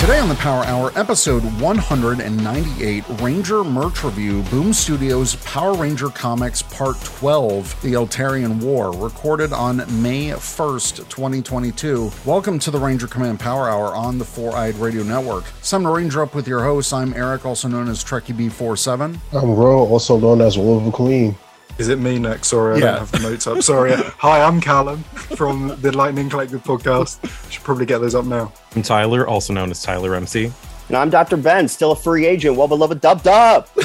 Today on the Power Hour, episode 198, Ranger Merch Review, Boom Studios Power Ranger Comics Part 12, The Eltarian War, recorded on May 1st, 2022. Welcome to the Ranger Command Power Hour on the Four Eyed Radio Network. To Ranger Up with your hosts. I'm Eric, also known as Trekkie B47. I'm Ro, also known as Wolver Queen. Is it me next? Sorry, I Yeah. don't have the notes up. Sorry. Hi, I'm Callum from the Lightning Collective podcast. Should probably get those up now. I'm Tyler, also known as Tyler MC. And I'm Dr. Ben, still a free agent. Well beloved Dub Dub.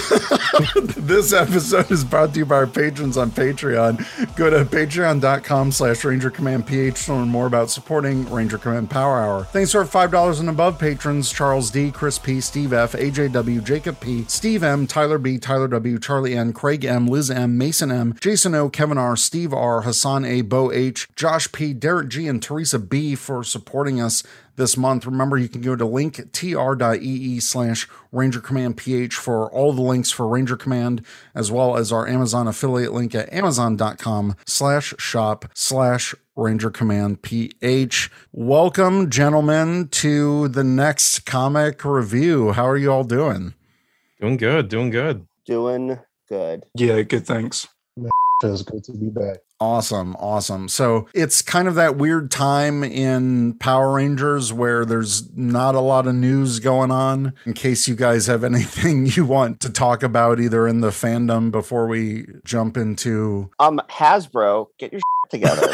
This episode is brought to you by our patrons on Patreon. Go to patreon.com slash Ranger Command PH to learn more about supporting Ranger Command Power Hour. Thanks to our $5 and above patrons Charles D, Chris P, Steve F, AJW, Jacob P, Steve M, Tyler B, Tyler W, Charlie N, Craig M, Liz M, Mason M, Jason O, Kevin R, Steve R, Hassan A, Bo H, Josh P, Derek G, and Teresa B for supporting us this month. Remember, you can go to linktr.ee slash Ranger Command PH for all the links for Ranger Command, as well as our Amazon affiliate link at amazon.com slash shop slash Ranger Command PH. Welcome, gentlemen, to the next comic review. How are you all doing? Doing good, doing good. Doing good. Yeah, good. Thanks. Feels good to be back. Awesome, awesome. So it's kind of that weird time in Power Rangers where there's not a lot of news going on. In case you guys have anything you want to talk about, either in the fandom before we jump into. Um, Hasbro, get your together.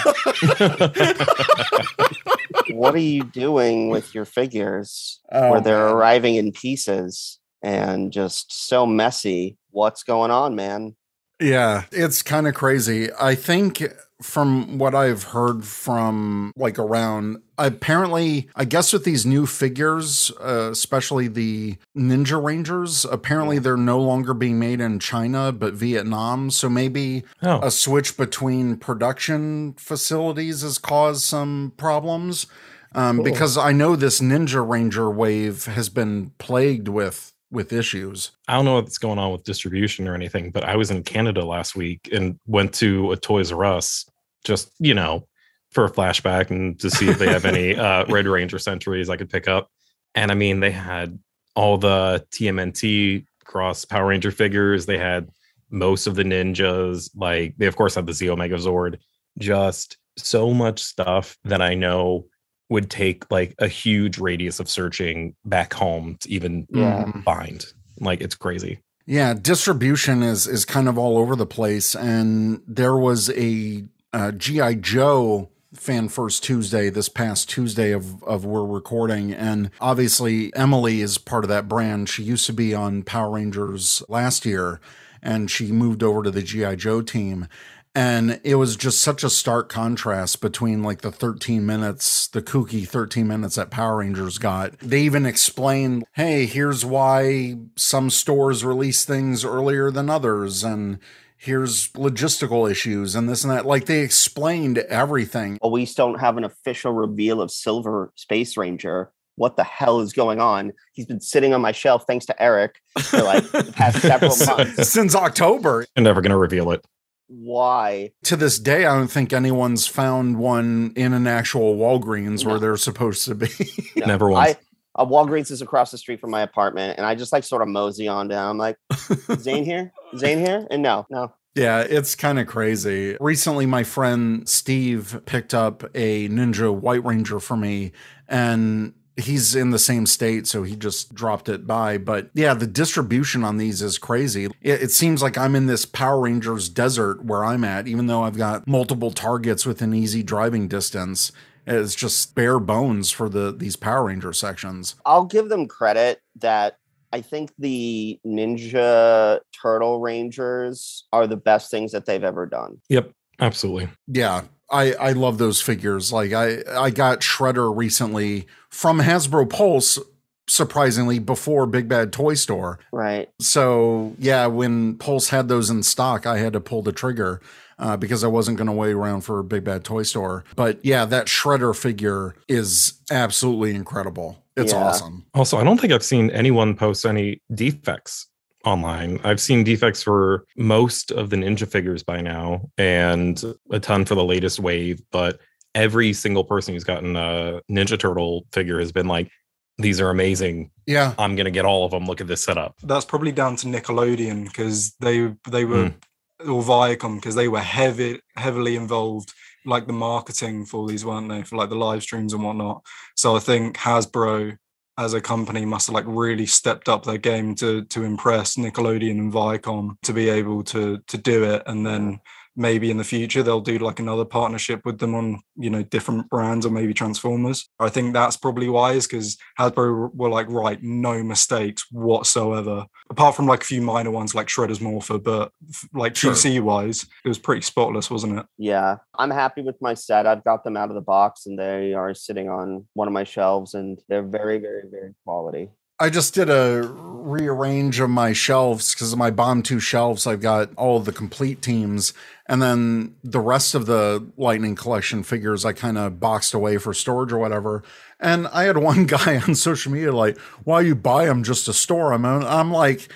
what are you doing with your figures Oh, where they're man. arriving in pieces and just so messy? What's going on, man? Yeah, it's kind of crazy. I think from what I've heard from like around, apparently, I guess with these new figures, uh, especially the Ninja Rangers, apparently they're no longer being made in China but Vietnam. So maybe Oh, a switch between production facilities has caused some problems. Um, Cool. Because I know this Ninja Ranger wave has been plagued with with issues. I don't know what's going on with distribution or anything, but I was in Canada last week and went to a Toys R Us just, you know, for a flashback and to see if they have any uh Red Ranger centuries I could pick up. And I mean, they had all the TMNT cross Power Ranger figures. They had most of the ninjas. Like they of course had the Z Omega Zord. Just so much stuff that I know would take like a huge radius of searching back home to even Yeah. Find. Like it's crazy. Yeah, distribution is is kind of all over the place, and there was a uh, GI Joe fan first Tuesday this past Tuesday of of we're recording, and obviously Emily is part of that brand. She used to be on Power Rangers last year, and she moved over to the GI Joe team. And it was just such a stark contrast between like the 13 minutes, the kooky 13 minutes that Power Rangers got. They even explained, hey, here's why some stores release things earlier than others. And here's logistical issues and this and that. Like they explained everything. Well, we still don't have an official reveal of Silver Space Ranger. What the hell is going on? He's been sitting on my shelf thanks to Eric for like the past several months. Since October. I'm never gonna reveal it. Why? To this day, I don't think anyone's found one in an actual Walgreens where they're supposed to be. No, Never once. I, uh, Walgreens is across the street from my apartment, and I just like sort of mosey on down. I'm like, Zhane here? Zhane here? And no, no. Yeah, it's kind of crazy. Recently, my friend Steve picked up a Ninja White Ranger for me, and he's in the same state, so he just dropped it by. But yeah, the distribution on these is crazy. It, it seems like I'm in this Power Rangers desert where I'm at, even though I've got multiple targets within easy driving distance. It's just bare bones for the these Power Ranger sections. I'll give them credit that I think the Ninja Turtle Rangers are the best things that they've ever done. Yep, absolutely. Yeah, I I love those figures. Like I I got Shredder recently from Hasbro Pulse surprisingly before Big Bad Toy Store. Right. So yeah, when Pulse had those in stock, I had to pull the trigger uh, because I wasn't going to wait around for Big Bad Toy Store. But yeah, that Shredder figure is absolutely incredible. It's Yeah. awesome. Also, I don't think I've seen anyone post any defects online. I've seen defects for most of the Ninja figures by now and a ton for the latest wave, but every single person who's gotten a Ninja Turtle figure has been like, these are amazing. Yeah, I'm going to get all of them. Look at this setup. That's probably down to Nickelodeon because they they were hmm. or Viacom because they were heavy heavily involved like the marketing for these weren't they for like the live streams and whatnot. So I think Hasbro as a company must have like really stepped up their game to to impress Nickelodeon and Viacom to be able to to do it. And then maybe in the future they'll do like another partnership with them on you know different brands or maybe transformers i think that's probably wise because hasbro were like right no mistakes whatsoever apart from like a few minor ones like shredder's morpher but like Sure. wise it was pretty spotless wasn't it Yeah. I'm happy with my set. I've got them out of the box and they are sitting on one of my shelves and they're very, very, very quality. I just did a rearrange of my shelves because of my Bomb 2 shelves. I've got all the complete teams. And then the rest of the Lightning Collection figures I kind of boxed away for storage or whatever. And I had one guy on social media like, why you buy them just to store them? And I'm like,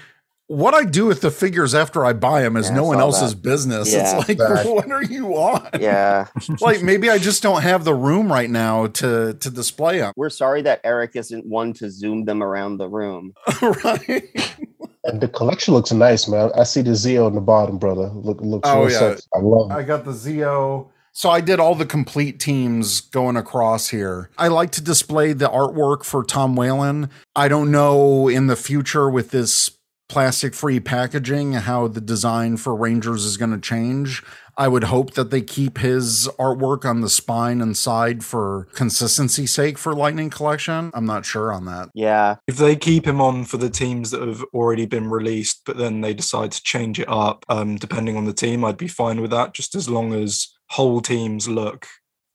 what I do with the figures after I buy them is Yeah, no one else's that. business. Yeah. It's like, Right. what are you on? Yeah. like maybe I just don't have the room right now to to display them. We're sorry that Eric isn't one to zoom them around the room. right? And the collection looks nice, man. I see the Zeo in the bottom, brother. Look, looks Oh, real yeah. sexy. I love I got the Zeo. So I did all the complete teams going across here. I like to display the artwork for Tom Whalen. I don't know in the future with this plastic free packaging how the design for Rangers is going to change. I would hope that they keep his artwork on the spine and side for consistency sake for Lightning Collection. I'm not sure on that. Yeah. if they keep him on for the teams that have already been released but then they decide to change it up um depending on the team i'd be fine with that just as long as whole teams look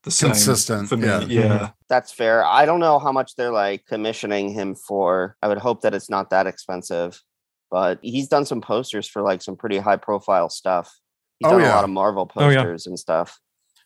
the same Consistent, for me yeah. yeah. That's fair. I don't know how much they're like commissioning him for. I would hope that it's not that expensive, but he's done some posters for like some pretty high profile stuff. He's Oh, done a lot of Marvel Oh, yeah. posters and stuff.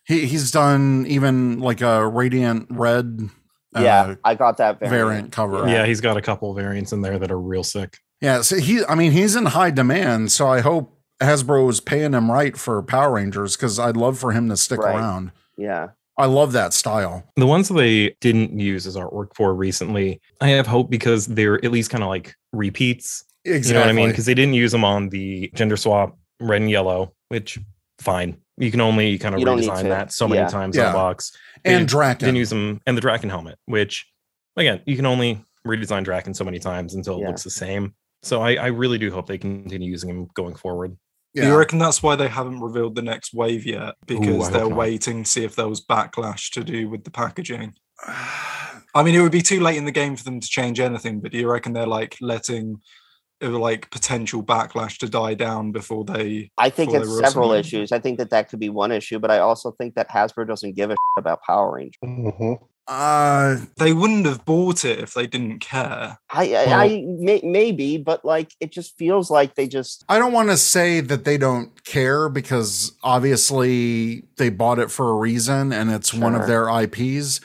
He he's done even like a radiant red uh, yeah, I got that variant. variant cover. Yeah. he's got a couple variants in there that are real sick. Yeah, so he I mean he's in high demand, so I hope Hasbro is paying him right for Power Rangers because I'd love for him to stick Right. around. Yeah. I love that style. The ones that they didn't use as artwork for recently, I have hope because they're at least kind of like repeats. Exactly. You know what I mean? Because they didn't use them on the gender swap red and yellow, which fine. You can only kind of You redesign that so many Yeah. times in Yeah. a box. They and didn't- Drakkon. Didn't use them and the Drakkon helmet, which again, you can only redesign Drakkon so many times until it Yeah. looks the same. So I, I really do hope they continue using him going forward. Do yeah. you reckon that's why they haven't revealed the next wave yet? Because hope they're waiting to see if there was backlash to do with the packaging. I mean, it would be too late in the game for them to change anything, but do you reckon they're like letting like potential backlash to die down before they? I think before it's several something? issues. I think that that could be one issue, but I also think that Hasbro doesn't give a shit about Power Rangers. hmm uh They wouldn't have bought it if they didn't care. I, I, Well- I may, maybe, but like it just feels like they just I don't want to say that they don't care because obviously they bought it for a reason and it's one of their IPs.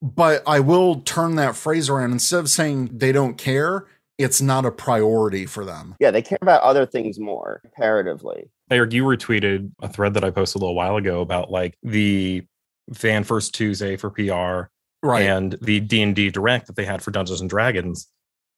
But I will turn that phrase around. Instead of saying they don't care, it's not a priority for them. yeah they care about other things more comparatively. Eric, you retweeted a thread that I posted a little while ago about like the fan first Tuesday for PR Right. and the D and D direct that they had for Dungeons and Dragons,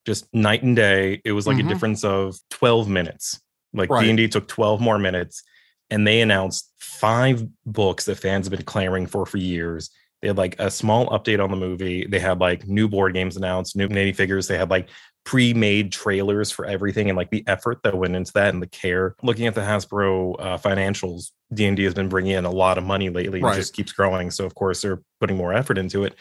just night and day. It was like Mhm. a difference of twelve minutes. Like D and D took twelve more minutes, and they announced five books that fans have been clamoring for for years. They had like a small update on the movie. They had like new board games announced, new Navy figures. They had like pre-made trailers for everything and like the effort that went into that and the care. Looking at the Hasbro uh, financials, D and D has been bringing in a lot of money lately. Right. It just keeps growing. So of course they're putting more effort into it.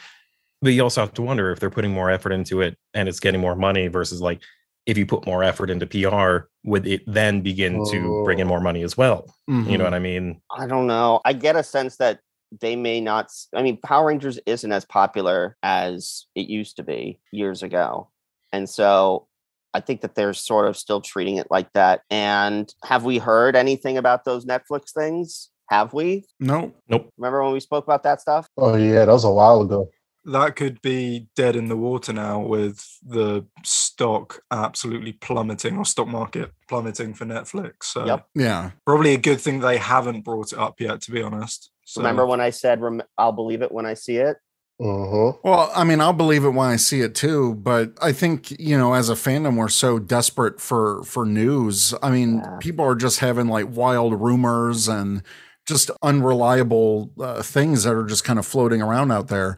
But you also have to wonder if they're putting more effort into it and it's getting more money versus like if you put more effort into PR, would it then begin to bring in more money as well? You know what I mean? I don't know. I get a sense that they may not. i mean, Power Rangers isn't as popular as it used to be years ago. And so I think that they're sort of still treating it like that. And have we heard anything about those Netflix things? Have we? No. Nope. Remember when we spoke about that stuff? Oh yeah, that was a while ago. That could be dead in the water now with the stock absolutely plummeting or stock market plummeting for Netflix. So Yep. Yeah. probably a good thing they haven't brought it up yet, to be honest. So Remember when I said rem- I'll believe it when I see it? Mm-hmm. Well, I mean, I'll believe it when I see it too, but I think, you know, as a fandom we're so desperate for for news. I mean, Yeah. people are just having like wild rumors and just unreliable uh, things that are just kind of floating around out there.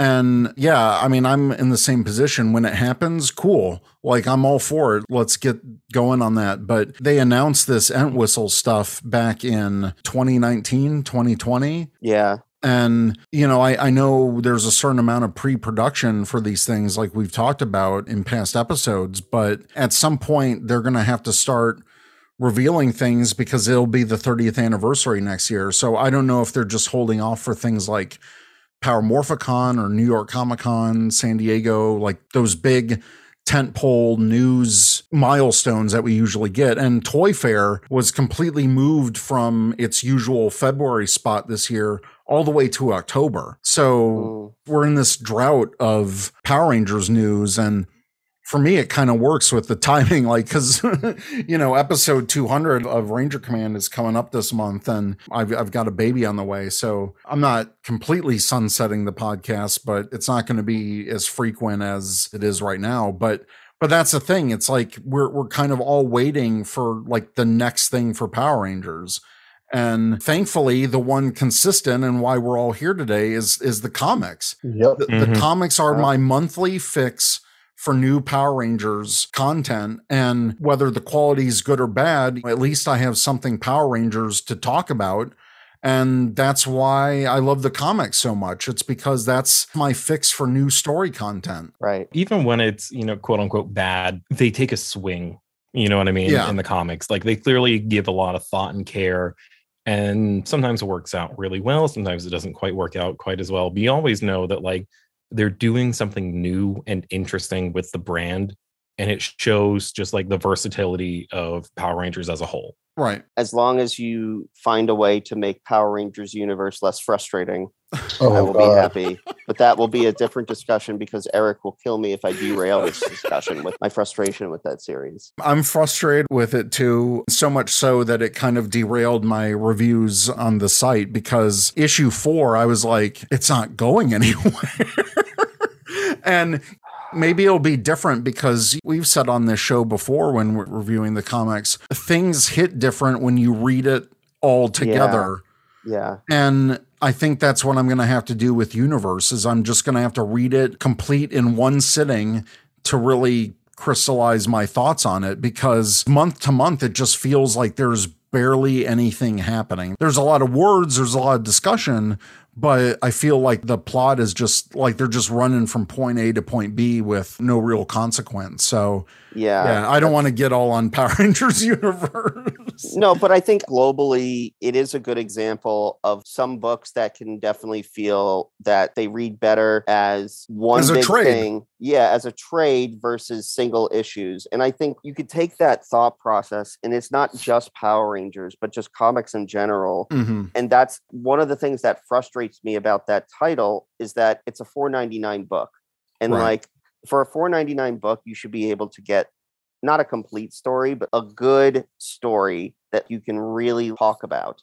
And yeah, I mean, I'm in the same position when it happens. Cool. Like, I'm all for it. Let's get going on that. But they announced this Entwistle stuff back in 2019, 2020. Yeah. And, you know, I, I know there's a certain amount of pre production for these things, like we've talked about in past episodes, but at some point they're going to have to start revealing things because it'll be the 30th anniversary next year. So I don't know if they're just holding off for things like Power Morphicon or New York Comic Con, San Diego, like those big tentpole news milestones that we usually get. And Toy Fair was completely moved from its usual February spot this year all the way to October. So Mm. we're in this drought of Power Rangers news and for me it kind of works with the timing like cuz you know episode 200 of Ranger Command is coming up this month and I've I've got a baby on the way so I'm not completely sunsetting the podcast but it's not going to be as frequent as it is right now but but that's the thing it's like we're we're kind of all waiting for like the next thing for Power Rangers and thankfully the one consistent and why we're all here today is is the comics Yep. the, the Mhm. comics are Yeah. my monthly fix for new Power Rangers content. And whether the quality is good or bad, at least I have something Power Rangers to talk about. And that's why I love the comics so much. It's because that's my fix for new story content. Right. even when it's you know quote unquote bad they take a swing you know what i mean Yeah. in the comics like they clearly give a lot of thought and care and sometimes it works out really well sometimes it doesn't quite work out quite as well. But you always know that like they're doing something new and interesting with the brand and it shows just like the versatility of power rangers as a whole Right. As long as you find a way to make Power Rangers universe less frustrating, Oh, I will be happy. But that will be a different discussion because Eric will kill me if I derail this discussion with my frustration with that series. I'm frustrated with it too, so much so that it kind of derailed my reviews on the site because issue four, I was like, it's not going anywhere. and maybe it'll be different because we've said on this show before when we're reviewing the comics, things hit different when you read it all together. Yeah. yeah. And I think that's what I'm going to have to do with Universe is I'm just going to have to read it complete in one sitting to really crystallize my thoughts on it because month to month it just feels like there's barely anything happening. There's a lot of words, there's a lot of discussion, but I feel like the plot is just like they're just running from point A to point B with no real consequence. So, Yeah. yeah, I don't want to get all on Power Rangers universe. No, but I think globally it is a good example of some books that can definitely feel that they read better as one As big thing. Yeah, as a trade versus single issues. And I think you could take that thought process and it's not just Power Rangers, but just comics in general. Mhm. And that's one of the things that frustrates me about that title is that it's a 499 book. And Right. like for a 499 book, you should be able to get not a complete story, but a good story that you can really talk about.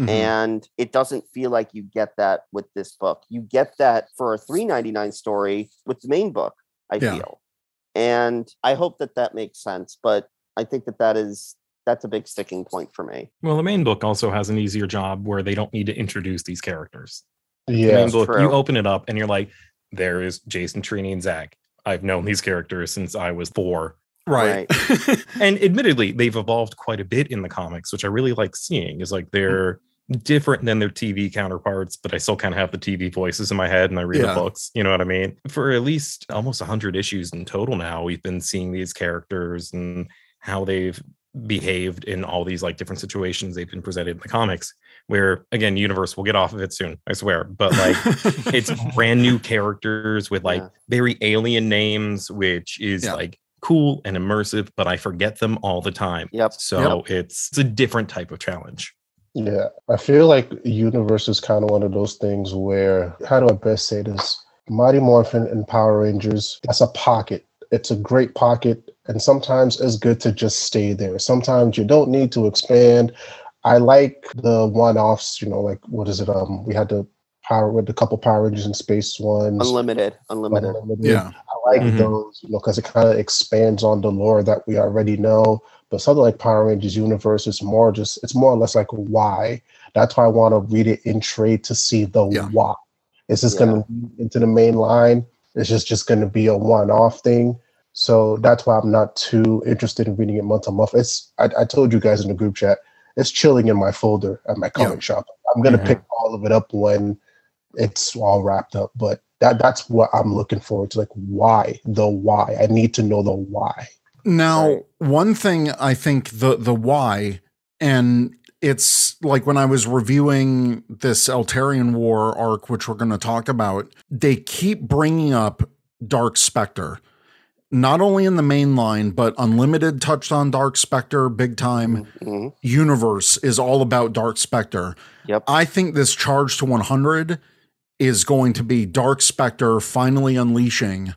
Mhm. And it doesn't feel like you get that with this book. You get that for a 399 story with the main book, I Yeah. feel. And I hope that that makes sense, but I think that that is that's a big sticking point for me. well the main book also has an easier job where they don't need to introduce these characters the Yeah. main book, you open it up and you're like, there is Jason, Trini, and Zack. I've known these characters since I was four. right. and admittedly, they've evolved quite a bit in the comics, which I really like seeing. Is like they're different than their TV counterparts, but I still kind of have the TV voices in my head and I read Yeah. the books. You know what I mean? For at least almost 100 issues in total now, we've been seeing these characters and how they've behaved in all these like different situations they've been presented in the comics where again universe will get off of it soon i swear but like it's brand new characters with like Yeah. very alien names which is Yeah. like cool and immersive but i forget them all the time Yep. so it's it's a different type of challenge Yeah, I feel like Universe is kind of one of those things where, how do I best say this? Mighty Morphin and Power Rangers, that's a pocket. It's a great pocket, and sometimes it's good to just stay there. Sometimes you don't need to expand. I like the one-offs, you know, like what is it? Um, we had the power with the couple Power Rangers in space ones. Unlimited. Unlimited. Unlimited. Yeah. I like Mhm. those, you know, because it kind of expands on the lore that we already know. But something like Power Rangers Universe is more just, it's more or less like why. That's why I want to read it in trade to see the Yeah. why. Is this Yeah. going to lead into the main line? Is this just going to be a one off thing? So that's why I'm not too interested in reading it month to month. It's, I, I told you guys in the group chat, it's chilling in my folder at my comic shop. I'm going to Mhm. pick all of it up when it's all wrapped up. But that that's what I'm looking forward to. Like why? The why. I need to know the why. Now, Right. one thing I think the the why, and it's like when I was reviewing this Eltarian War arc, which we're going to talk about, they keep bringing up Dark Spectre, not only in the main line, but Unlimited touched on Dark Spectre big time. Mhm. Universe is all about Dark Spectre. Yep. I think this charge to 100 is going to be Dark Spectre finally unleashing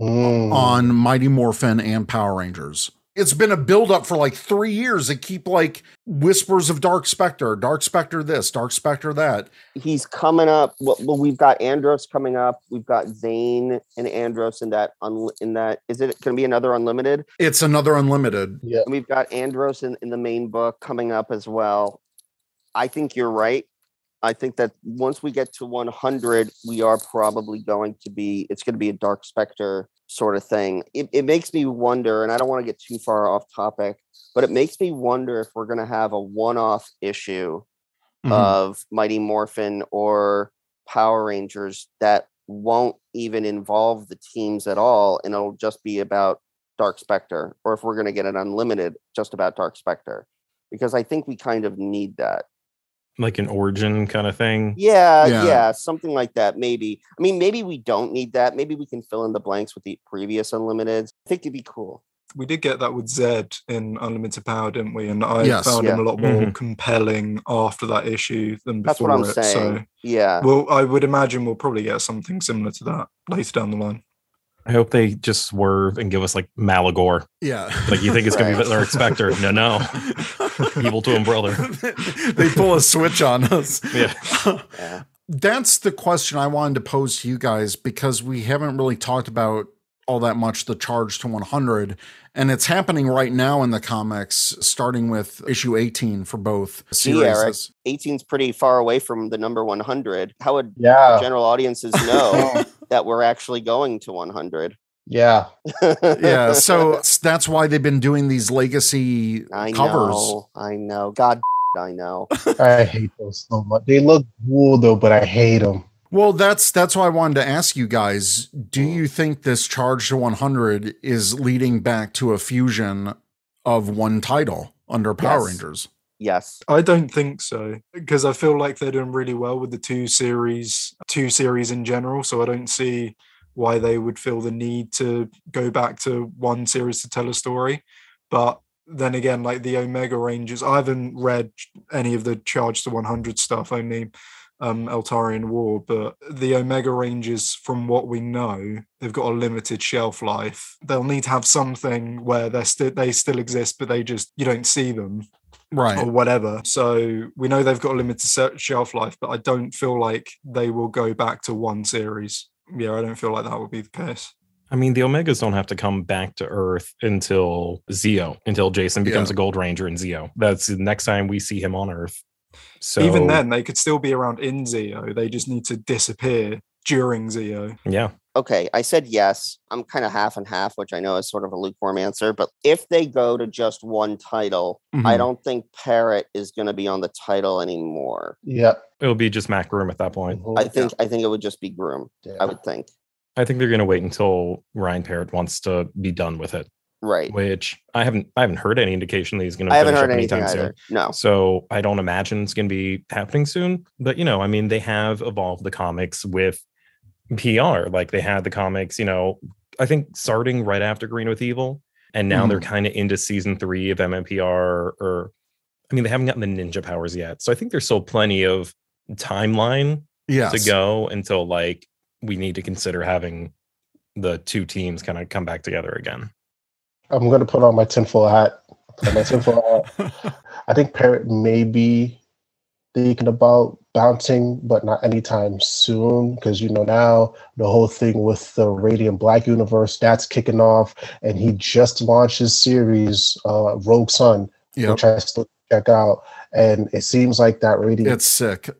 Mm. on Mighty Morphin and Power Rangers. It's been a buildup for like three years. They keep like whispers of Dark Spectre, Dark Spectre this, Dark Spectre that. He's coming up. Well, well, we've got Andros coming up. We've got Zhane and Andros in that. Un, in that, is it going to be another unlimited? It's another unlimited. Yeah. And we've got Andros in, in the main book coming up as well. I think you're right. I think that once we get to 100, we are probably going to be, it's going to be a Dark Spectre sort of thing. It, it makes me wonder, and I don't want to get too far off topic, but it makes me wonder if we're going to have a one off issue Mhm. of Mighty Morphin or Power Rangers that won't even involve the teams at all, and it'll just be about Dark Spectre, or if we're going to get an unlimited just about Dark Spectre, because I think we kind of need that. Like an origin kind of thing Yeah, Yeah. yeah, something like that. Maybe. I mean, maybe we don't need that. Maybe we can fill in the blanks with the previous unlimiteds. I think it'd be cool. we did get that with Zedd in Unlimited Power, didn't we? And I Yes. found him a lot more Mhm. compelling after that issue than That's before what I'm it. saying. So, Yeah. well, I would imagine we'll probably get something similar to that later down the line. I hope they just swerve and give us like Maligore Yeah. like you think it's gonna be Dark Spectre? no no Evil twin brother. they pull a switch on us. yeah yeah. That's the question I wanted to pose to you guys because we haven't really talked about all that much the charge to 100 and it's happening right now in the comics starting with issue 18 for both Gee, Eric. series 18's pretty far away from the number 100. How would Yeah. general audiences know that we're actually going to 100? Yeah. yeah so that's why they've been doing these legacy I covers know. I know. God, I know. I hate those so much. They look cool though, but I hate them. Well, that's that's why I wanted to ask you guys. Do mm. you think this charge to 100 is leading back to a fusion of one title under Power Yes. Rangers? Yes. I don't think so because I feel like they're doing really well with the two series, two series in general. So I don't see why they would feel the need to go back to one series to tell a story. But then again, like the Omega Rangers, I haven't read any of the Charge to 100 stuff, only um, Eltarian War. But the Omega Rangers, from what we know, they've got a limited shelf life. They'll need to have something where they're still they still exist, but they just you don't see them Right. or whatever. So we know they've got a limited se- shelf life, but I don't feel like they will go back to one series. Yeah, I don't feel like that would be the case. I mean, the Omegas don't have to come back to Earth until Zeo, until Jason becomes Yeah. a Gold Ranger in Zeo. That's the next time we see him on Earth. So Even then, they could still be around in Zeo. They just need to disappear during Zeo. yeah, Okay. I said yes. I'm kind of half and half, which I know is sort of a lukewarm answer. But if they go to just one title, I Mhm. don't think Parrott is going to be on the title anymore. Yep. it'll be just Mat Groom at that point. I think I think it would just be Groom. I would think. I think they're going to wait until Ryan Parrott wants to be done with it. Right. which I haven't I haven't heard any indication that he's going to I haven't finish heard up anything anytime soon. either. No. So I don't imagine it's going to be happening soon. But you know, I mean, they have evolved the comics with PR. Like they had the comics, you know, I think starting right after Green with Evil, and now they're mm-hmm. kind of into season three of MMPR. Or, I mean, they haven't gotten the ninja powers yet, so I think there's still plenty of timeline Yes. to go until like we need to consider having the two teams kind of come back together again. I'm gonna put on my tinfoil hat. Put my tinfoil hat. I think Parrott may be thinking about bouncing, but not anytime soon. Because you know now the whole thing with the Radiant Black universe that's kicking off, and he just launched his series, uh, Rogue Sun, Yep. which I still check out, and it seems like that Radiant. It's sick.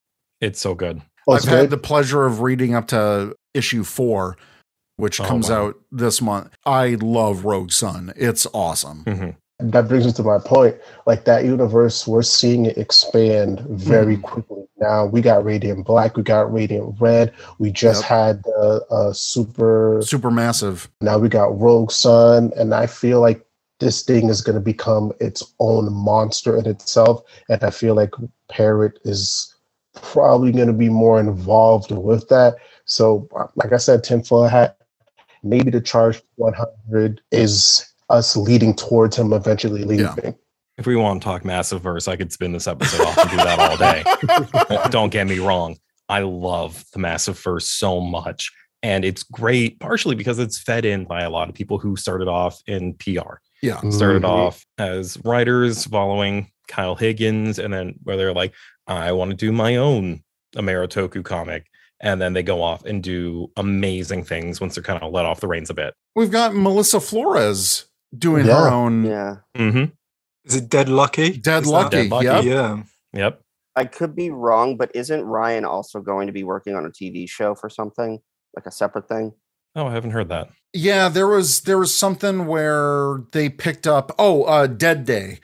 It's so good. oh, I've it's had good? the pleasure of reading up to issue four, which Oh, comes wow. out this month. I love Rogue Sun. It's awesome. Mhm. that brings me to my point. Like that universe, we're seeing it expand very quickly. Now we got Radiant Black, we got Radiant Red, we just Yep. had uh, uh, Super. Super massive. Now we got Rogue Sun, and I feel like this thing is going to become its own monster in itself. And I feel like Parrott is probably going to be more involved with that. So, like I said, tinfoil hat. Maybe the charge 100 is us leading towards him eventually leaving. If we want to talk massive verse, I could spin this episode off and do that all day. Don't get me wrong. I love the massive verse so much. And it's great, partially because it's fed in by a lot of people who started off in PR. Yeah. Started Mhm. off as writers following Kyle Higgins, and then where they're like, I want to do my own Ameritoku comic. And then they go off and do amazing things once they're kind of let off the reins a bit. We've got Melissa Flores doing Yeah. her own Yeah. Mm-hmm. Is it Dead Lucky? Dead Is Lucky. Dead Lucky, Yep. Yeah. Yep. I could be wrong, but isn't Ryan also going to be working on a TV show for something like a separate thing? Oh, I haven't heard that. Yeah, there was there was something where they picked up oh, uh Dead Day.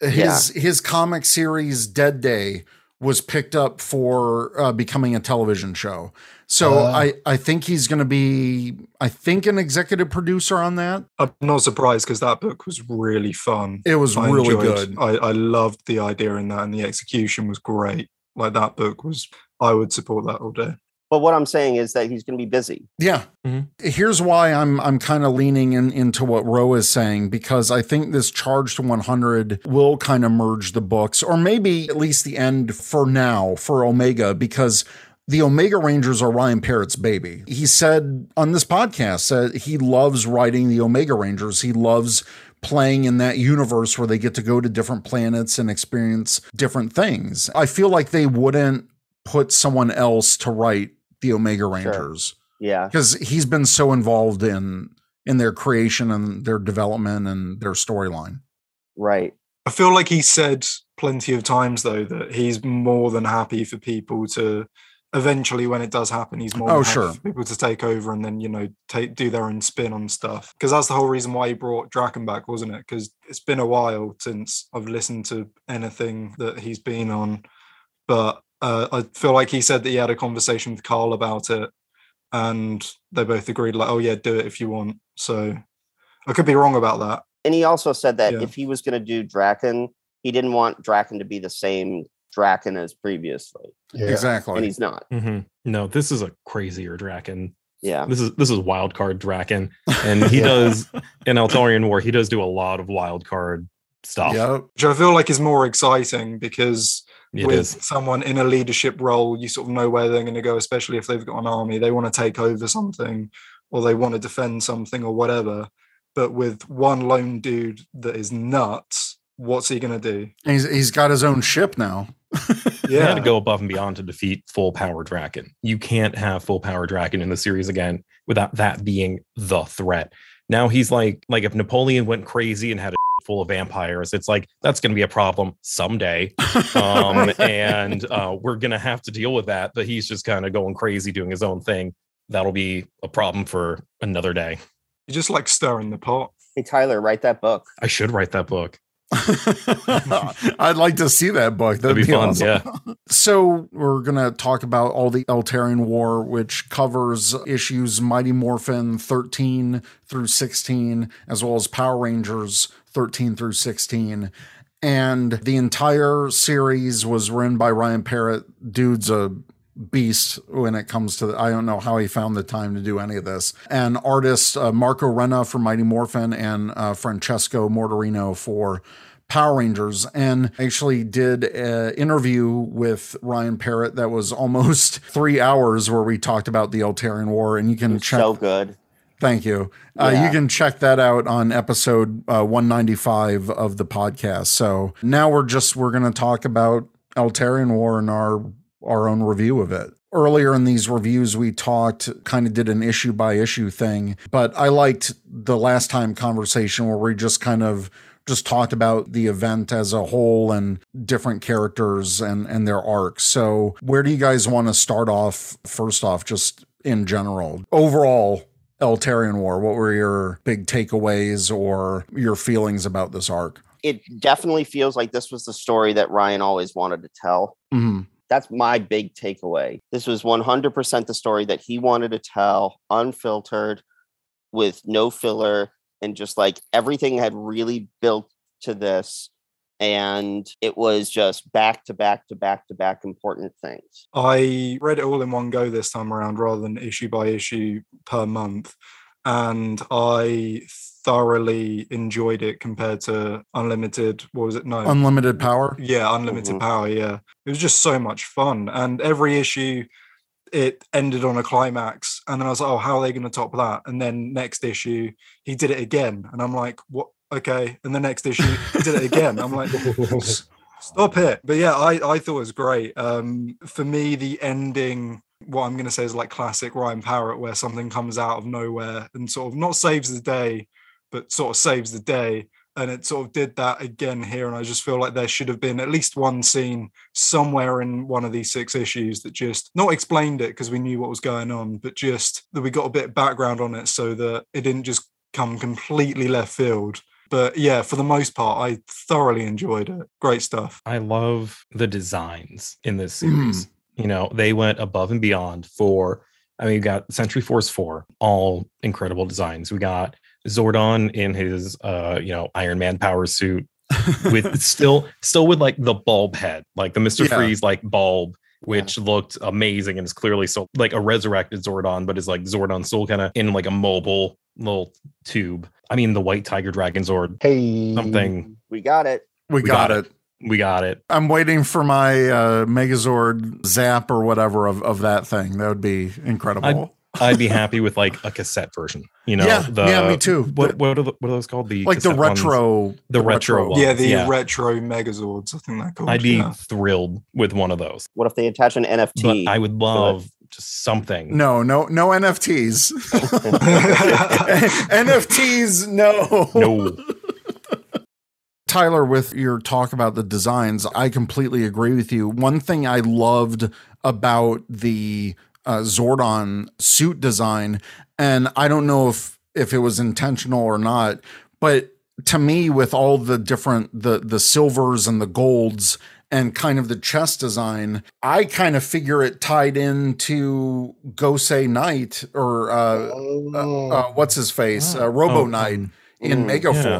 His his comic series Dead Day was picked up for uh, becoming a television show. So Uh. I I think he's going to be I think an executive producer on that. I'm not surprised because that book was really fun. It was I really enjoyed- good. I, I loved the idea in that, and the execution was great. Like that book was, I would support that all day. But what I'm saying is that he's going to be busy. Yeah. Mhm. Here's why I'm I'm kind of leaning in, into what Ro is saying because I think this charge to 100 will kind of merge the books, or maybe at least the end for now for Omega because. The Omega Rangers are Ryan Parrott's baby. He said on this podcast that he loves writing the Omega Rangers. He loves playing in that universe where they get to go to different planets and experience different things. I feel like they wouldn't put someone else to write the Omega Rangers Yeah. because he's been so involved in in their creation and their development and their storyline. Right. I feel like he said plenty of times though that he's more than happy for people to eventually when it does happen he's more Oh, than happy sure. for people to take over and then you know take do their own spin on stuff because that's the whole reason why he brought Drakkon back wasn't it because it's been a while since I've listened to anything that he's been on but uh, I feel like he said that he had a conversation with Carl about it and they both agreed like oh yeah do it if you want so I could be wrong about that And he also said that Yeah. if he was going to do Drakkon, he didn't want Drakkon to be the same Drakkon as previously, Yeah. and Exactly. he's not. Mhm. No, this is a crazier Drakkon. Yeah. This is this is wild card Drakkon, and he Yeah. does in Eltarian War. He does do a lot of wild card stuff. Yep. which I feel like is more exciting because It with is. someone in a leadership role, you sort of know where they're going to go, especially if they've got an army. They want to take over something or they want to defend something or whatever. But with one lone dude that is nuts, what's he going to do? He's he's got his own ship now. They had Yeah. to go above and beyond to defeat full power Drakkon. You can't have full power Drakkon in the series again without that being the threat. Now he's like like if Napoleon went crazy and had a full of vampires, it's like that's going to be a problem someday. Um, and uh, we're going to have to deal with that. But he's just kind of going crazy doing his own thing. That'll be a problem for another day. You just like stirring the pot. Hey Tyler, write that book. I should write that book. I'd like to see that book. That'd, That'd be fun. awesome. Yeah. So we're gonna talk about all the Eltarian War, which covers issues Mighty Morphin 13 through 16, as well as Power Rangers 13 through 16. And the entire series was written by Ryan Parrott. Dude's a beast when it comes to I don't know how he found the time to do any of this. And artists uh, Marco Renna for Mighty Morphin and uh, Francesco Mortarino for Power Rangers and actually did an interview with Ryan Parrott that was almost three hours where we talked about the Eltarian War and you can check so good. Thank you. Uh, Yeah. you can check that out on episode uh, 195 of the podcast. So now we're just we're going to talk about Eltarian War and our our own review of it. Earlier in these reviews, we talked, kind of did an issue by issue thing, but I liked the last time conversation where we just kind of just talked about the event as a whole and different characters and and their arcs. So, where do you guys want to start off? First off, just in general, overall, Eltarian War. What were your big takeaways or your feelings about this arc? It definitely feels like this was the story that Ryan always wanted to tell. Mm-hmm. That's my big takeaway. This was 100% the story that he wanted to tell, unfiltered, with no filler, and just like everything had really built to this. And it was just back to back to back to back important things. I read it all in one go this time around rather than issue by issue per month. And I thoroughly enjoyed it compared to Unlimited. What was it? No. Unlimited power. yeah, Unlimited Mhm. Power. Yeah. It was just so much fun. And every issue, it ended on a climax. And then I was like, oh, how are they going to top that? And then next issue, he did it again. And I'm like, what? Okay. And the next issue, he did it again. I'm like, Stop it. But yeah, I, I thought it was great. Um, for me, the ending, what I'm going to say is like classic Ryan Parrott, where something comes out of nowhere and sort of not saves the day, but sort of saves the day. And it sort of did that again here. And I just feel like there should have been at least one scene somewhere in one of these six issues that just not explained it because we knew what was going on, but just that we got a bit of background on it so that it didn't just come completely left field. But yeah, for the most part, I thoroughly enjoyed it. Great stuff. I love the designs in this Mhm. series. You know, they went above and beyond for, I mean, we got Century Force 4, all incredible designs. We got Zordon in his, uh, you know, Iron Man power suit with still, still with like the bulb head, like the Mr. Yeah. Freeze like bulb, which looked amazing and is clearly so like a resurrected Zordon, but is like Zordon still kind of in like a mobile little tube. I mean, the White Tiger Dragon Zord, Hey, something. We got it. We, We got, got it. We got it. I'm waiting for my uh, Megazord zap or whatever of, of that thing. That would be incredible. I'd be happy with like a cassette version. You know, Yeah, the, yeah, me too. What The- what are, the, what are those called? The like the cassette ones? retro, The retro one. yeah, the yeah. retro Megazords, I think they're called. I'd be yeah. thrilled with one of those. What if they attach an NFT? But I would love just something. No, no, no NFTs. NFTs, no. No. Tyler, with your talk about the designs, I completely agree with you. One thing I loved about the uh, Zordon suit design, and I don't know if if it was intentional or not, but to me, with all the different the the silvers and the golds and kind of the chest design, I kind of figure it tied into Gosei Knight or uh, uh, uh, what's his face, uh, Robo Oh, Knight um, in Mm, Mega yeah.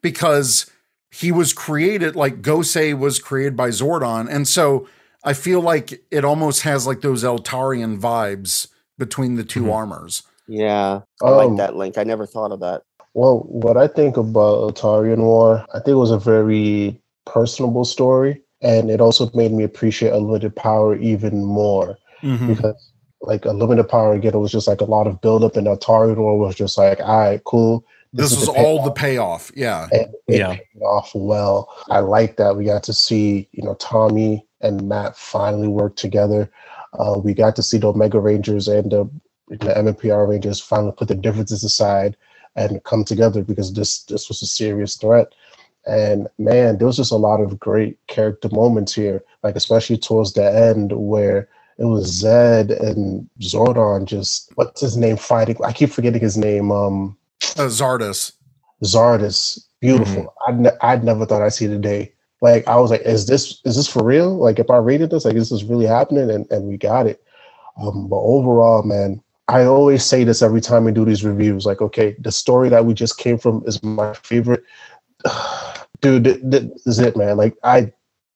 Because he was created like Gosei was created by Zordon, and so I feel like it almost has like those Eltarian vibes between the 2 Mhm. armors. yeah, I Um, like that link. I never thought of that. Well, what I think about Eltarian War, I think it was a very personable story, and it also made me appreciate Unlimited Power even more because, like, Unlimited Power again, it was just like a lot of buildup, and Eltarian War was just like, all right, cool. This is was the all the payoff. Yeah. and it Yeah. paid off well. I like that we got to see, you know, Tommy and Matt finally work together. Uh, we got to see the Omega Rangers and the, the MMPR Rangers finally put their differences aside and come together because this this was a serious threat. And man, there was just a lot of great character moments here, like especially towards the end where it was Zedd and Zordon just what's his name fighting. I keep forgetting his name. Um Uh, Zardus. Zardis beautiful. I'd, ne- I'd never thought I'd see the day. Like I was like, is this is this for real? Like if I rated this, like this is really happening? And and we got it. Um, but overall, man, I always say this every time we do these reviews. Like, okay, the story that we just came from is my favorite. Dude, th- th- this is it, man. Like I,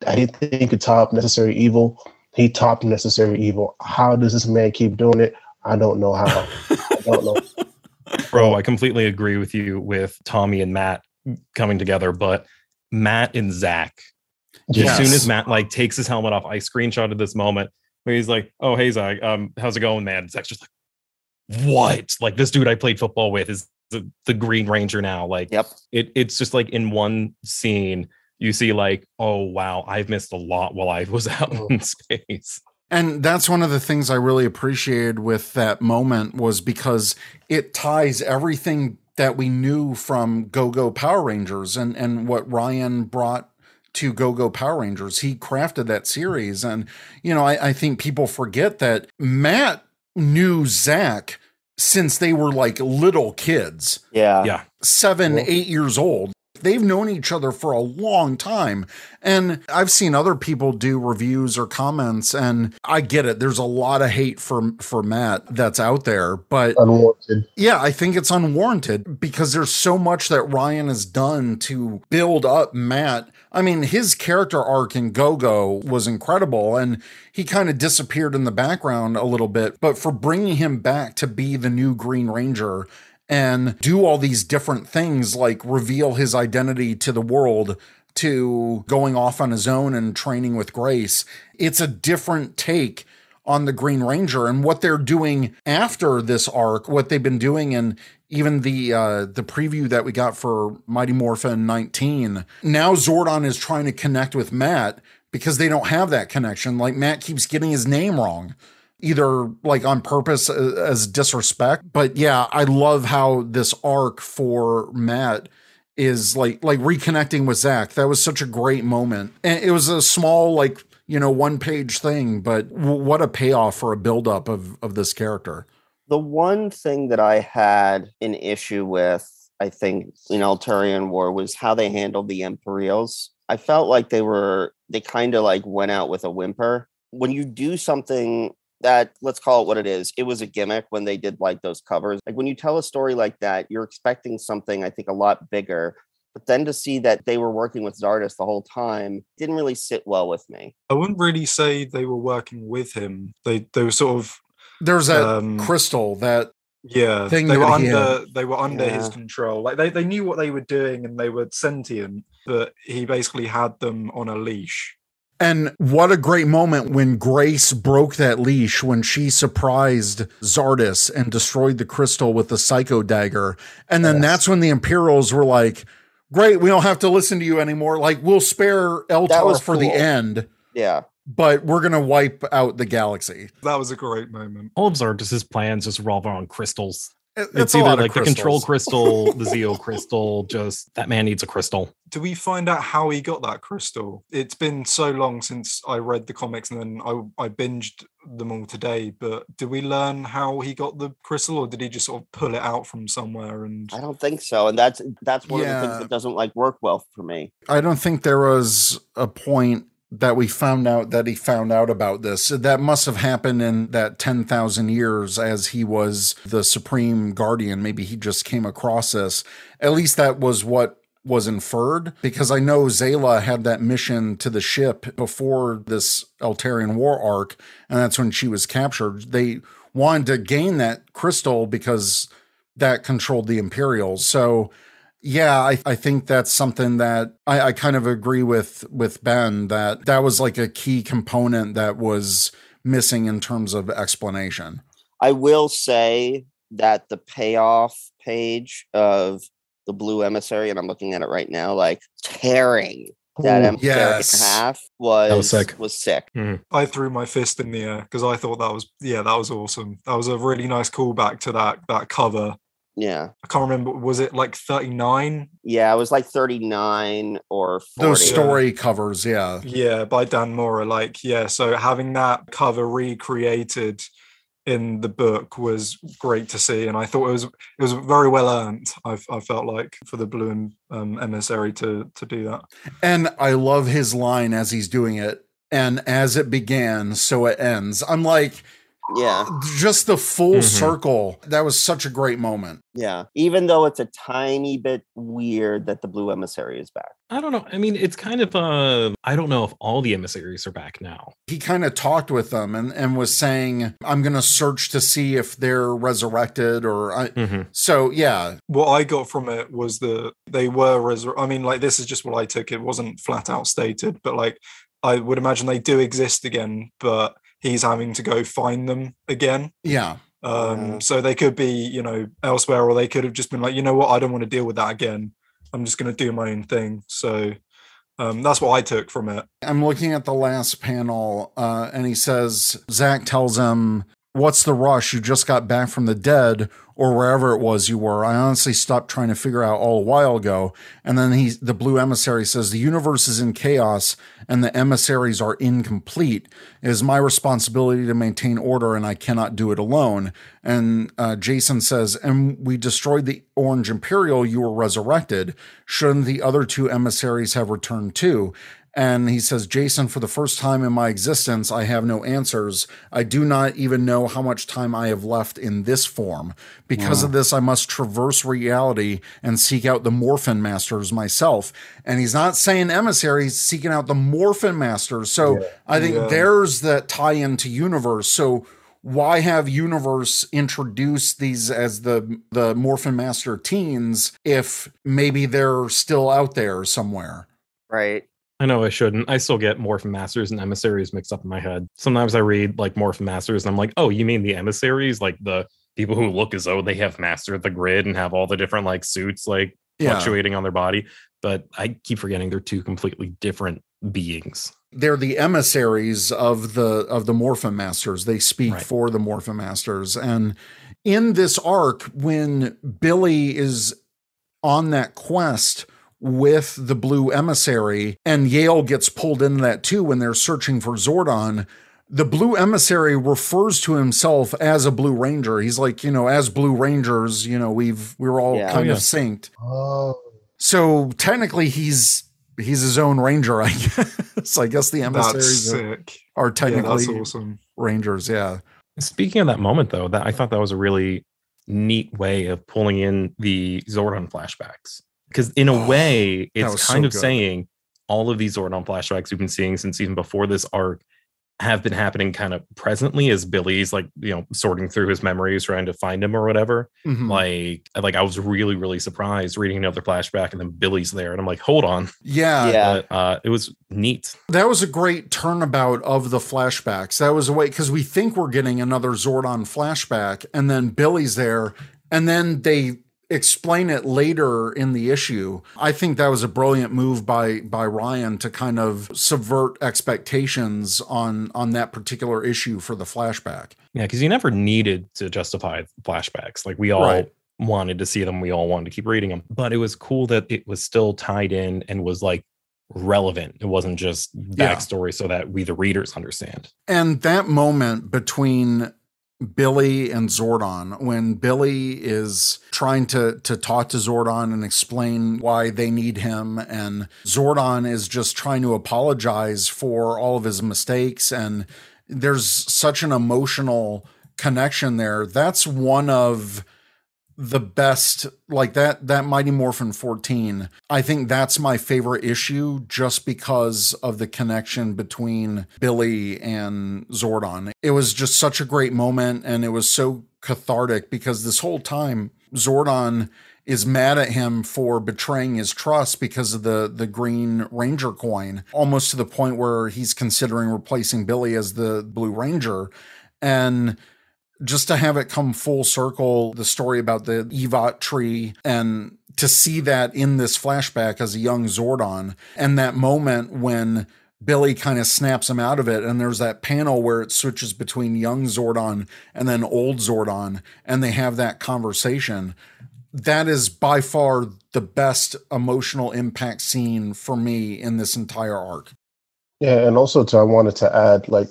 I didn't think he could top Necessary Evil. He topped Necessary Evil. How does this man keep doing it? I don't know how. I don't know. Bro, I completely agree with you with Tommy and Matt coming together, but Matt and Zack, Yes. as soon as Matt like takes his helmet off, I screenshotted this moment where he's like, "Oh, hey Zack, um, how's it going, man?" Zack's just like, "What?" Like this dude I played football with is the, the Green Ranger now. Like, Yep. it it's just like in one scene you see like, "Oh wow, I've missed a lot while I was out Oh. in space." And that's one of the things I really appreciated with that moment was because it ties everything that we knew from Go Go Power Rangers and, and what Ryan brought to Go Go Power Rangers. He crafted that series. And, you know, I, I think people forget that Matt knew Zack since they were like little kids Yeah. Yeah. seven, Well- eight years old. They've known each other for a long time. And I've seen other people do reviews or comments, and I get it. There's a lot of hate for for Matt that's out there. But Unwarranted. yeah, I think it's unwarranted because there's so much that Ryan has done to build up Matt. I mean, his character arc in Go Go was incredible and he kind of disappeared in the background a little bit. But for bringing him back to be the new Green Ranger and do all these different things like reveal his identity to the world to going off on his own and training with Grace, it's a different take on the Green Ranger and what they're doing after this arc, what they've been doing and even the uh the preview that we got for Mighty Morphin 19. Now Zordon is trying to connect with Matt because they don't have that connection. Like Matt keeps getting his name wrong. Either like on purpose uh, as disrespect, but yeah, I love how this arc for Matt is like like reconnecting with Zack. That was such a great moment, and it was a small like you know one page thing, but w- what a payoff for a buildup of of this character. The one thing that I had an issue with, I think, in Eltarian War was how they handled the Imperials. I felt like they were they kind of like went out with a whimper. When you do something that let's call it what it is, it was a gimmick when they did like those covers. Like when you tell a story like that, you're expecting something I think a lot bigger. But then to see that they were working with Zardis the whole time didn't really sit well with me. I wouldn't really say they were working with him. They they were sort of There's that Um, crystal that yeah. Thing they were that he under they were under his control. Like they, they knew what they were doing and they were sentient, but he basically had them on a leash. And what a great moment when Grace broke that leash when she surprised Zardis and destroyed the crystal with the psycho dagger. And then Yes. that's when the Imperials were like, Great, we don't have to listen to you anymore. Like, we'll spare Eltar was for the end, Yeah. but we're going to wipe out the galaxy. That was a great moment. All of Zardis's plans just revolve around crystals. It- It's, either like the control crystal, the Zeo crystal, just that man needs a crystal. Do we find out how he got that crystal? It's been so long since I read the comics and then I, I binged them all today, but do we learn how he got the crystal or did he just sort of pull it out from somewhere and I don't think so. And that's that's one of the things that doesn't like work well for me. I don't think there was a point that we found out that he found out about this. That must have happened in that 10,000 years as he was the supreme guardian. Maybe he just came across this. At least that was what was inferred because I know Zayla had that mission to the ship before this Eltarian war arc, and that's when she was captured. They wanted to gain that crystal because that controlled the Imperials. So yeah, I, I think that's something that I, I kind of agree with with Ben that that was like a key component that was missing in terms of explanation. I will say that the payoff page of the blue emissary, and I'm looking at it right now, like tearing that Ooh, emissary yes. in half was was sick. Was sick. Mm-hmm. I threw my fist in the air because I thought that was yeah, that was awesome. That was a really nice callback to that that cover. Yeah. I can't remember, was it like 39? Yeah, it was like 39 or 40. Those story covers, yeah. Yeah, by Dan Mora. Like, yeah, so having that cover recreated in the book was great to see, and I thought it was it was very well earned. I, I felt like for the blue um, emissary to to do that. And I love his line as he's doing it. And as it began, so it ends. I'm like, Yeah. just the full Mhm. circle. That was such a great moment. Yeah. Even though it's a tiny bit weird that the blue emissary is back. I don't know. I mean, it's kind of uh I don't know if all the emissaries are back now. He kind of talked with them and, and was saying, I'm going to search to see if they're resurrected or I. Mhm. So, yeah, What I got from it was that they were resur- I mean, like this is just what I took. It wasn't flat out stated, but like I would imagine they do exist again, but he's having to go find them again. yeah. Um, Yeah. so they could be, you know, elsewhere, or they could have just been like, you know what, I don't want to deal with that again. I'm just going to do my own thing. So um, that's what I took from it. I'm looking at the last panel, uh, and he says, Zack tells him, What's the rush? You just got back from the dead or wherever it was you were. I honestly stopped trying to figure out all a while ago. And then he, the blue emissary says, The universe is in chaos and the emissaries are incomplete. It is my responsibility to maintain order and I cannot do it alone. And uh, Jason says, And we destroyed the Orange Imperial, you were resurrected. Shouldn't the other two emissaries have returned too? And he says, Jason, for the first time in my existence, I have no answers. I do not even know how much time I have left in this form. Because of this, I must traverse reality and seek out the Morphin Masters myself. And he's not saying emissary, he's seeking out the Morphin Masters. So I think Yeah. there's that tie into universe. So why have universe introduce these as the the Morphin Master teens if maybe they're still out there somewhere? Right. I know I shouldn't. I still get Morphin Masters and emissaries mixed up in my head. Sometimes I read like Morphin Masters and I'm like, oh, you mean the emissaries? Like the people who look as though they have mastered the grid and have all the different like suits like Yeah. fluctuating on their body. But I keep forgetting they're two completely different beings. they're the emissaries of the of the Morphin Masters. They speak Right. for the Morphin Masters. And in this arc, when Billy is on that quest with the blue emissary, and Yale gets pulled into that too when they're searching for Zordon. The blue emissary refers to himself as a blue ranger. He's like, you know, as blue rangers, you know, we've we're all Yeah. kind Oh, of synced. Oh, So technically he's he's his own ranger, I guess. I guess the That's emissaries are, sick. are Yeah, technically that's awesome. rangers, yeah. Speaking of that moment though, that I thought that was a really neat way of pulling in the Zordon flashbacks. Because in Oh, a way, it's kind so of good. saying all of these Zordon flashbacks we've been seeing since even before this arc have been happening kind of presently as Billy's like, you know, sorting through his memories, trying to find him or whatever. Mhm. Like, like I was really, really surprised reading another flashback and then Billy's there. And I'm like, hold on. yeah, Yeah. But uh it was neat. that was a great turnabout of the flashbacks. That was a way because we think we're getting another Zordon flashback, and then Billy's there, and then they explain it later in the issue. I think that was a brilliant move by by Ryan to kind of subvert expectations on on that particular issue for the flashback. Yeah, because you never needed to justify flashbacks. Like we all Right. wanted to see them, we all wanted to keep reading them. But it was cool that it was still tied in and was like relevant. It wasn't just Yeah. backstory so that we the readers understand. And that moment between Billy and Zordon, when Billy is trying to to talk to Zordon and explain why they need him, and Zordon is just trying to apologize for all of his mistakes, and there's such an emotional connection there. That's one of the best like that that mighty morphin 14 i think that's my favorite issue just because of the connection between billy and zordon. It was just such a great moment and it was so cathartic because this whole time zordon is mad at him for betraying his trust because of the the green ranger coin almost to the point where he's considering replacing billy as the blue ranger. And just to have it come full circle, the story about the Evot tree and to see that in this flashback as a young Zordon and that moment when Billy kind of snaps him out of it. And there's that panel where it switches between young Zordon and then old Zordon, and they have that conversation. That is by far the best emotional impact scene for me in this entire arc. Yeah, and also to I wanted to add like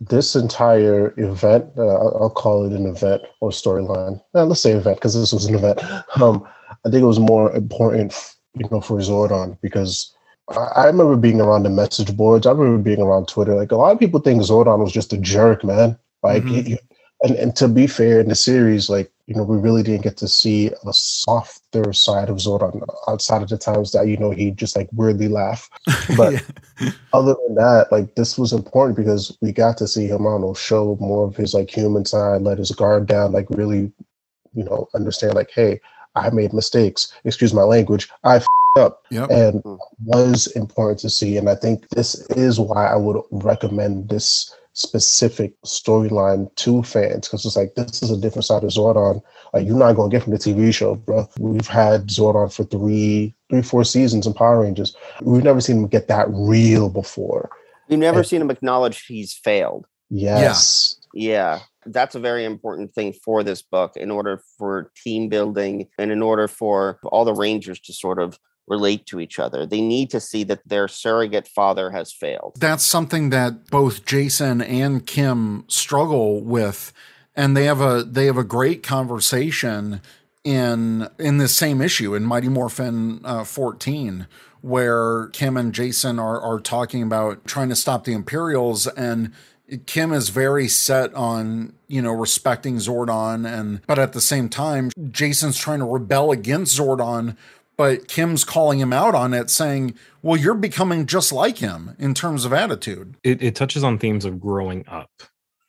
this entire event, uh, I'll call it an event or storyline. Uh, let's say event because this was an event. Um, I think it was more important, you know, for Zordon because I, I remember being around the message boards. I remember being around Twitter. Like a lot of people think Zordon was just a jerk, man. Like, Mhm. he- and and to be fair, in the series, like you know, we really didn't get to see a softer side of Zordon outside of the times that you know he just like weirdly laugh. But Yeah. other than that, like this was important because we got to see him, I don't know, show more of his like human side, let his guard down, like really, you know, understand like, hey, I made mistakes. Excuse my language. I f- up, Yep. and Mm. was important to see. And I think this is why I would recommend this specific storyline to fans because it's like this is a different side of Zordon. Like you're not gonna get from the TV show, bro. We've had Zordon for three, three, four seasons in Power Rangers. We've never seen him get that real before. We've never And- seen him acknowledge he's failed. Yes. Yeah, that's a very important thing for this book in order for team building and in order for all the Rangers to sort of relate to each other. They need to see that their surrogate father has failed. that's something that both Jason and Kim struggle with and they have a they have a great conversation in in this same issue in Mighty Morphin uh, 14 where Kim and Jason are are talking about trying to stop the Imperials and Kim is very set on, you know, respecting Zordon and but at the same time Jason's trying to rebel against Zordon but Kim's calling him out on it saying, "Well, you're becoming just like him in terms of attitude." It, it touches on themes of growing up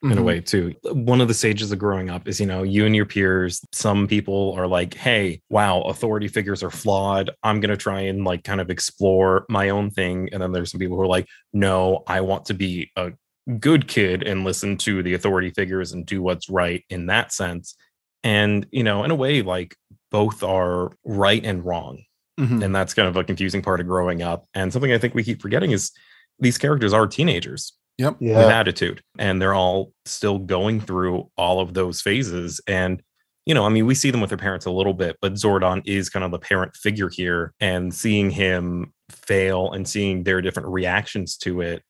in a Mhm. way too. One of the stages of growing up is, you know, you and your peers, some people are like, hey, wow, authority figures are flawed. I'm going to try and like kind of explore my own thing. And then there's some people who are like, no, I want to be a good kid and listen to the authority figures and do what's right in that sense. And, you know, in a way, like both are right and wrong. Mhm. And that's kind of a confusing part of growing up. And something I think we keep forgetting is these characters are teenagers Yep. with attitude and they're all still going through all of those phases and you know i mean we see them with their parents a little bit but zordon is kind of the parent figure here and seeing him fail and seeing their different reactions to it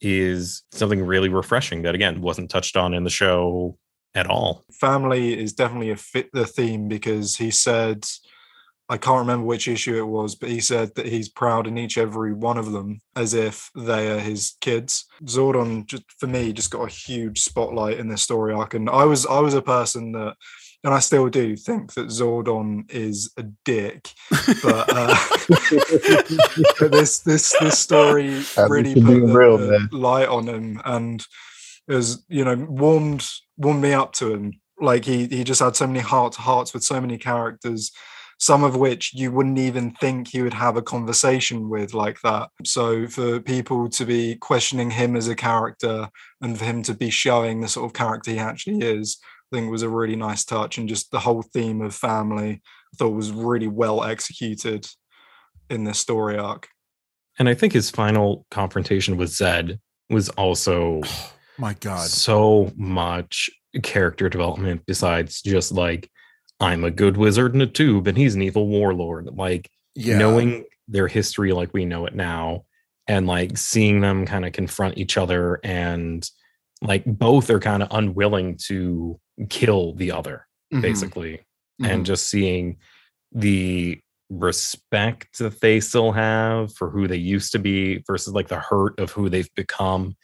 is something really refreshing that again wasn't touched on in the show at all family is definitely a fit the theme because he said I can't remember which issue it was, but he said that he's proud in each every one of them as if they are his kids. Zordon just for me just got a huge spotlight in this story arc. And I was I was a person that and I still do think that Zordon is a dick. But uh but this this this story really put be the, real, the light on him and has you know warmed warmed me up to him. Like he he just had so many heart to hearts with so many characters some of which you wouldn't even think he would have a conversation with like that. So for people to be questioning him as a character and for him to be showing the sort of character he actually is i think was a really nice touch. And just the whole theme of family i thought was really well executed in this story arc. And i think his final confrontation with zedd was also My God. so much character development besides just like I'm a good wizard in a tube and he's an evil warlord. Like Yeah. knowing their history like we know it now and like seeing them kind of confront each other and like both are kind of unwilling to kill the other Mhm. basically Mhm. and just seeing the respect that they still have for who they used to be versus like the hurt of who they've become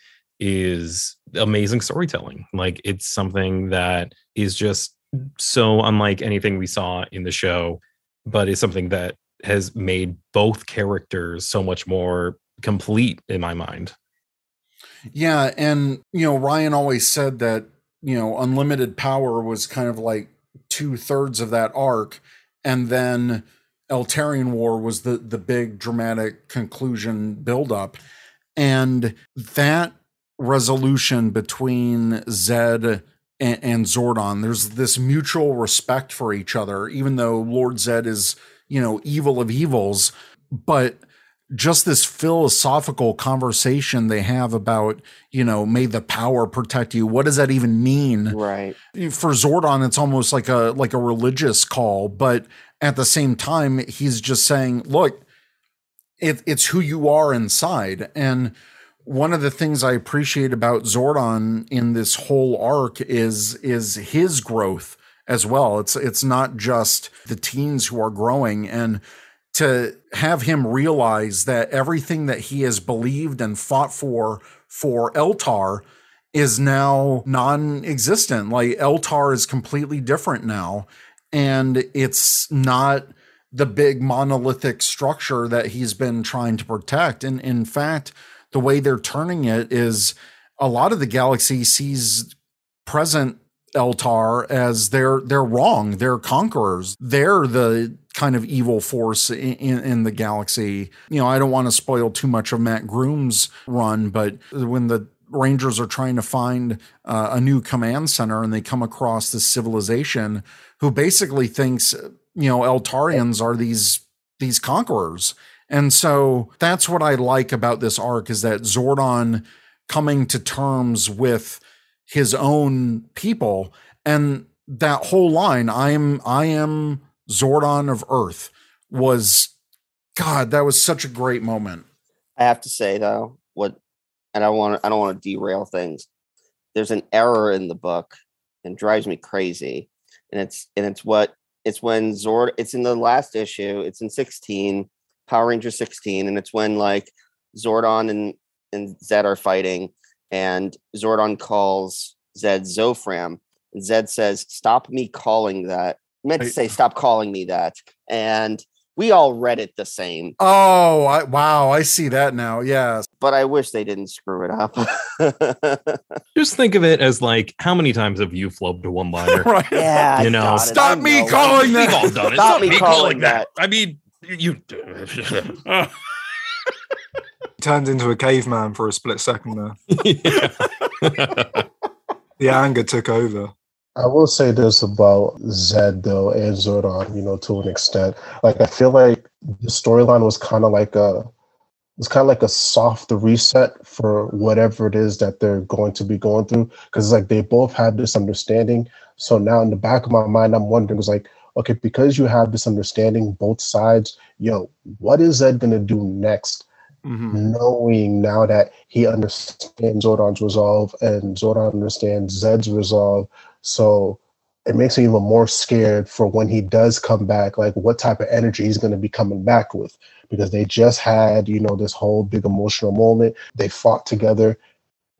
is amazing storytelling. Like it's something that is just so unlike anything we saw in the show, but is something that has made both characters so much more complete in my mind. Yeah, and you know, Ryan always said that you know, unlimited power was kind of like two thirds of that arc, and then Eltarian War was the the big dramatic conclusion buildup, and that resolution between Zedd and, and Zordon, there's this mutual respect for each other, even though Lord Zedd is you know evil of evils, but just this philosophical conversation they have about, you know, may the power protect you. What does that even mean? Right. For Zordon, it's almost like a like a religious call, but at the same time, he's just saying, look, it, it's who you are inside. And one of the things I appreciate about Zordon in this whole arc is is his growth as well. It's it's not just the teens who are growing and to have him realize that everything that he has believed and fought for for Eltar is now non-existent. Like Eltar is completely different now and it's not the big monolithic structure that he's been trying to protect. And in fact, the way they're turning it is a lot of the galaxy sees present Eltar as they're they're wrong. They're conquerors. They're the kind of evil force in, in, in the galaxy. You know, I don't want to spoil too much of Matt Groom's run, but when the Rangers are trying to find uh, a new command center and they come across this civilization who basically thinks, you know, Eltarians are these these conquerors. And so that's what I like about this arc is that Zordon coming to terms with his own people and that whole line i am i am zordon of earth was god that was such a great moment I have to say though, what, and I want I don't want to derail things. There's an error in the book, and drives me crazy, and it's and it's what it's when Zord. It's in the last issue. It's in 16, Power Ranger 16, and it's when like Zordon and and Zedd are fighting, and Zordon calls Zedd Zofram. And Zedd says, "Stop me calling that." I meant to say, "Stop calling me that," and we all read it the same. oh I, wow i see that now yeah but I wish they didn't screw it up. Just think of it as like, how many times have you flubbed a one liner? right yeah, You know, stop me know. calling We've that all done it. Stop me calling that. I mean, you. Do turned into a caveman for a split second there. Yeah. The anger took over. I will say this about Zedd though and Zordon, you know, to an extent. Like I feel like the storyline was kind of like a it's kind of like a soft reset for whatever it is that they're going to be going through. Because like they both had this understanding. So now in the back of my mind, I'm wondering, it's like, okay, because you have this understanding, both sides, yo, what is Zedd gonna do next? Mhm. knowing now that he understands Zordon's resolve and Zordon understands Zedd's resolve. So it makes me even more scared for when he does come back, like what type of energy he's going to be coming back with. Because they just had, you know, this whole big emotional moment. They fought together.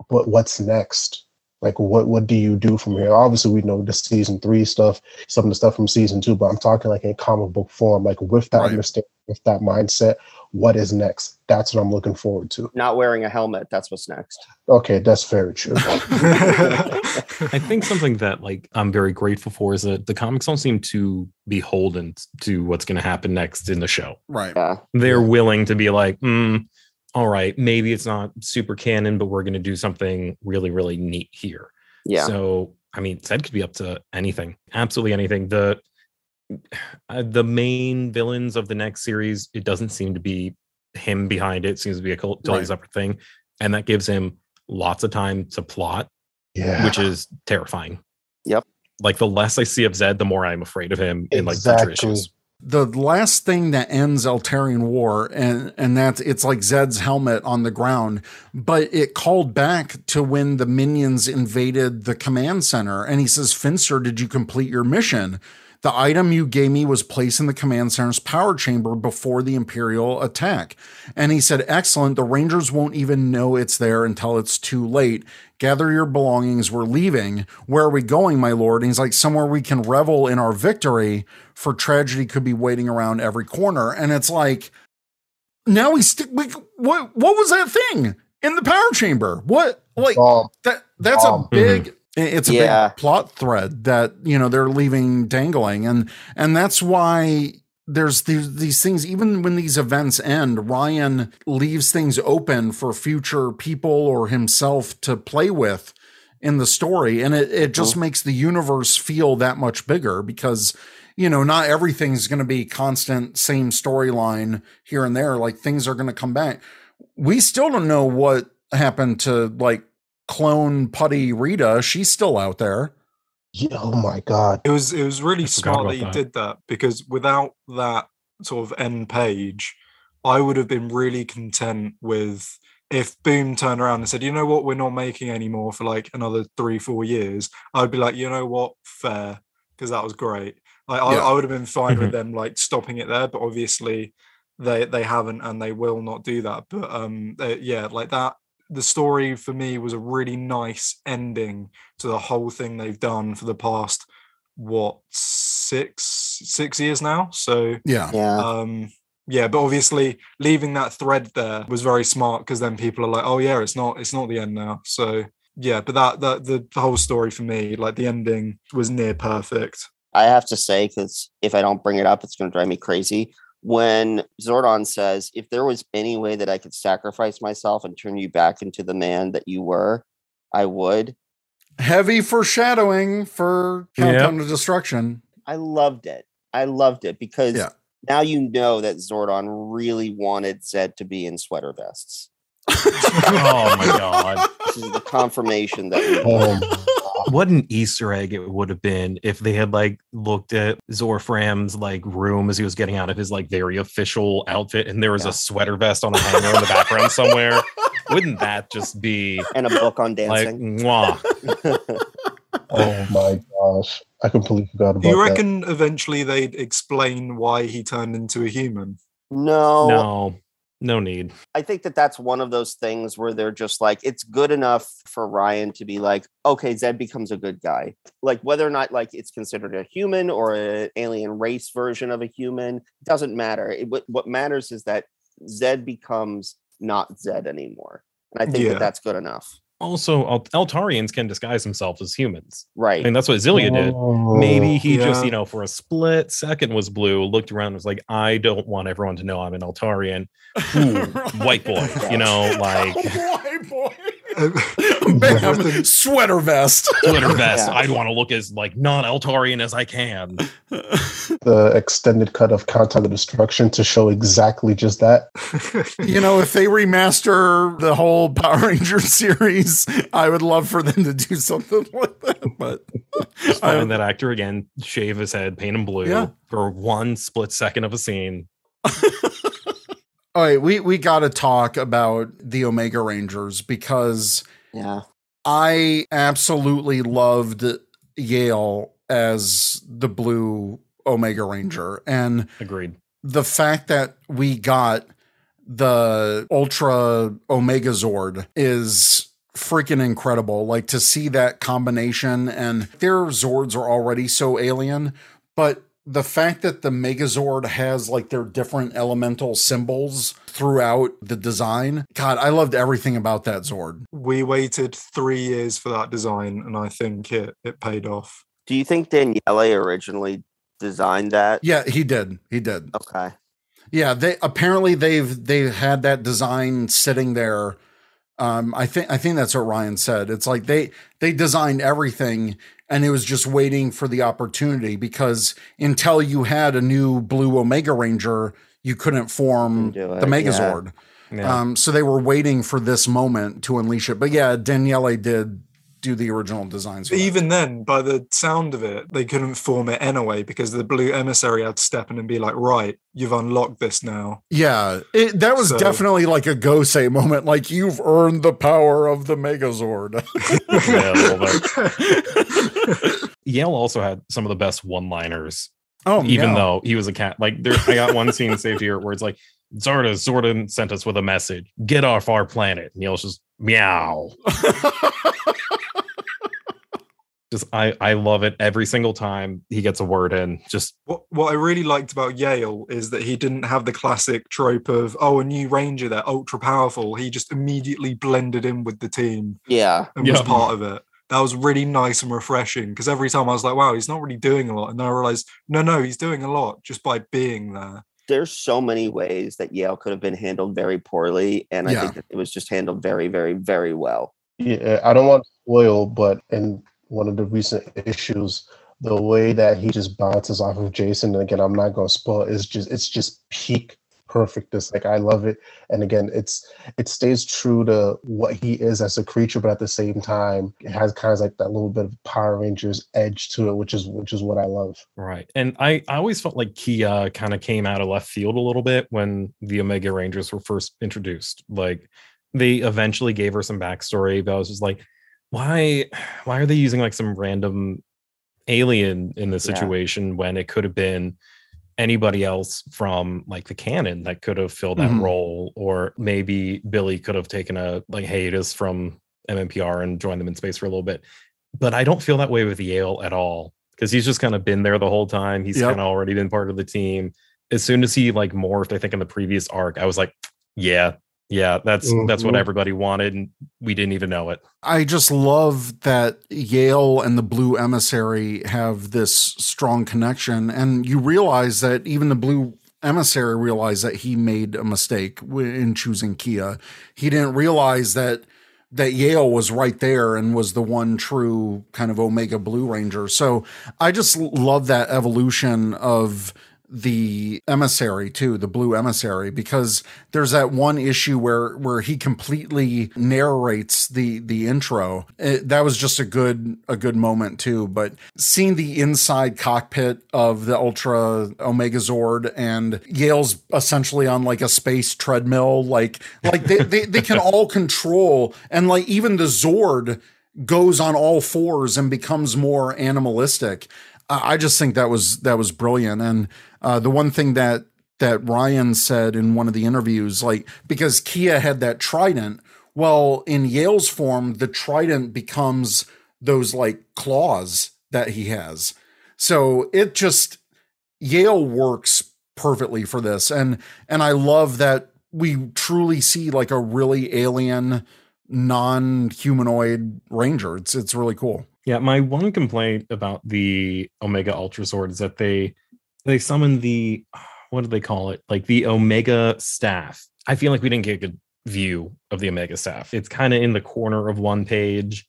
But what's next? Like what what do you do from here? Obviously, we know the season three stuff, some of the stuff from season two, but I'm talking like in comic book form, like with that Right. understanding, with that mindset, what is next? That's what I'm looking forward to. Not wearing a helmet. That's what's next. Okay, that's very true. I think something that like I'm very grateful for is that the comics don't seem too beholden to what's going to happen next in the show. right Yeah. They're willing to be like, mm, all right, maybe it's not super canon, but we're going to do something really, really neat here. Yeah. So, I mean, Zedd could be up to anything, absolutely anything. The uh, the main villains of the next series, it doesn't seem to be him behind it. it seems to be a co- totally Right. separate thing, and that gives him lots of time to plot, Yeah. which is terrifying. Yep. Like the less I see of Zedd, the more I'm afraid of him in like future issues. The last thing that ends Eltarian War, and and that's it's like Zedd's helmet on the ground, but it called back to when the minions invaded the command center, and he says, "Finster, did you complete your mission?" The item you gave me was placed in the command center's power chamber before the Imperial attack. And he said, Excellent. The Rangers won't even know it's there until it's too late. Gather your belongings. We're leaving. Where are we going, my lord? And he's like, Somewhere we can revel in our victory, for tragedy could be waiting around every corner. And it's like, now we, st- like, what? What was that thing in the power chamber? What? Like that? That's a big. Mm-hmm. It's a Yeah. big plot thread that you know they're leaving dangling, and and that's why there's these these things. Even when these events end, Ryan leaves things open for future people or himself to play with in the story, and it it just mm-hmm. makes the universe feel that much bigger because you know not everything's going to be constant same storyline here and there. Like things are going to come back. We still don't know what happened to like clone putty Rita. She's still out there. yeah, oh my god. It was it was really smart that you did that because without that sort of end page, I would have been really content with if Boom turned around and said, you know what, we're not making anymore for like another three, four years. I'd be like, you know what, fair, because that was great. Like, I, Yeah. I would have been fine with them like stopping it there, but obviously they they haven't and they will not do that. But um, they- yeah, like that. The story for me was a really nice ending to the whole thing they've done for the past what six six years now. So Yeah. Yeah. um yeah but obviously leaving that thread there was very smart because then people are like oh yeah it's not it's not the end now so yeah but that that the whole story for me like the ending was near perfect I have to say, because if I don't bring it up, it's going to drive me crazy. When Zordon says, if there was any way that I could sacrifice myself and turn you back into the man that you were, I would. Heavy foreshadowing for Countdown to Destruction. I loved it. I loved it because Yeah. now you know that Zordon really wanted Zedd to be in sweater vests. oh my god. This is the confirmation that we Um, What an Easter egg it would have been if they had like looked at Zorfram's like room as he was getting out of his like very official outfit and there was Yeah. a sweater vest on a hanger in the background somewhere. Wouldn't that just be and a book on like dancing. mwah? oh my gosh. I completely forgot about do you that. reckon eventually they'd explain why he turned into a human no, No, no need. I think that that's one of those things where they're just like, it's good enough for Ryan to be like, okay, Zedd becomes a good guy. Like whether or not like it's considered a human or an alien race version of a human doesn't matter. It, what, what matters is that Zedd becomes not Zedd anymore, and I think Yeah. that that's good enough. Also, Al- Eltarians can disguise themselves as humans. I Right? mean, that's what Zillia did. Oh. Maybe he just, you know, for a split second was blue, looked around, and was like, I don't want everyone to know I'm an Eltarian. Ooh, white boy, you know, like White boy. Everything- Bam, sweater vest. Sweater vest. Yeah. I'd want to look as like non-Eltarian as I can. the extended cut of Countdown to Destruction to show exactly just that. You know, if they remaster the whole Power Rangers series, I would love for them to do something like that. But Just I- find that actor again, shave his head, paint him blue Yeah. for one split second of a scene. All right, we we got to talk about the Omega Rangers because Yeah. I absolutely loved Yale as the blue Omega Ranger and Agreed. the fact that we got the Ultra Omega Zord is freaking incredible. Like to see that combination, and their Zords are already so alien, but the fact that the Megazord has like their different elemental symbols throughout the design, God, I loved everything about that Zord. we waited three years for that design and i think it it paid off Do you think Daniele originally designed that? Yeah, he did. He did. Okay. Yeah, they apparently they've they had that design sitting there. Um, I think I think that's what Ryan said. It's like they they designed everything and it was just waiting for the opportunity because until you had a new blue Omega Ranger, you couldn't form the it, yeah. Megazord. Yeah. Um, so they were waiting for this moment to unleash it. But yeah, Daniele did do the original designs. for that. even then, by the sound of it, they couldn't form it anyway because the blue emissary had to step in and be like, right, you've unlocked this now. Yeah, it, that was So- definitely like a go say moment. Like you've earned the power of the Megazord. Yeah, a little bit. Yale also had some of the best one-liners, oh, even yeah. though he was a cat. Like there, I got one scene saved here where it's like Zarda Zorda sent us with a message: "Get off our planet." And Yale's just meow. Just I, I love it every single time he gets a word in. Just What what I really liked about Yale is that he didn't have the classic trope of oh a new ranger they're ultra powerful. He just immediately blended in with the team Yeah. and was Yeah. part of it. That was really nice and refreshing because every time I was like, wow, he's not really doing a lot. And then I realized, no, no, he's doing a lot just by being there. There's so many ways that Yale could have been handled very poorly, and I Yeah. think that it was just handled very, very, very well. Yeah, I don't want to spoil, but in one of the recent issues, the way that he just bounces off of Jason, and again, I'm not going to spoil, It's just it's just peak perfectness. Like I love it. And again, it's it stays true to what he is as a creature, but at the same time, it has kind of like that little bit of Power Rangers edge to it, which is which is what I love. Right. And I, I always felt like Kia uh, kind of came out of left field a little bit when the Omega Rangers were first introduced. Like they eventually gave her some backstory, but I was just like, why why are they using like some random alien in this Yeah. situation when it could have been anybody else from like the canon that could have filled that Mhm. role or maybe billy could have taken a like hiatus from mmpr and joined them in space for a little bit but i don't feel that way with yale at all because he's just kind of been there the whole time he's Yep. kind of already been part of the team as soon as he like morphed i think in the previous arc i was like yeah yeah that's that's what Mhm. everybody wanted and we didn't even know it I just love that Yale and the Blue Emissary have this strong connection. And you realize that even the Blue Emissary realized that he made a mistake in choosing Kia. He didn't realize that that Yale was right there and was the one true kind of Omega Blue Ranger. So I just love that evolution of the emissary too the blue emissary because there's that one issue where where he completely narrates the the intro. It- that was just a good a good moment too. But seeing the inside cockpit of the ultra omega zord and yale's essentially on like a space treadmill like like they they, they can all control. And like even the zord goes on all fours and becomes more animalistic I I just think that was that was brilliant. And uh, the one thing that that Ryan said in one of the interviews, like because Kia had that trident, well, in Yale's form, the trident becomes those like claws that he has. So it just Yale works perfectly for this, and and I love that we truly see like a really alien, non-humanoid ranger. It's it's really cool. Yeah, my one complaint about the Omega Ultra Zord is that they they summon the what do they call it? Like the Omega staff. I feel like we didn't get a good view of the Omega staff. It's kind of in the corner of one page,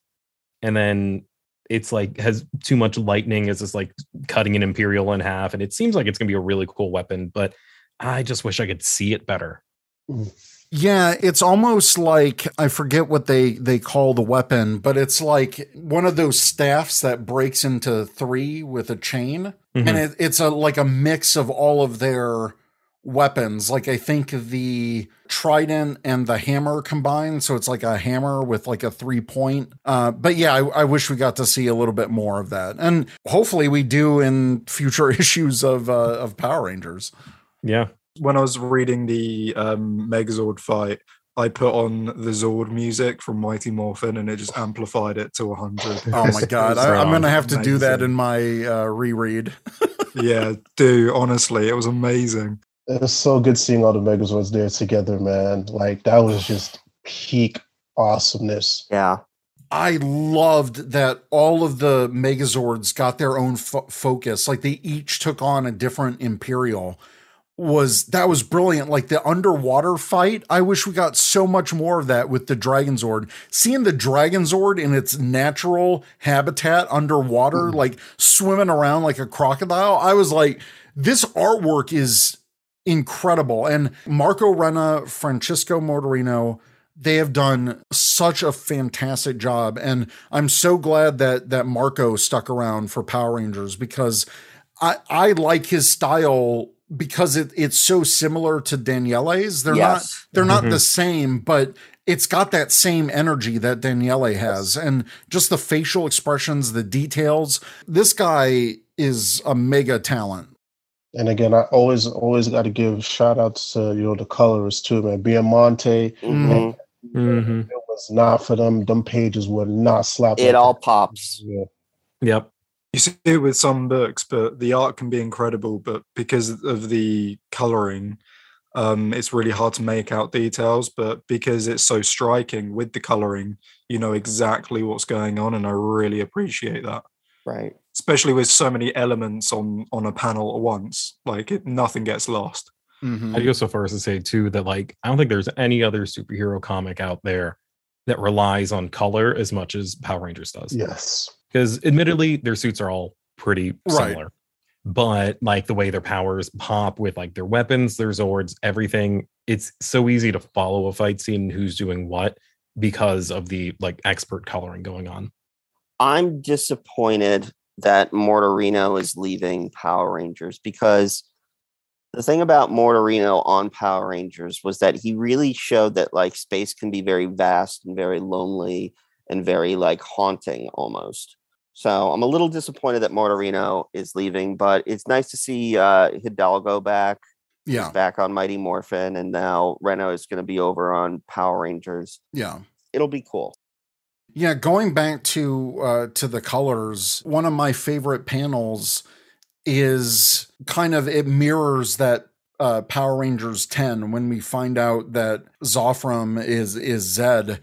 and then it's like has too much lightning. It's just like cutting an Imperial in half, and it seems like it's gonna be a really cool weapon, but I just wish I could see it better. Mm. Yeah, it's almost like I forget what they they call the weapon, but it's like one of those staffs that breaks into three with a chain, Mhm. and it, it's a like a mix of all of their weapons. Like I think the trident and the hammer combined, so it's like a hammer with like a three point. Uh, but yeah, I, I wish we got to see a little bit more of that, and hopefully we do in future issues of uh, of Power Rangers. Yeah, when I was reading the um, Megazord fight, I put on the Zord music from Mighty Morphin, and it just amplified it to 100. Oh my god, I, I'm gonna have to do that in my uh, reread. yeah, do honestly, it was amazing. It was so good seeing all the Megazords there together, man. Like that was just peak awesomeness. Yeah. I loved that all of the Megazords got their own fo- focus. Like they each took on a different Imperial. Was that was brilliant? Like the underwater fight. I wish we got so much more of that with the Dragon Zord. Seeing the Dragon Zord in its natural habitat underwater, mm-hmm. like swimming around like a crocodile. I was like, this artwork is incredible. And Marco Renna, Francesco Mortarino, they have done such a fantastic job. And I'm so glad that that Marco stuck around for Power Rangers because I, I like his style because it, it's so similar to Daniele's. They're not they're not Mhm. the same, but it's got that same energy that Daniele has, and just the facial expressions, the details. This guy is a mega talent. And again, I always always got to give shout outs to you know the colorists too, man. Baiamonte, Mhm. Mhm. it was not for them. Them pages were not slapped. It all that. pops. Yeah. yep. You see it with some books, but the art can be incredible. But because of the coloring, um, it's really hard to make out details. But because it's so striking with the coloring, you know exactly what's going on, and I really appreciate that. Right. Especially with so many elements on on a panel at once, like it, nothing gets lost. Mhm. I'd go so far as to say too that like I don't think there's any other superhero comic out there that relies on color as much as Power Rangers does. Yes. Because admittedly, their suits are all pretty Right. similar. but like the way their powers pop with like their weapons, their zords, everything. It's so easy to follow a fight scene who's doing what because of the like expert coloring going on. I'm disappointed that Mortarino is leaving Power Rangers because the thing about Mortarino on Power Rangers was that he really showed that like space can be very vast and very lonely and very like haunting almost. So I'm a little disappointed that Mortarino is leaving, but it's nice to see uh, Hidalgo back. He's Yeah. back on Mighty Morphin, and now Renna is going to be over on Power Rangers. Yeah. It'll be cool. Yeah, going back to uh, to the colors, one of my favorite panels is kind of it mirrors that uh, Power Rangers 10 when we find out that Zophram is is Zed,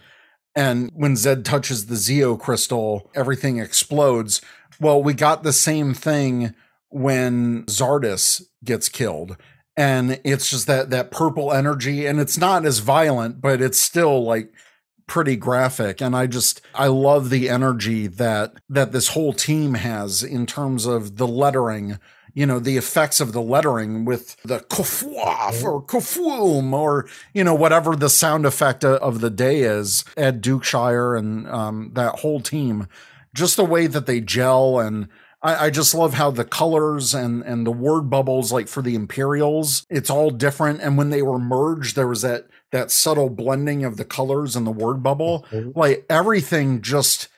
and when Zedd touches the Zeo crystal, everything explodes. Well, we got the same thing when Zardis gets killed. And it's just that that purple energy, and it's not as violent, but it's still like pretty graphic and i just i love the energy that that this whole team has in terms of the lettering you know the effects of the lettering with the kufwaf or kufwoom or you know whatever the sound effect of the day is. Ed dukeshire and um, that whole team just the way that they gel and I, I just love how the colors and and the word bubbles like for the imperials it's all different. And when they were merged there was that that subtle blending of the colors and the word bubble. Mhm. like everything just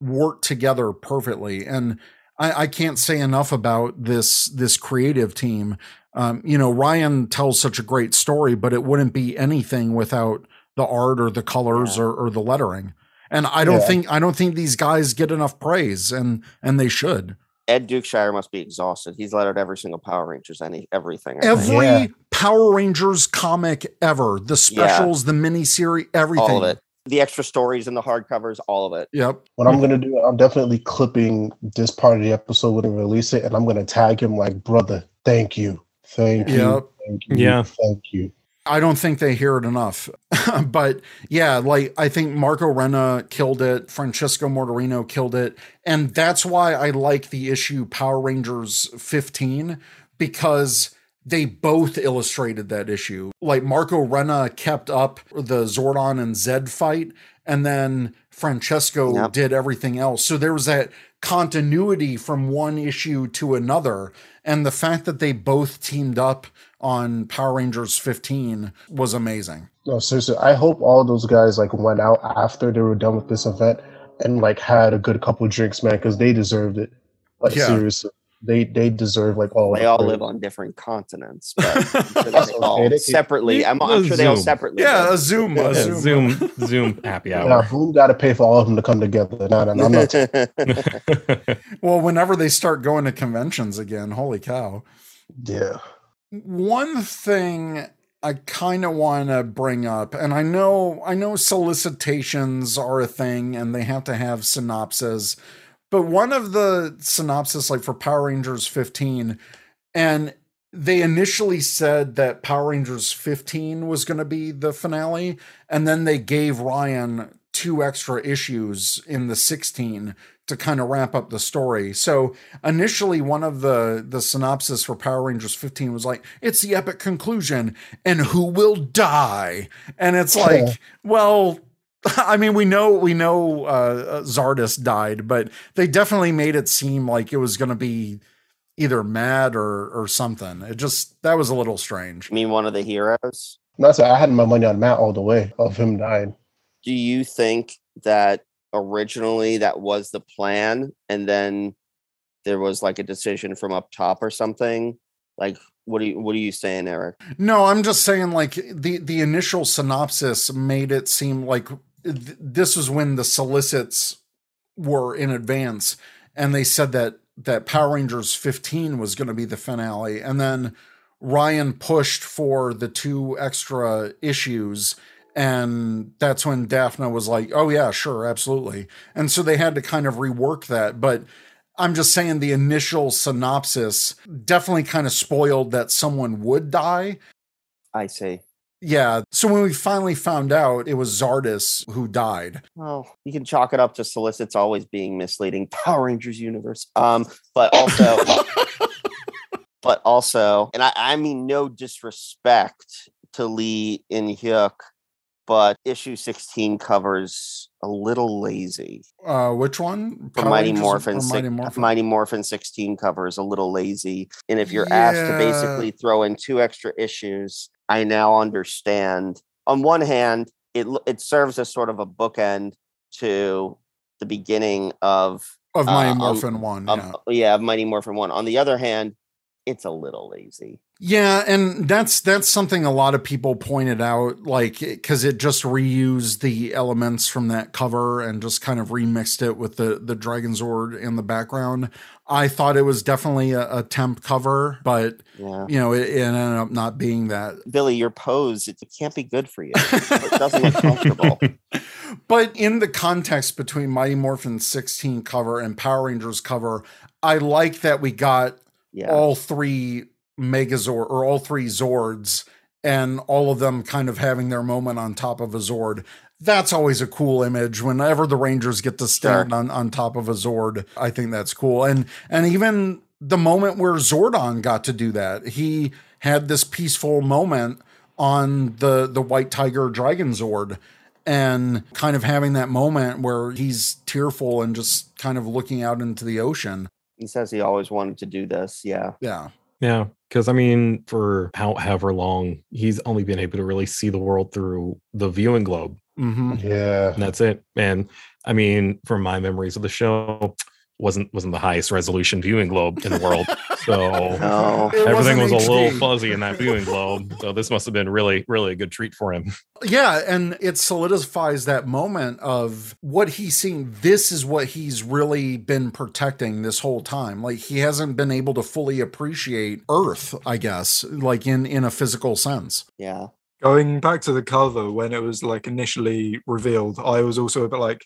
worked together perfectly. And I, I can't say enough about this this creative team um, you know ryan tells such a great story but it wouldn't be anything without the art or the colors Yeah. or, or the lettering and i don't Yeah. think i don't think these guys get enough praise and and they should Ed Dukeshire must be exhausted. He's lettered every single Power Rangers, any everything. Every Yeah. power rangers comic ever the specials the miniseries everything all of it. The extra stories and the hardcovers, all of it. yep What I'm gonna do, I'm definitely clipping this part of the episode when I release it, and I'm gonna tag him like, brother, thank you, thank Yep. you, thank you, Yeah. thank you. I don't think they hear it enough. but yeah, like I think Marco Renna killed it, Francesco Mortarino killed it, and that's why I like the issue Power Rangers 15 because they both illustrated that issue. Like Marco Renna kept up the Zordon and Zedd fight and then Francesco Yep. did everything else. So there was that continuity from one issue to another and the fact that they both teamed up on Power Rangers 15 was amazing. No, seriously, I hope all those guys like went out after they were done with this event and like had a good couple drinks, man, because they deserved it. Like Yeah. seriously, they they deserve like all. They all praise. live on different continents, but I'm sure they That's all okay. They can- separately. I'm, I'm Yeah, sure they all separately. yeah, live. a Zoom, a Yeah, Zoom. Zoom, Zoom happy Now, hour. who got to pay for all of them to come together? No, no, no, I'm not. Well, whenever they start going to conventions again, holy cow. yeah. One thing I kind of want to bring up, and I know I know solicitations are a thing and they have to have synopses, but one of the synopsis, like for Power Rangers 15, and they initially said that Power Rangers 15 was going to be the finale, and then they gave Ryan two extra issues in the 16 to kind of wrap up the story. So initially one of the the synopsis for Power Rangers 15 was like it's the epic conclusion and who will die and it's like well I mean we know we know uh Zardis died but they definitely made it seem like it was going to be either Matt or or something it just that was a little strange I mean, one of the heroes. That's I had my money on Matt all the way of him dying. Do you think that originally that was the plan, and then there was like a decision from up top or something? Like, what are you what are you saying, Eric? No, I'm just saying like the the initial synopsis made it seem like th- this was when the solicits were in advance and they said that that Power Rangers 15 was going to be the finale and then Ryan pushed for the two extra issues and that's when Daphne was like, "Oh yeah, sure, absolutely." And so they had to kind of rework that, but I'm just saying the initial synopsis definitely kind of spoiled that someone would die. I see. Yeah. So when we finally found out it was Zardis who died. Well, you can chalk it up to solicits always being misleading. Power Rangers universe. Um, but also but also, and I, I mean no disrespect to Lee InHyuk, but issue 16 covers a little lazy. Uh, which one? The Mighty Morphin, Mighty Morphin? Mighty Morphin 16 covers a little lazy. And if you're asked to basically throw in two extra issues, I now understand. On one hand, it it serves as sort of a bookend to the beginning of of uh, Mighty um, Morphin one. of, yeah. yeah, Mighty Morphin 1. On the other hand, it's a little lazy. Yeah, and that's that's something a lot of people pointed out, like because it just reused the elements from that cover and just kind of remixed it with the the Dragon Zord in the background. I thought it was definitely a, a temp cover, but Yeah. you know, it, it ended up not being that. Billy, your pose, it, it can't be good for you. It doesn't look comfortable. But in the context between Mighty Morphin 16 cover and Power Rangers cover, I like that we got Yeah. all three Megazord or all three Zords and all of them kind of having their moment on top of a Zord. That's always a cool image. Whenever the Rangers get to stand on, on top of a Zord, I think that's cool. And and even the moment where Zordon got to do that, he had this peaceful moment on the the White Tiger Dragon Zord and kind of having that moment where he's tearful and just kind of looking out into the ocean. He says he always wanted to do this. Yeah. Yeah. Yeah, because I mean, for how, however long, he's only been able to really see the world through the viewing globe, hmm Yeah. and that's it. And I mean, from my memories of the show, wasn't wasn't the highest resolution viewing globe in the world, so oh. No. Everything was wasn't a little fuzzy in that viewing globe. So this must have been really, really a good treat for him. Yeah, and it solidifies that moment of what he's seeing. This is what he's really been protecting this whole time. Like he hasn't been able to fully appreciate Earth, I guess, like in in a physical sense. Yeah. Going back to the cover when it was like initially revealed, I was also a bit like,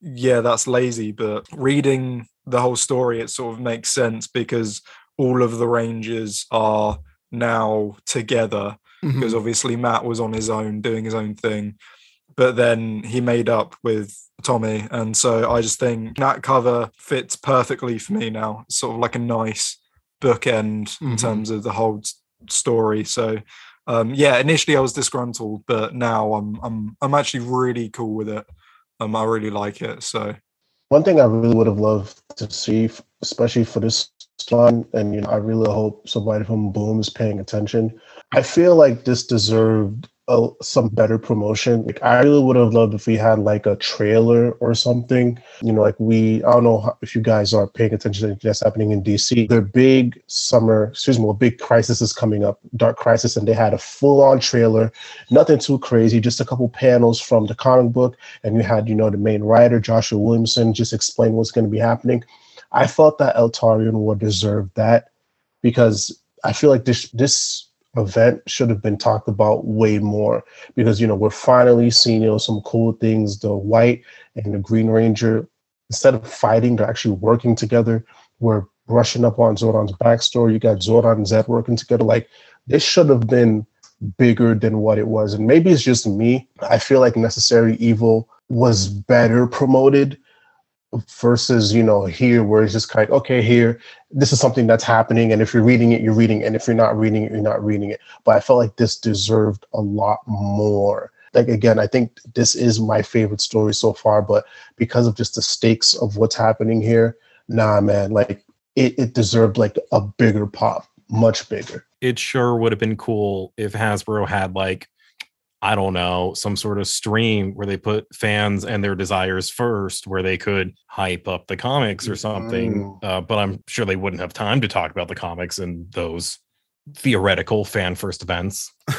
yeah, that's lazy. But reading the whole story, it sort of makes sense because all of the Rangers are now together. Mhm. Because obviously Matt was on his own doing his own thing, but then he made up with Tommy. And so I just think that cover fits perfectly for me now. It's sort of like a nice bookend in Mhm. terms of the whole story. So um yeah initially i was disgruntled but now i'm i'm i'm actually really cool with it um i really like it so One thing I really would have loved to see, especially for this one, and you know, I really hope somebody from Boom is paying attention. I feel like this deserved a, some better promotion. Like, I really would have loved if we had like a trailer or something. You know, like we, I don't know if you guys are paying attention to that's happening in DC. Their big summer, excuse me, a big crisis is coming up, Dark Crisis, and they had a full-on trailer. Nothing too crazy, just a couple panels from the comic book and you had, you know, the main writer, Joshua Williamson, just explain what's going to be happening. I felt that Eltarian would deserve that because I feel like this this event should have been talked about way more because you know we're finally seeing you know some cool things. The White and the Green Ranger, instead of fighting, they're actually working together. We're brushing up on Zordon's backstory. You got Zordon and Zedd working together. Like this should have been bigger than what it was. And maybe it's just me. I feel like Necessary Evil was better promoted versus, you know, here where it's just kind of, okay, here, this is something that's happening. And if you're reading it, you're reading it. And if you're not reading it, you're not reading it. But I felt like this deserved a lot more. Like, again, I think this is my favorite story so far. But because of just the stakes of what's happening here, nah, man, like it, it deserved like a bigger pop, much bigger. It sure would have been cool if Hasbro had like I don't know, some sort of stream where they put fans and their desires first, where they could hype up the comics or something. Mm. Uh, but I'm sure they wouldn't have time to talk about the comics in those theoretical fan first events.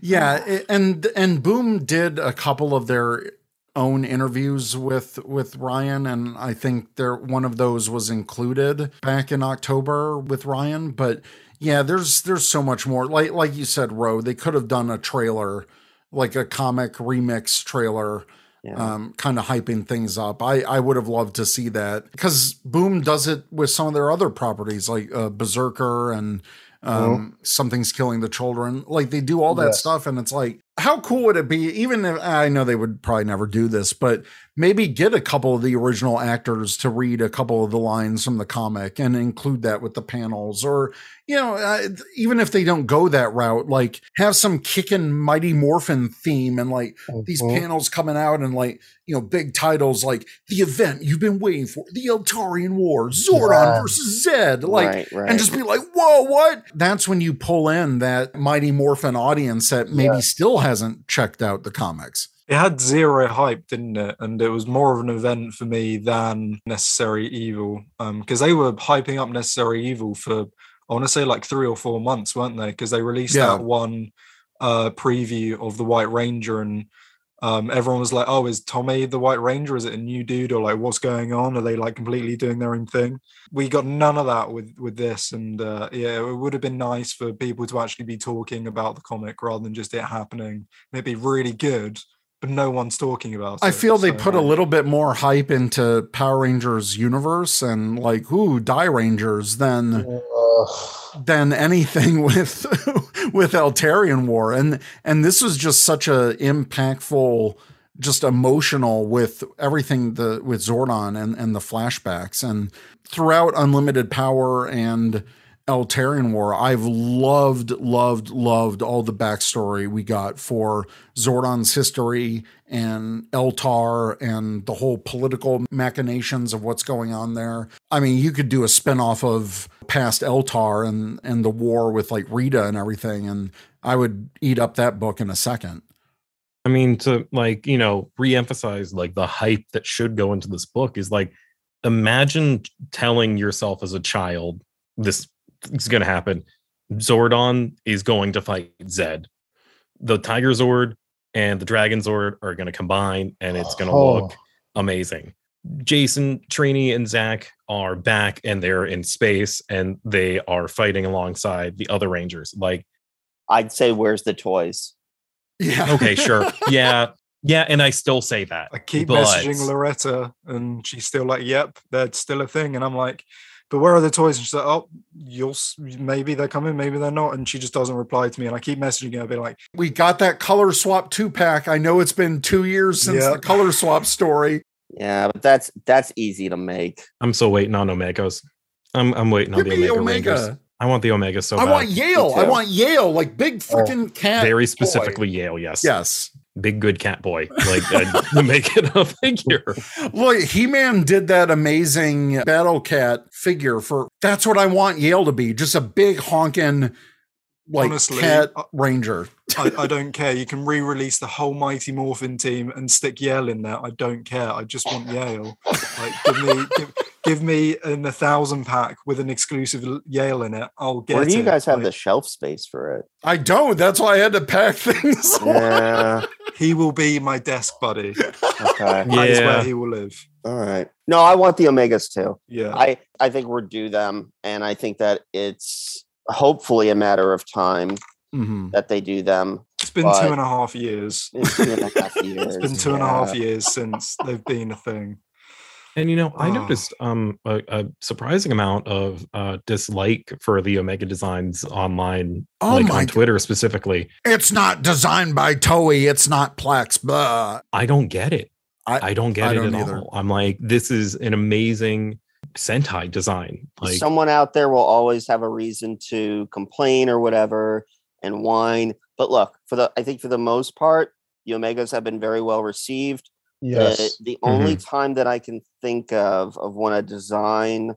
Yeah, and and Boom did a couple of their own interviews with with Ryan and I think there one of those was included back in October with Ryan, but yeah, there's there's so much more. Like like you said, Ro, they could have done a trailer, like a comic remix trailer Yeah. um, kind of hyping things up. I, I would have loved to see that because Boom does it with some of their other properties like uh, BRZRKR and um, Something's Killing the Children. Like they do all that Yes. stuff, and it's like how cool would it be even if i know they would probably never do this but maybe get a couple of the original actors to read a couple of the lines from the comic and include that with the panels or you know uh, even if they don't go that route like have some kickin' mighty morphin theme and like these Mhm. panels coming out and like you know big titles like the event you've been waiting for the eltarian war zordon Yeah. versus zedd like right, right. and just be like, whoa, what? That's when you pull in that Mighty Morphin audience that maybe Yeah. still hasn't checked out the comics. It had zero hype, didn't it? And it was more of an event for me than Necessary Evil. Um, because they were hyping up Necessary Evil for I want to say like three or four months, weren't they? Because they released Yeah. that one uh preview of the White Ranger and um everyone was like, Oh, is Tommy the White Ranger? Is it a new dude or like what's going on? Are they like completely doing their own thing? We got none of that with with this, and uh yeah, it would have been nice for people to actually be talking about the comic rather than just it happening. It'd be really good, but no one's talking about it. I feel they so- put a little bit more hype into Power Rangers universe and like, ooh, Die Rangers than Uh, than anything with with Eltarian War. And and this was just such a impactful, just emotional with everything the with Zordon and, and the flashbacks. And throughout Unlimited Power and Eltarian War, I've loved, loved, loved all the backstory we got for Zordon's history and Eltar and the whole political machinations of what's going on there. I mean, you could do a spinoff of past Eltar and and the war with like Rita and everything, and I would eat up that book in a second. I mean, to like, you know, reemphasize like the hype that should go into this book is like, imagine telling yourself as a child, this is going to happen. Zordon is going to fight Zedd. The Tiger Zord and the Dragon Zord are going to combine and it's going to Oh. look amazing. Jason, Trini, and Zack are back and they're in space and they are fighting alongside the other Rangers. Like, I'd say, where's the toys? Yeah. okay, sure. Yeah. Yeah. And I still say that. I keep but- messaging Loretta, and she's still like, "Yep, that's still a thing." And I'm like, "But where are the toys?" And she's like, "Oh, you'll maybe they're coming, maybe they're not." And she just doesn't reply to me. And I keep messaging her, be like, We got that color swap two pack. I know it's been two years since Yeah. the color swap story. Yeah, but that's that's easy to make. I'm still waiting on Omegas. I'm I'm waiting on Give the me Omega, Rangers. Omega. I want the Omega so I bad. want Yale. I want Yale, like big oh, freaking cat. Very boy. specifically Yale, yes. Yes. Big good cat boy. Like uh, to make it a figure. Look, He Man did that amazing Battle Cat figure for. That's what I want Yale to be. Just a big honking, like Honestly, cat I- ranger. I, I don't care. You can re-release the whole Mighty Morphin team and stick Yale in there. I don't care. I just want Yale. Like, give me, give, give me an a thousand pack with an exclusive Yale in it. I'll get it. Where do you it. guys have Like, the shelf space for it? I don't. That's why I had to pack things. Yeah. He will be my desk buddy. Okay. That is Yeah. where he will live. All right. No, I want the Omegas too. Yeah. I I think we're due them, and I think that it's hopefully a matter of time Mhm. that they do them. It's been but- two and a half years. two and a half years. It's been two and a half yeah. years since they've been a thing. And you know, I Oh. noticed um a, a surprising amount of uh dislike for the Omega designs online, Oh like on g- Twitter specifically. It's not designed by Toei. It's not Plex. Blah. I don't get it. I- I, don't get I it don't at either. all. I'm like, this is an amazing Sentai design. Like Someone out there will always have a reason to complain or whatever and whine. But look, for the I think for the most part, the Omegas have been very well received. Yes. The, the only time that I can think of of when a design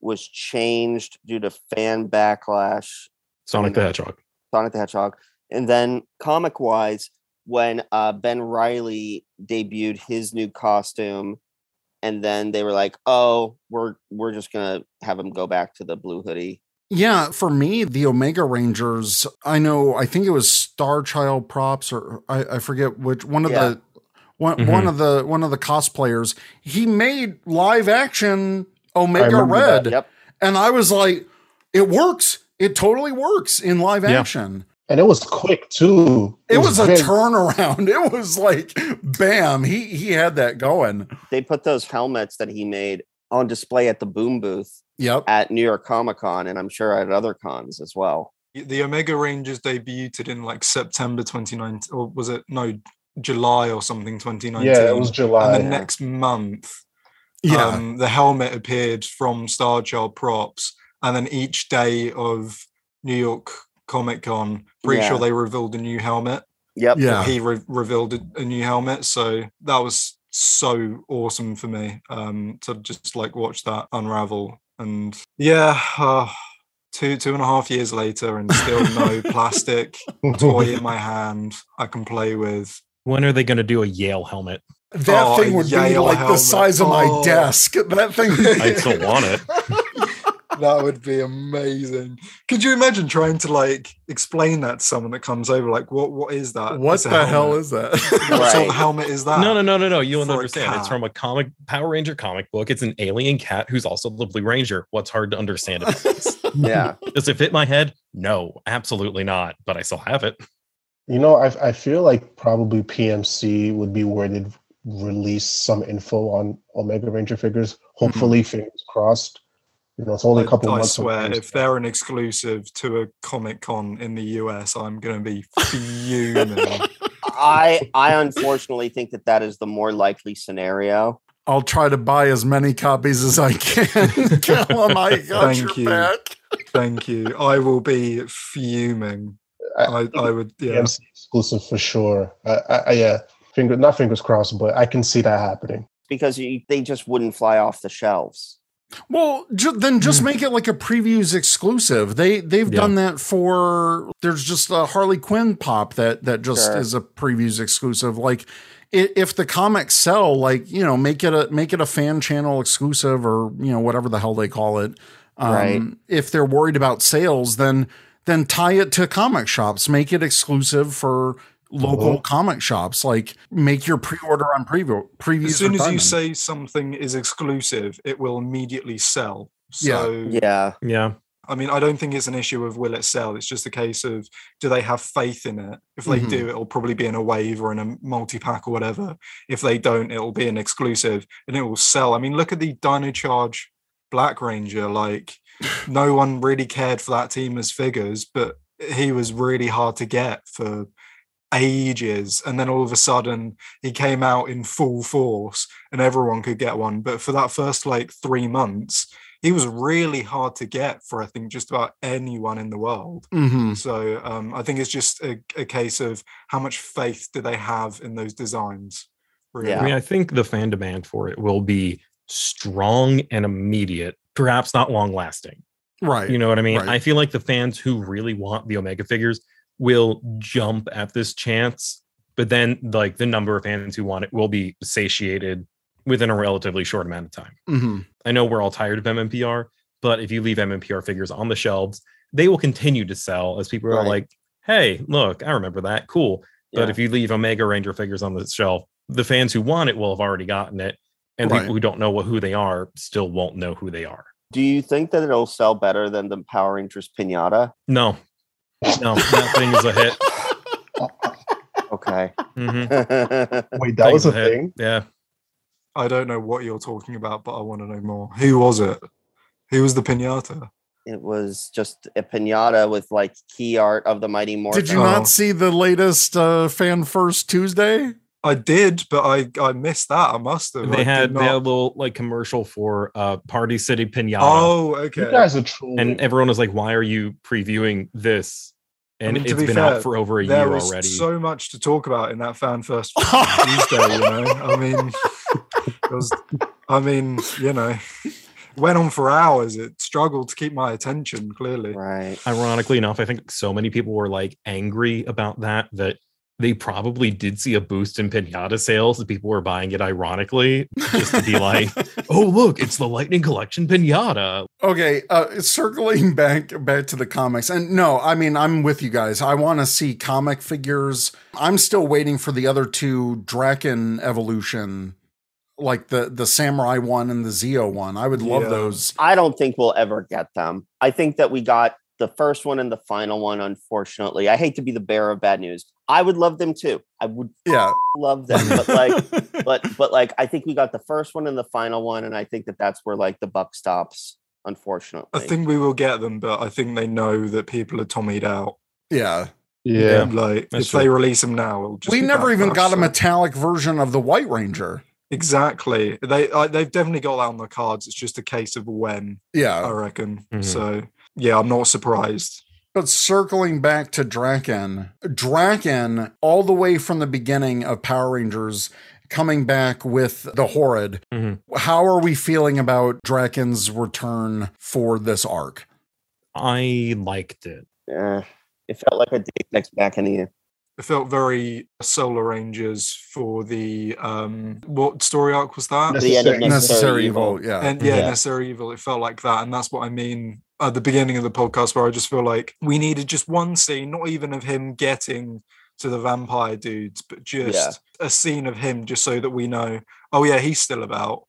was changed due to fan backlash, Sonic the Hedgehog. Sonic the Hedgehog, and then comic wise, when uh, Ben Reilly debuted his new costume, and then they were like, "Oh, we're we're just gonna have him go back to the blue hoodie." Yeah, for me, the Omega Rangers, I know, I think it was Star Child props or I, I forget which one of Yeah. the one, Mhm. one of the one of the cosplayers, he made live action Omega remember that. Red. Yep. And I was like, it works. It totally works in live Yeah. action. and it was quick too. It was a turnaround. It was like bam, he he had that going. They put those helmets that he made on display at the Boom booth Yep. at New York Comic Con, and I'm sure at other cons as well. The Omega Rangers debuted in like September 2019, or was it no July or something 2019? Yeah, it was July. And the next month, Yeah. um, the helmet appeared from Star Child props, and then each day of New York Comic Con, pretty Yeah. sure they revealed a new helmet. Yep. yeah. He re- revealed a, a new helmet, so that was so awesome for me um, to just like watch that unravel. And yeah, uh, two two and a half years later, and still no plastic toy in my hand I can play with. When are they going to do a Yale helmet? That Oh, thing would be Yale like the size of my Oh. desk. That thing. I still want it. That would be amazing. Could you imagine trying to like explain that to someone that comes over? Like, what what is that? What It's a the hell is that? What sort of helmet is that? No, no, no, no, no. You don't understand. It's from a comic Power Ranger comic book. It's an alien cat who's also the Blue Ranger. What's hard to understand about this? Yeah. Does it fit my head? No, absolutely not. But I still have it. You know, I I feel like probably PMC would be where they'd release some info on Omega Ranger figures. Hopefully, mm-hmm. fingers crossed. You know, it's only a couple I, I months. swear, away. if they're an exclusive to a Comic Con in the US, I'm going to be fuming. I I unfortunately think that that is the more likely scenario. I'll try to buy as many copies as I can. Callum, I got Thank your you. back. Thank you. I will be fuming. I, I would, yeah. PMC exclusive for sure. I, I, I yeah, finger not fingers crossed, but I can see that happening. because you, they just wouldn't fly off the shelves. Well, ju- then just make it like a previews exclusive. They they've Yeah. done that for. There's just a Harley Quinn pop that that just Sure. is a previews exclusive. Like if the comics sell, like you know, make it a make it a fan channel exclusive or you know whatever the hell they call it. Um, Right. If they're worried about sales, then then tie it to comic shops. Make it exclusive for local Mhm. comic shops. Like make your pre-order on preview previews. As soon as you say something is exclusive, it will immediately sell. So, Yeah. Yeah. I mean, I don't think it's an issue of will it sell. It's just a case of do they have faith in it? If they Mhm. do, it'll probably be in a wave or in a multi pack or whatever. If they don't, it'll be an exclusive and it will sell. I mean, look at the Dino Charge Black Ranger. Like, no one really cared for that team as figures, but he was really hard to get for ages. And then all of a sudden, he came out in full force and everyone could get one. But for that first like three months, he was really hard to get for I think just about anyone in the world. Mhm. So um, I think it's just a, a case of how much faith do they have in those designs. Really. Yeah. I mean, I think the fan demand for it will be strong and immediate, perhaps not long lasting. right. You know what I mean? Right. I feel like the fans who really want the Omega figures will jump at this chance, but then like the number of fans who want it will be satiated within a relatively short amount of time. hmm I know we're all tired of MMPR, but if you leave MMPR figures on the shelves, they will continue to sell as people are like, "Hey, look, I remember that. Cool." But Yeah. if you leave Omega Ranger figures on the shelf, the fans who want it will have already gotten it, and Right. people who don't know what who they are still won't know who they are. Do you think that it'll sell better than the Power Rangers pinata? No, no, that thing is a hit. Okay. Mm-hmm. Wait, that was a Thing's hit. thing. Yeah, I don't know what you're talking about, but I want to know more. Who was it? Who was the pinata? it was just a pinata with like key art of the Mighty Morphin. Did you Oh. not see the latest uh, Fan First Tuesday? I did, but I I missed that. I must have. I they did had they had a little like commercial for uh Party City Pinata, Oh, You okay. guys are true. and everyone was like, "Why are you previewing this?" And mean, to it's be been fair, out for over a there year was already. so much to talk about in that fan first Tuesday. You know, I mean, it was. I mean, you know, went on for hours. It struggled to keep my attention. Clearly, Right. ironically enough, I think so many people were like angry about that that they probably did see a boost in pinata sales. That people were buying it ironically just to be like, "Oh, look, it's the Lightning Collection pinata." Okay, uh, circling back back to the comics, and no, I mean I'm with you guys. I want to see comic figures. I'm still waiting for the other two Drakkon evolution, like the the Samurai one and the Zeo one. I would love Yeah. those. I don't think we'll ever get them. I think that we got the first one and the final one, unfortunately. I hate to be the bearer of bad news. I would love them too. I would Yeah, love them, but like, but but like, I think we got the first one and the final one, and I think that that's where like the buck stops. unfortunately. I think we will get them, but I think they know that people are tommied out. Yeah. Yeah. Like That's if true. they release them now, it'll just We be never even backlash, got a metallic version of the White Ranger. Exactly. They I, they've definitely got that on the cards. It's just a case of when, Yeah, I Yeah. reckon. Mhm. So yeah, I'm not surprised. But circling back to Drakkon, Drakkon, all the way from the beginning of Power Rangers, coming back with the Horrid, Mhm. how are we feeling about Drakkon's return for this arc? I liked it. Eh, it felt like a Deus Ex Machina. It felt very Solar Rangers for the um what story arc was that? The end of Necessary- Necessary Evil. evil, yeah. And yeah, Yeah. necessary evil. It felt like that, and that's what I mean at the beginning of the podcast, where I just feel like we needed just one scene, not even of him getting to the vampire dudes, but just a scene of him, just so that we know, oh yeah, he's still about.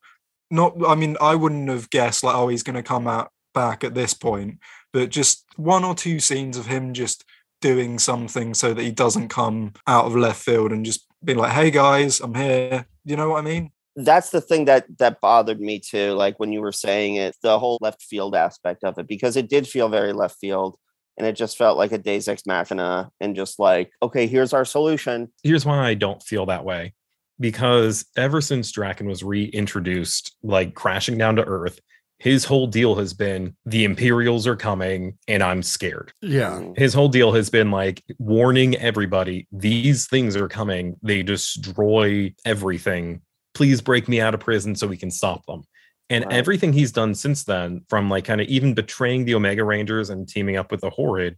Not, I mean, I wouldn't have guessed like, oh, he's going to come out back at this point, but just one or two scenes of him just doing something so that he doesn't come out of left field and just be like, hey guys, I'm here. You know what I mean? That's the thing that that bothered me too. Like when you were saying it, the whole left field aspect of it, because it did feel very left field, and it just felt like a Deus Ex Machina, and just like, okay, here's our solution. Here's why I don't feel that way. Because ever since Drakkon was reintroduced, like crashing down to Earth, his whole deal has been the Imperials are coming and I'm scared. Yeah. Mm. His whole deal has been like warning everybody these things are coming. They destroy everything. Please break me out of prison so we can stop them. And Right. everything he's done since then, from like kind of even betraying the Omega Rangers and teaming up with the Horrid,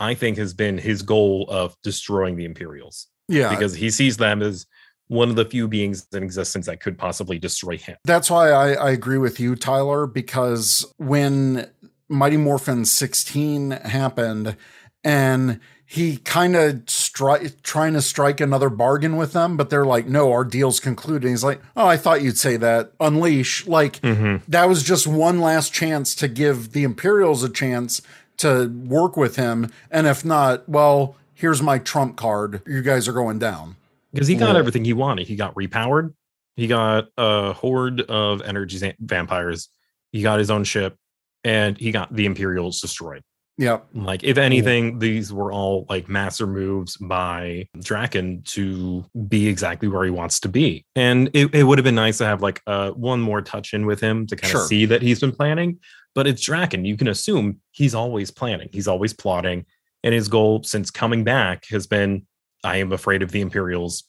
I think has been his goal of destroying the Imperials Yeah. because he sees them as one of the few beings in existence that could possibly destroy him. That's why I, I agree with you, Tyler, because when Mighty Morphin 16 happened and he kind of stri- trying to strike another bargain with them, but they're like, no, our deal's concluded. And he's like, oh, I thought you'd say that. Unleash. Like, mm-hmm. that was just one last chance to give the Imperials a chance to work with him. And if not, well, here's my trump card. You guys are going down. because he got Yeah. everything he wanted. He got repowered. He got a horde of energy vampires. He got his own ship, and he got the Imperials destroyed. Yep. Like, if anything, these were all like master moves by Drakkon to be exactly where he wants to be. And it, it would have been nice to have like uh, one more touch in with him to kind Sure. of see that he's been planning. But it's Drakkon. You can assume he's always planning, he's always plotting. And his goal since coming back has been I am afraid of the Imperials.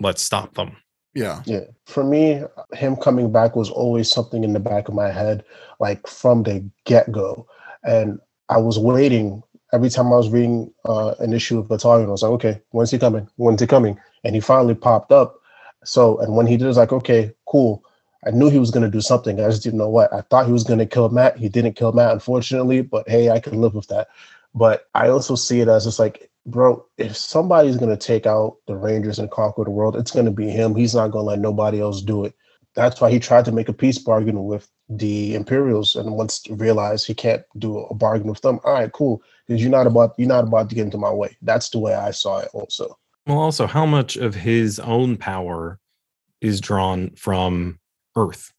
Let's stop them. Yeah. Yeah. For me, him coming back was always something in the back of my head, like from the get go. And I was waiting every time I was reading uh, an issue of Battalion. I was like, okay, when's he coming? When's he coming? And he finally popped up. So, and when he did, I was like, okay, cool. I knew he was going to do something. I just didn't know what. I thought he was going to kill Matt. He didn't kill Matt, unfortunately, but hey, I can live with that. But I also see it as just like, bro, if somebody's going to take out the Rangers and conquer the world, it's going to be him. He's not going to let nobody else do it. That's why he tried to make a peace bargain with the Imperials, and once realized he can't do a bargain with them, all right, cool, because you're not about you're not about to get into my way. That's the way I saw it, also. Well, also, how much of his own power is drawn from Earth?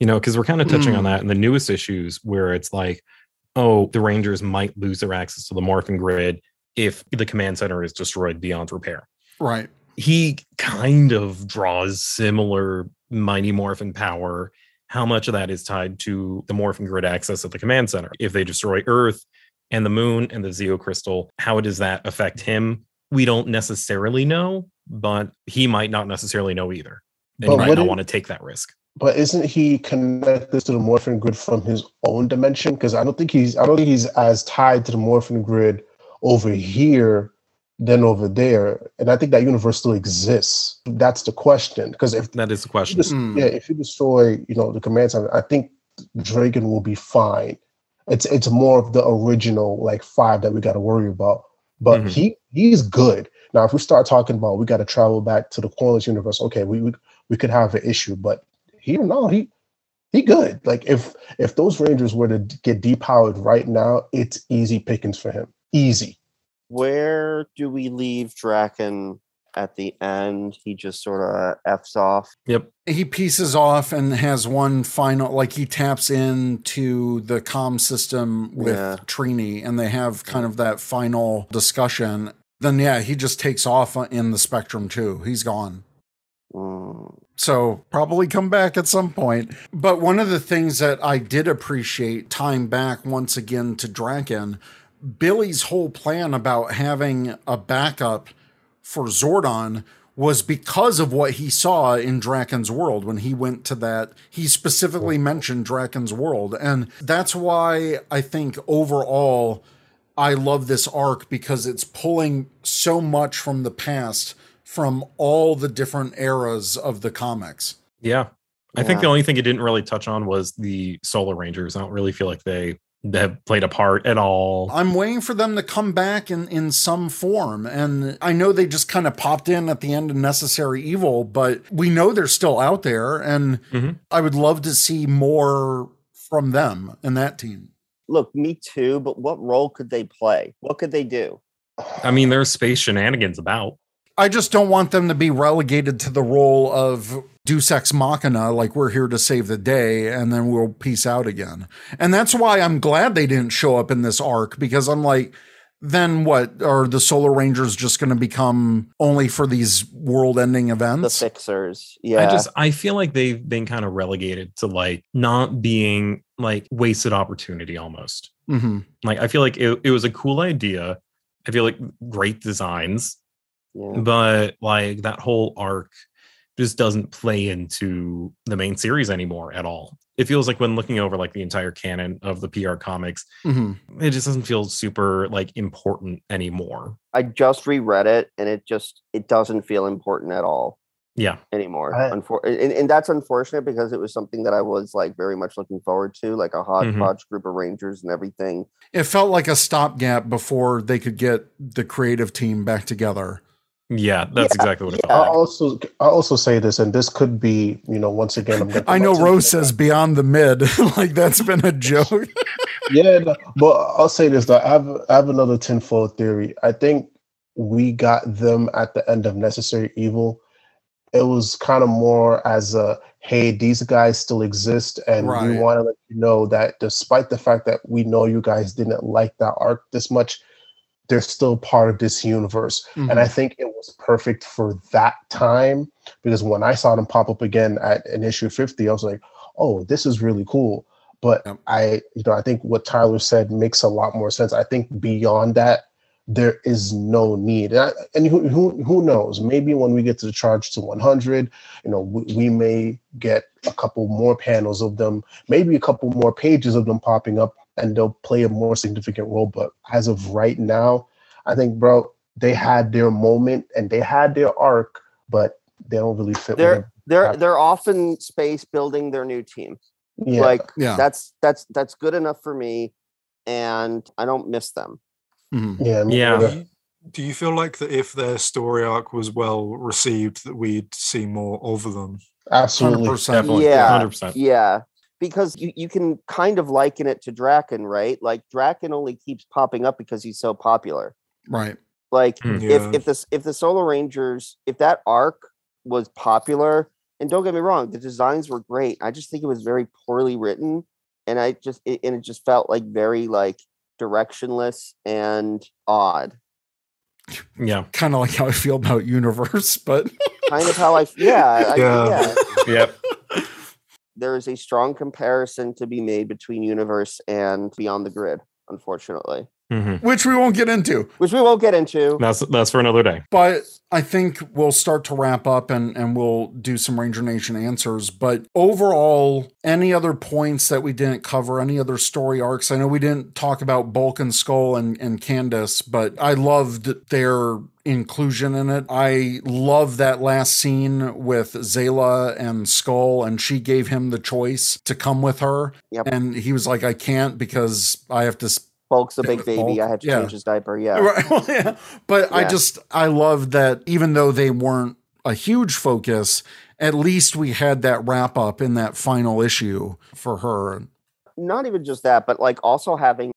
You know, because we're kind of touching on Hmm. that in the newest issues where it's like, oh, the Rangers might lose their access to the morphing grid if the command center is destroyed beyond repair. Right. He kind of draws similar Mighty Morphin power. How much of that is tied to the Morphin grid access at the command center? If they destroy Earth and the moon and the Zeo crystal, how does that affect him? We don't necessarily know, but he might not necessarily know either. And But he might not wouldn't- want to take that risk. But isn't he connected to the Morphin grid from his own dimension? Because I don't think he's I don't think he's as tied to the Morphin grid over here than over there. And I think that universe still exists. That's the question. Because if That is the you question. des- Hmm. yeah, if you destroy, you know, the command center, I think Drakkon will be fine. It's it's more of the original like five that we got to worry about. But Mhm. he he's good. Now, if we start talking about we got to travel back to the Coinless universe, okay, we we, we could have an issue. But he no, he he good. Like if if those Rangers were to get depowered right now, it's easy pickings for him. Easy. Where do we leave Drakkon at the end he just sort of f's off. Yep. he pieces off and has one final like he taps into the comm system with Yeah. Trini and they have kind of that final discussion. Then yeah, he just takes off in the spectrum too. He's gone. Mm, So probably come back at some point. But one of the things that I did appreciate time back once again to Drakkon, Billy's whole plan about having a backup for Zordon was because of what he saw in Drakkon's world when he went to that. He specifically mentioned Drakkon's world. And that's why I think overall I love this arc because it's pulling so much from the past from all the different eras of the comics. Yeah. I think the only thing it didn't really touch on was the Solar Rangers. I don't really feel like they they have played a part at all. I'm waiting for them to come back in, in some form. And I know they just kind of popped in at the end of Necessary Evil, but we know they're still out there. And Mhm. I would love to see more from them and that team. look, me too, but what role could they play? What could they do? I mean, there's space shenanigans about. I just don't want them to be relegated to the role of Deus Ex Machina, like we're here to save the day and then we'll peace out again. And that's why I'm glad they didn't show up in this arc because I'm like, then what? Are the Solar Rangers just going to become only for these world ending events? The events? fixers. Yeah. I just I feel like they've been kind of relegated to like not being like wasted opportunity almost. hmm Like I feel like it, it was a cool idea. I feel like great designs, yeah. but like that whole arc just doesn't play into the main series anymore at all. It feels like when looking over like the entire canon of the PR comics, hmm it just doesn't feel super like important anymore. I just reread it and it just it doesn't feel important at all Yeah. anymore. I- Unfor- and, and that's unfortunate because it was something that I was like very much looking forward to, like a hodgepodge group of rangers and everything. It felt like a stopgap before they could get the creative team back together. Yeah, that's Yeah, exactly what it yeah. I'll felt also I'll also say this, and this could be, you know, once again, I'm I know Rose says beyond the mid, like that's been a joke. yeah, no, but I'll say this though. I have I have another tinfoil theory. I think we got them at the end of Necessary Evil. It was kind of more as a hey, these guys still exist, and we want to let you know that despite the fact that we know you guys didn't like that arc this much, they're still part of this universe. And I mm-hmm. think it was perfect for that time because when I saw them pop up again at an issue 50, I was like, oh, this is really cool. But Yep. I, you know, I think what Tyler said makes a lot more sense. I think beyond that, there is no need. And, I, and who, who, who knows? Maybe when we get to the charge to 100, you know, we, we may get a couple more panels of them, maybe a couple more pages of them popping up, and they'll play a more significant role. But as of right now, I think, bro, they had their moment and they had their arc, but they don't really fit. They're with they're they're off in space building their new team. yeah, Like Yeah. that's that's that's good enough for me, and I don't miss them. Mhm. yeah, me Yeah. Do you- Do you feel like that if their story arc was well received, that we'd see more of them? absolutely. 100%. Yeah. 100%. Yeah, because you, you can kind of liken it to Drakkon, right? Like Drakkon only keeps popping up because he's so popular. Right. Like Hmm. if Yeah. if this if the Solar Rangers if that arc was popular, and don't get me wrong, the designs were great. I just think it was very poorly written, and I just it, and it just felt like very like directionless and odd. Yeah. Kind of like how I feel about Universe, but Kind of how I yeah I, Yeah. yeah. Yep. There is a strong comparison to be made between Universe and Beyond the Grid, unfortunately, hmm which we won't get into. which we won't get into. That's that's for another day. But I think we'll start to wrap up and, and we'll do some Ranger Nation answers. But overall, any other points that we didn't cover, any other story arcs? I know we didn't talk about Bulk and Skull and, and Candace, but I loved their inclusion in it. I love that last scene with Zayla and Skull, and she gave him the choice to come with her. Yep. And he was like, I can't because I have to Bulk's a big baby. Bulk, I had to yeah. change his diaper. Yeah. Right. Well, yeah. But I just I love that even though they weren't a huge focus, at least we had that wrap up in that final issue for her. Not even just that, but like also having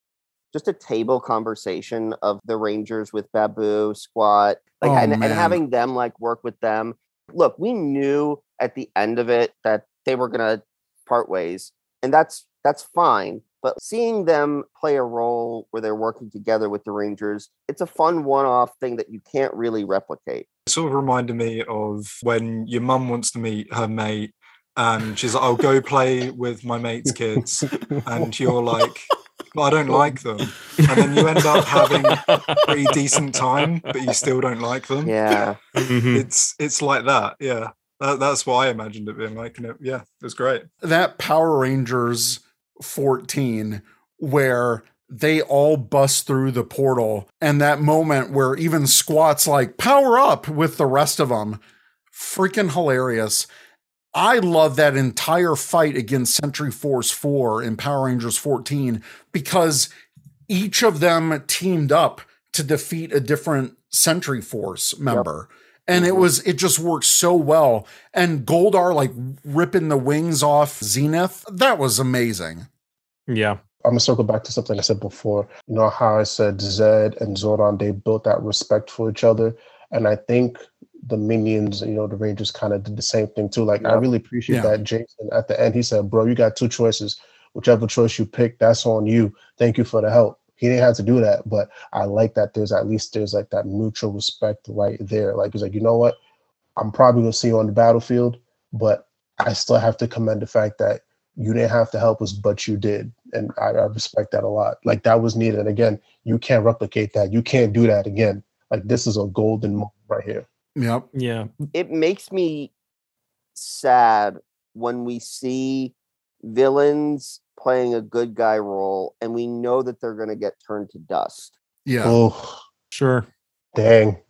just a table conversation of the Rangers with Baboo, Squatt, like Oh, and, and having them like work with them. Look, we knew at the end of it that they were gonna part ways, and that's that's fine. But seeing them play a role where they're working together with the Rangers, it's a fun one-off thing that you can't really replicate. It sort of reminded me of when your mum wants to meet her mate and she's like, I'll go play with my mate's kids. And you're like, but I don't like them. And then you end up having a pretty decent time, but you still don't like them. Yeah. Mhm. It's it's like that. Yeah. That, that's what I imagined it being like. And it, yeah, it was great. that Power Rangers 14 where they all bust through the portal and that moment where even squats like power up with the rest of them freaking hilarious i love that entire fight against sentry force 4 in power rangers 14 because each of them teamed up to defeat a different sentry force member and it Mhm. was it just worked so well and goldar like ripping the wings off zenith that was amazing Yeah. I'm gonna circle back to something I said before. You know how I said Zedd and Zordon they built that respect for each other, and I think the minions, you know, the Rangers kind of did the same thing too. Like I really appreciate Yeah. that Jason at the end he said, "Bro, you got two choices. Whichever choice you pick, that's on you. Thank you for the help." He didn't have to do that, but I like that there's at least there's like that mutual respect right there. Like he's like, you know what? I'm probably gonna see you on the battlefield, but I still have to commend the fact that you didn't have to help us, but you did. And I, I respect that a lot. Like that was needed. And again, you can't replicate that. You can't do that again. Like this is a golden moment right here. Yep Yeah. it makes me sad when we see villains playing a good guy role and we know that they're going to get turned to dust. yeah Oh, Sure. dang.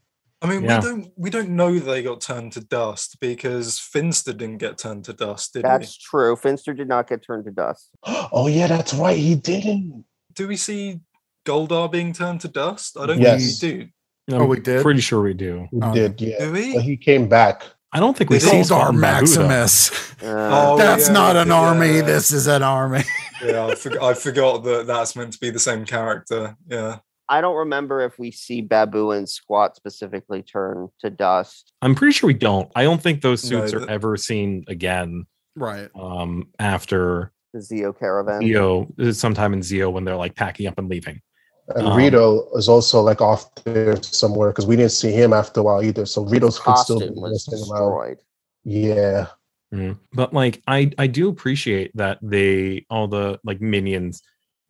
I mean, Yeah. we don't we don't know they got turned to dust because Finster didn't get turned to dust, did That's true. Finster did not get turned to dust. Oh yeah, that's right. He didn't. Do we see Goldar being turned to dust? I don't Yes. think we do. Oh, we did? Pretty sure we do. He Oh, did, yeah. Do we? But he came back. I don't think we Did see he? Scott goldar and Baboo, though. maximus Uh, Oh, that's yeah, not an yeah. army this is an army Yeah, I, forg I forgot that that's meant to be the same character. Yeah. I don't remember if we see Baboo and Squatt specifically turn to dust. I'm pretty sure we don't. I don't think those No, suits are the- ever seen again right um, after The Zeo Caravan. Zeo, sometime in Zeo when they're like packing up and leaving. And Um, Rito is also like off there somewhere because we didn't see him after a while either. So Rito's could still be was missing around. Yeah. Mm. But like I I do appreciate that they all the like minions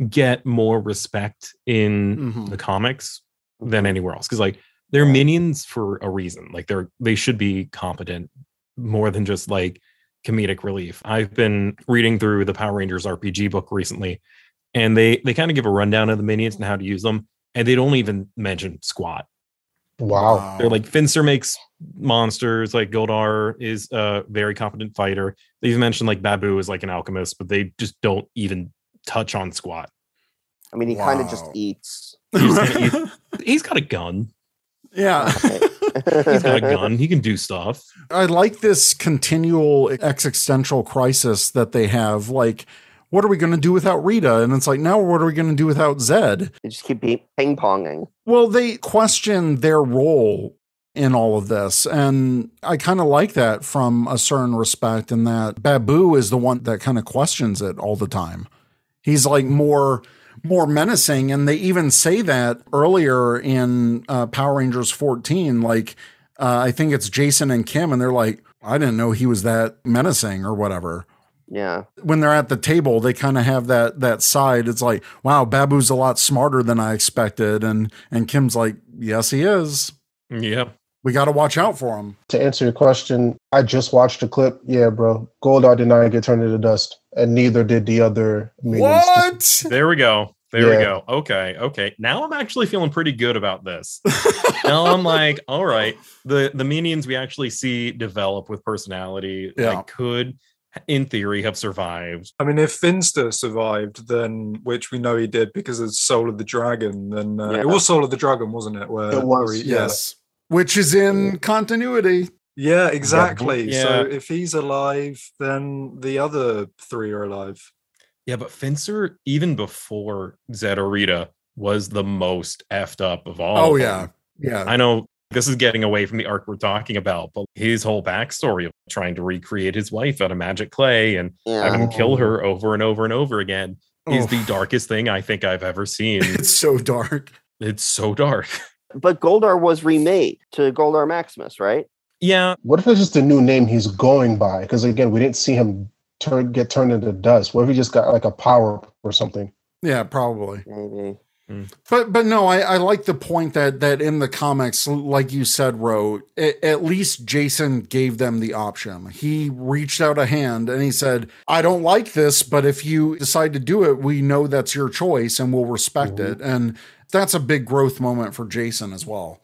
get more respect in Mhm. the comics than anywhere else because like they're Yeah. minions for a reason. Like they're they should be competent more than just like comedic relief. I've been reading through the Power Rangers RPG book recently, and they they kind of give a rundown of the minions and how to use them, and they don't even mention Squatt. Wow. They're like Finster makes monsters, like Goldar is a very competent fighter. They even mentioned like Baboo is like an alchemist, but they just don't even touch on Squatt. I mean, he kind of just eats. He's gonna eat- He's got a gun. yeah He's got a gun. He can do stuff. I like this continual existential crisis that they have. Like, what are we going to do without Rita? And it's like, now what are we going to do without Zedd? They just keep ping ponging. Well, they question their role in all of this. And I kind of like that from a certain respect, in that Baboo is the one that kind of questions it all the time. He's like more more menacing and they even say that earlier in uh, power rangers 14 like uh, i think it's jason and kim and they're like i didn't know he was that menacing or whatever Yeah. when they're at the table they kind of have that that side it's like wow baboo's a lot smarter than i expected and and kim's like yes he is Yep. we got to watch out for him To answer your question, I just watched the clip. Yeah, bro. Goldar did not get turned into dust, and neither did the other minions. what There we go. There we go. Okay. Okay. Now I'm actually feeling pretty good about this. now I'm like, all right, the the minions we actually see develop with personality Yeah. like could in theory have survived. I mean, if Finster survived, then which we know he did because of Soul of the Dragon, then uh, Yeah. it was Soul of the Dragon, wasn't it? Where It was, where he- yes which is in continuity Yeah, exactly. Yeah. So if he's alive, then the other three are alive. Yeah, but Finster, even before Zedd or Rita, was the most effed up of all. Oh yeah, yeah. I know this is getting away from the arc we're talking about, but his whole backstory of trying to recreate his wife out of magic clay and Yeah. having him kill her over and over and over again is the darkest thing I think I've ever seen. It's so dark. it's so dark. But Goldar was remade to Goldar Maximus, right? Yeah, What if it's just a new name he's going by? Because again, we didn't see him turn get turned into dust. What if he just got like a power or something? Yeah, probably. Maybe. But but no, I, I like the point that that in the comics, like you said, Ro, a- at least Jason gave them the option. He reached out a hand and he said, "I don't like this, but if you decide to do it, we know that's your choice and we'll respect Mhm. it." And that's a big growth moment for Jason as well.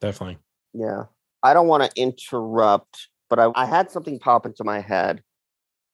definitely. Yeah. I don't want to interrupt, but I, I had something pop into my head.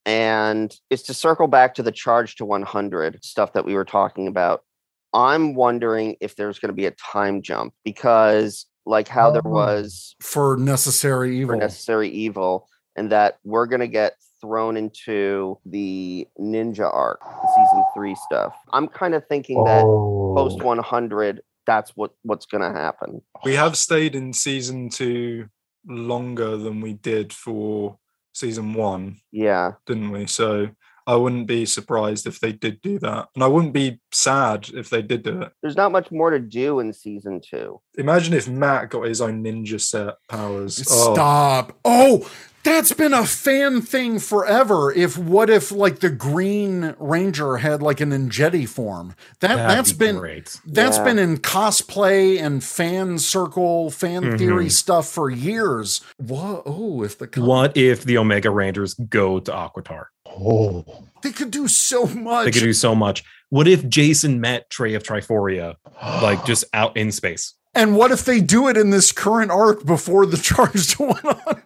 And it's to circle back to the charge to 100 stuff that we were talking about. I'm wondering if there's going to be a time jump because, like, how there Oh. was For necessary for evil. necessary evil, and that we're going to get thrown into the ninja arc, the season three stuff. I'm kind of thinking that Oh, post 100, that's what what's going to happen. We have stayed in season two longer than we did for season one, Yeah. didn't we? So I wouldn't be surprised if they did do that. And I wouldn't be sad if they did do it. There's not much more to do in season two. Imagine if Matt got his own ninja set powers. Oh, Stop. Oh, that's been a fan thing forever. If what if like the Green Ranger had like a Ninjetti form? That That'd that's be been great. That's Yeah. been in cosplay and fan circle, fan theory Mhm. stuff for years. What? Oh, if the com- What if the Omega Rangers go to Aquitar? Oh, they could do so much. They could do so much. What if Jason met Trey of Triforia, like just out in space? and what if they do it in this current arc before the charge to 100?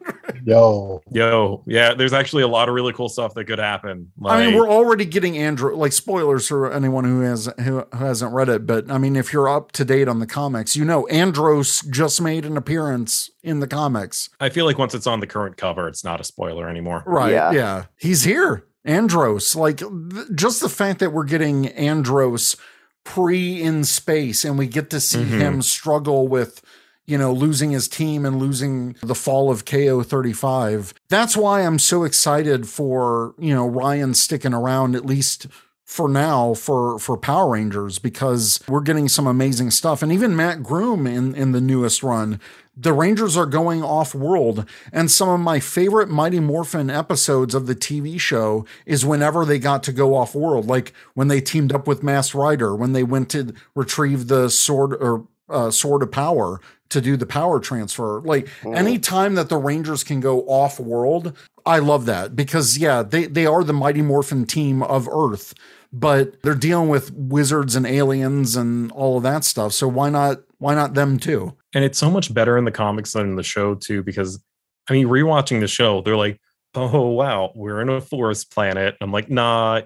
Yo, Yo, yeah, there's actually a lot of really cool stuff that could happen. I mean, we're already getting Andro like spoilers for anyone who has who hasn't read it, but I mean, if you're up to date on the comics, you know Andros just made an appearance in the comics. I feel like once it's on the current cover, it's not a spoiler anymore. Right. Yeah. Yeah. He's here. Andros. Like th- just the fact that we're getting Andros pre in space and we get to see Mhm. him struggle with, you know, losing his team and losing the fall of KO 35. That's why I'm so excited for, you know, Ryan sticking around at least for now for for Power Rangers because we're getting some amazing stuff. And even Mat Groom in in the newest run. The Rangers are going off world and some of my favorite Mighty Morphin episodes of the TV show is whenever they got to go off world like when they teamed up with Masked Rider when they went to retrieve the sword or uh, sword of power to do the power transfer like Mm. anytime that the Rangers can go off world I love that because yeah, they they are the Mighty Morphin team of Earth, but they're dealing with wizards and aliens and all of that stuff. So why not why not them too? And it's so much better in the comics than in the show too, because I mean, rewatching the show, they're like, "Oh wow, we're in a forest planet." I'm like, "Nah,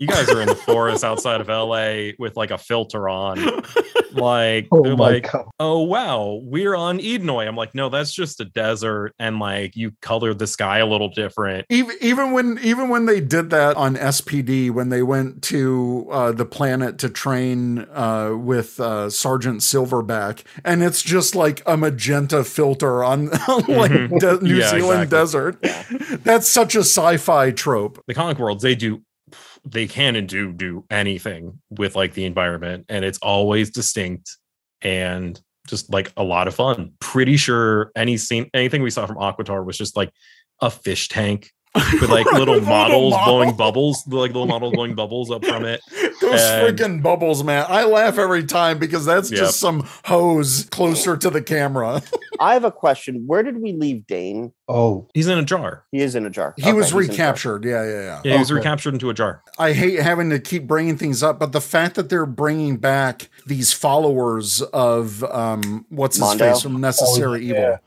you guys are in the forest outside of LA with like a filter on." Like, oh they're like, god, "Oh wow, we're on Edenoi." I'm like, "No, that's just a desert, and like you colored the sky a little different." Even even when even when they did that on SPD when they went to uh, the planet to train uh, with uh, Sergeant Silverback, and it's just like a magenta filter on like Mhm. de- New Yeah, Zealand exactly. desert. That's such a sci-fi trope. the comic worlds they do they can and do do anything with like the environment and it's always distinct and just like a lot of fun pretty sure any scene anything we saw from Aquitar was just like a fish tank with like little with a little models blowing bubbles like little models blowing bubbles up from it Those And- freaking bubbles, man. I laugh every time because that's Yep. just some hose closer to the camera. I have a question. Where did we leave Dane? oh, he's in a jar He is in a jar. He Okay, was he's in a jar. recaptured. Yeah, yeah, yeah. yeah he was Okay. recaptured into a jar I hate having to keep bringing things up, but the fact that they're bringing back these followers of um, what's his Mondo? face from Necessary yeah. Evil.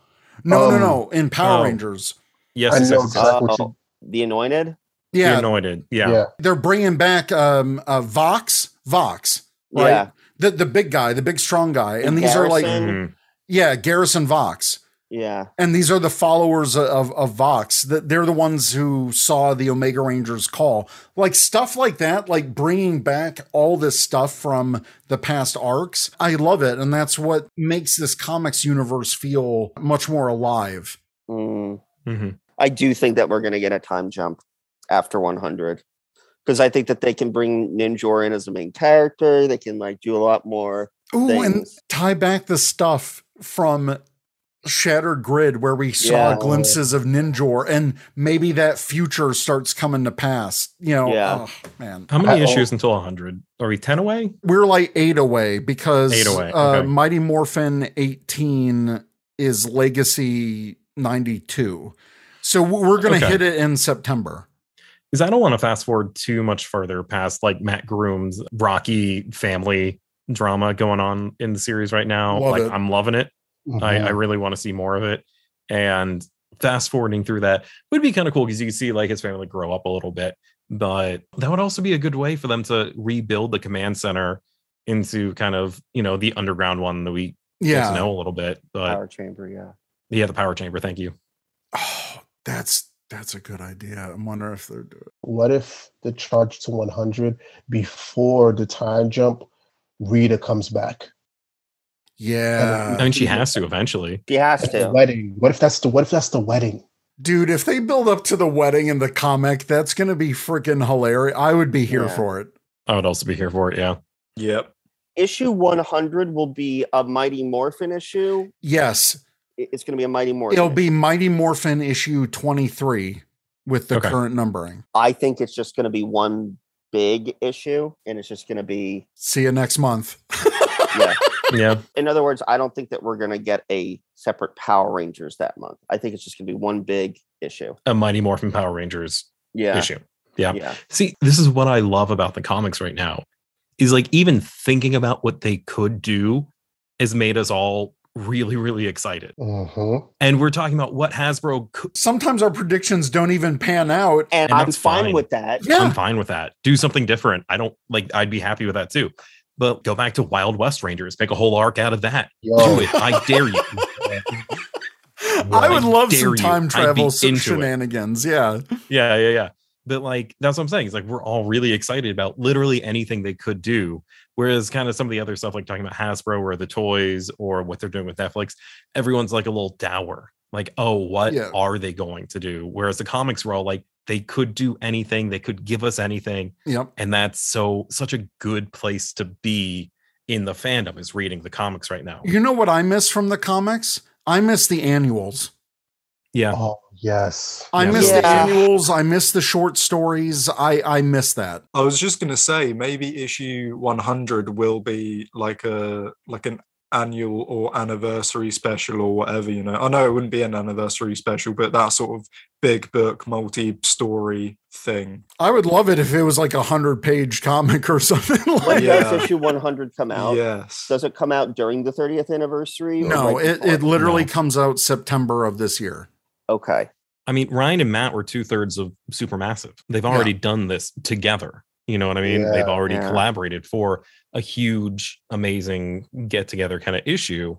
No, no, Um, no. In Power oh. Rangers. yes I know yes, yes. exactly what you. Oh, the Anointed? Yeah, the anointed yeah. Yeah, they're bringing back um, uh, Vox. Vox, right? Yeah. The the big guy, the big strong guy, and these are like Garrison? Yeah, Garrison Vox. Yeah. and these are the followers of of Vox. That they're the ones who saw the Omega Rangers call, like stuff like that, like bringing back all this stuff from the past arcs. I love it, and that's what makes this comics universe feel much more alive. Mm. hmm I do think that we're going to get a time jump after 100 because I think that they can bring Ninjor in as the main character. They can like do a lot more Ooh, and tie back the stuff from Shattered Grid where we saw Yeah. glimpses of Ninjor, and maybe that future starts coming to pass. You know, Yeah. oh, man. How many Uh-oh. issues until 100? Are we 10 away? We're like eight away because Eight away, Uh, okay. Mighty Morphin 18 is Legacy 92. So we're going to Okay. hit it in September. Because I don't want to fast forward too much further past like Mat Groom's Rocky family drama going on in the series right now. Love like it. I'm loving it. I, I Mhm. really want to see more of it. And fast forwarding through that would be kind of cool because you can see like his family grow up a little bit. But that would also be a good way for them to rebuild the command center into kind of, you know, the underground one that we get to Yeah. know a little bit. But power chamber. Yeah. yeah, the power chamber. Thank you. Oh, that's that's a good idea. I'm wondering if they're doing What if the charge to 100 before the time jump, Rita comes back? Yeah. I mean, she has to eventually. She has At to. wedding. What if that's the what if that's the wedding? Dude, if they build up to the wedding in the comic, that's going to be freaking hilarious. I would be here Yeah. for it. I would also be here for it. Yeah. Yep. Issue 100 will be a Mighty Morphin issue. Yes, It's going to be a Mighty Morphin. it'll be Mighty Morphin issue 23 with the Okay. current numbering. I think it's just going to be one big issue, and it's just going to be. See you next month. Yeah. Yeah. In other words, I don't think that we're going to get a separate Power Rangers that month. I think it's just going to be one big issue. A Mighty Morphin Power Rangers Yeah. issue. Yeah. Yeah. See, this is what I love about the comics right now. Is like even thinking about what they could do has made us all really, really excited. hmm And we're talking about what Hasbro could. Sometimes our predictions don't even pan out. And, And I'm that's fine, fine. with that. Yeah. I'm fine with that. Do something different. I don't like, I'd be happy with that too. But go back to Wild West Rangers, make a whole arc out of that. Yo, Do it. I dare you. I would I love dare some time I'd be travel into it. shenanigans. Yeah. Yeah, yeah, yeah. But like that's what I'm saying. It's like we're all really excited about literally anything they could do. Whereas kind of some of the other stuff, like talking about Hasbro or the toys or what they're doing with Netflix, everyone's like a little dour. Like, oh, what Yeah. are they going to do? Whereas the comics were all like, they could do anything, they could give us anything. Yep. And that's so such a good place to be in the fandom is reading the comics right now. You know what I miss from the comics? I miss the annuals. Yeah. oh yes. I Yeah. miss the annuals. I miss the short stories. I I miss that. I was just gonna say maybe issue 100 will be like a like an annual or anniversary special or whatever. You know, I know it wouldn't be an anniversary special, but that sort of big book multi-story thing. I would love it if it was like a hundred page comic or something When like Yeah. does issue 100 come out? Yes. Does it come out during the 30th anniversary? No, right it, it literally No. comes out September of this year. Okay. I mean, Ryan and Matt were two thirds of Supermassive. They've already done this together. You know what I mean? They've already Yeah. collaborated for a huge, amazing get together kind of issue.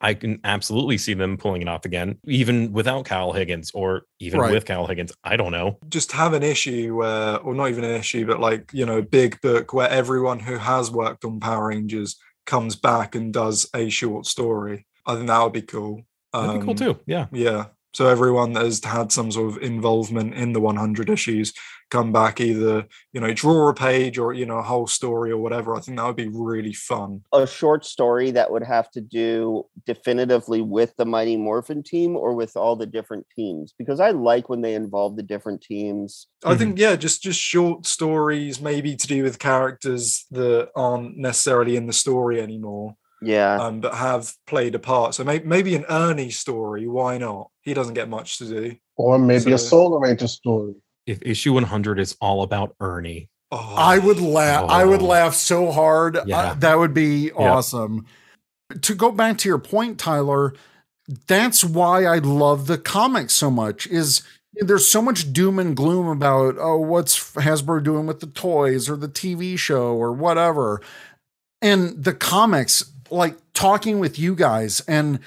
I can absolutely see them pulling it off again, even without Kyle Higgins or even Right. with Kyle Higgins. I don't know. just have an issue where, or not even an issue, but like, you know, a big book where everyone who has worked on Power Rangers comes back and does a short story. I think that would be cool. That'd be cool Um, too. Yeah. Yeah. So everyone that has had some sort of involvement in the 100 issues come back either, you know, draw a page or, you know, a whole story or whatever. I think that would be really fun. A short story that would have to do definitively with the Mighty Morphin team or with all the different teams because I like when they involve the different teams. I mm-hmm. think, yeah, just just short stories, maybe to do with characters that aren't necessarily in the story anymore. Yeah. um, but have played a part. So maybe, maybe an Ernie story. Why not? He doesn't get much to do. Or maybe a So- Solar Ranger story. If issue 100 is all about Ernie, Oh, I would laugh. I would Oh. laugh so hard. Yeah. Uh, that would be Yeah. awesome. To go back to your point, Tyler, that's why I love the comics so much. Is there's so much doom and gloom about oh, what's Hasbro doing with the toys or the TV show or whatever, and the comics. Like talking with you guys and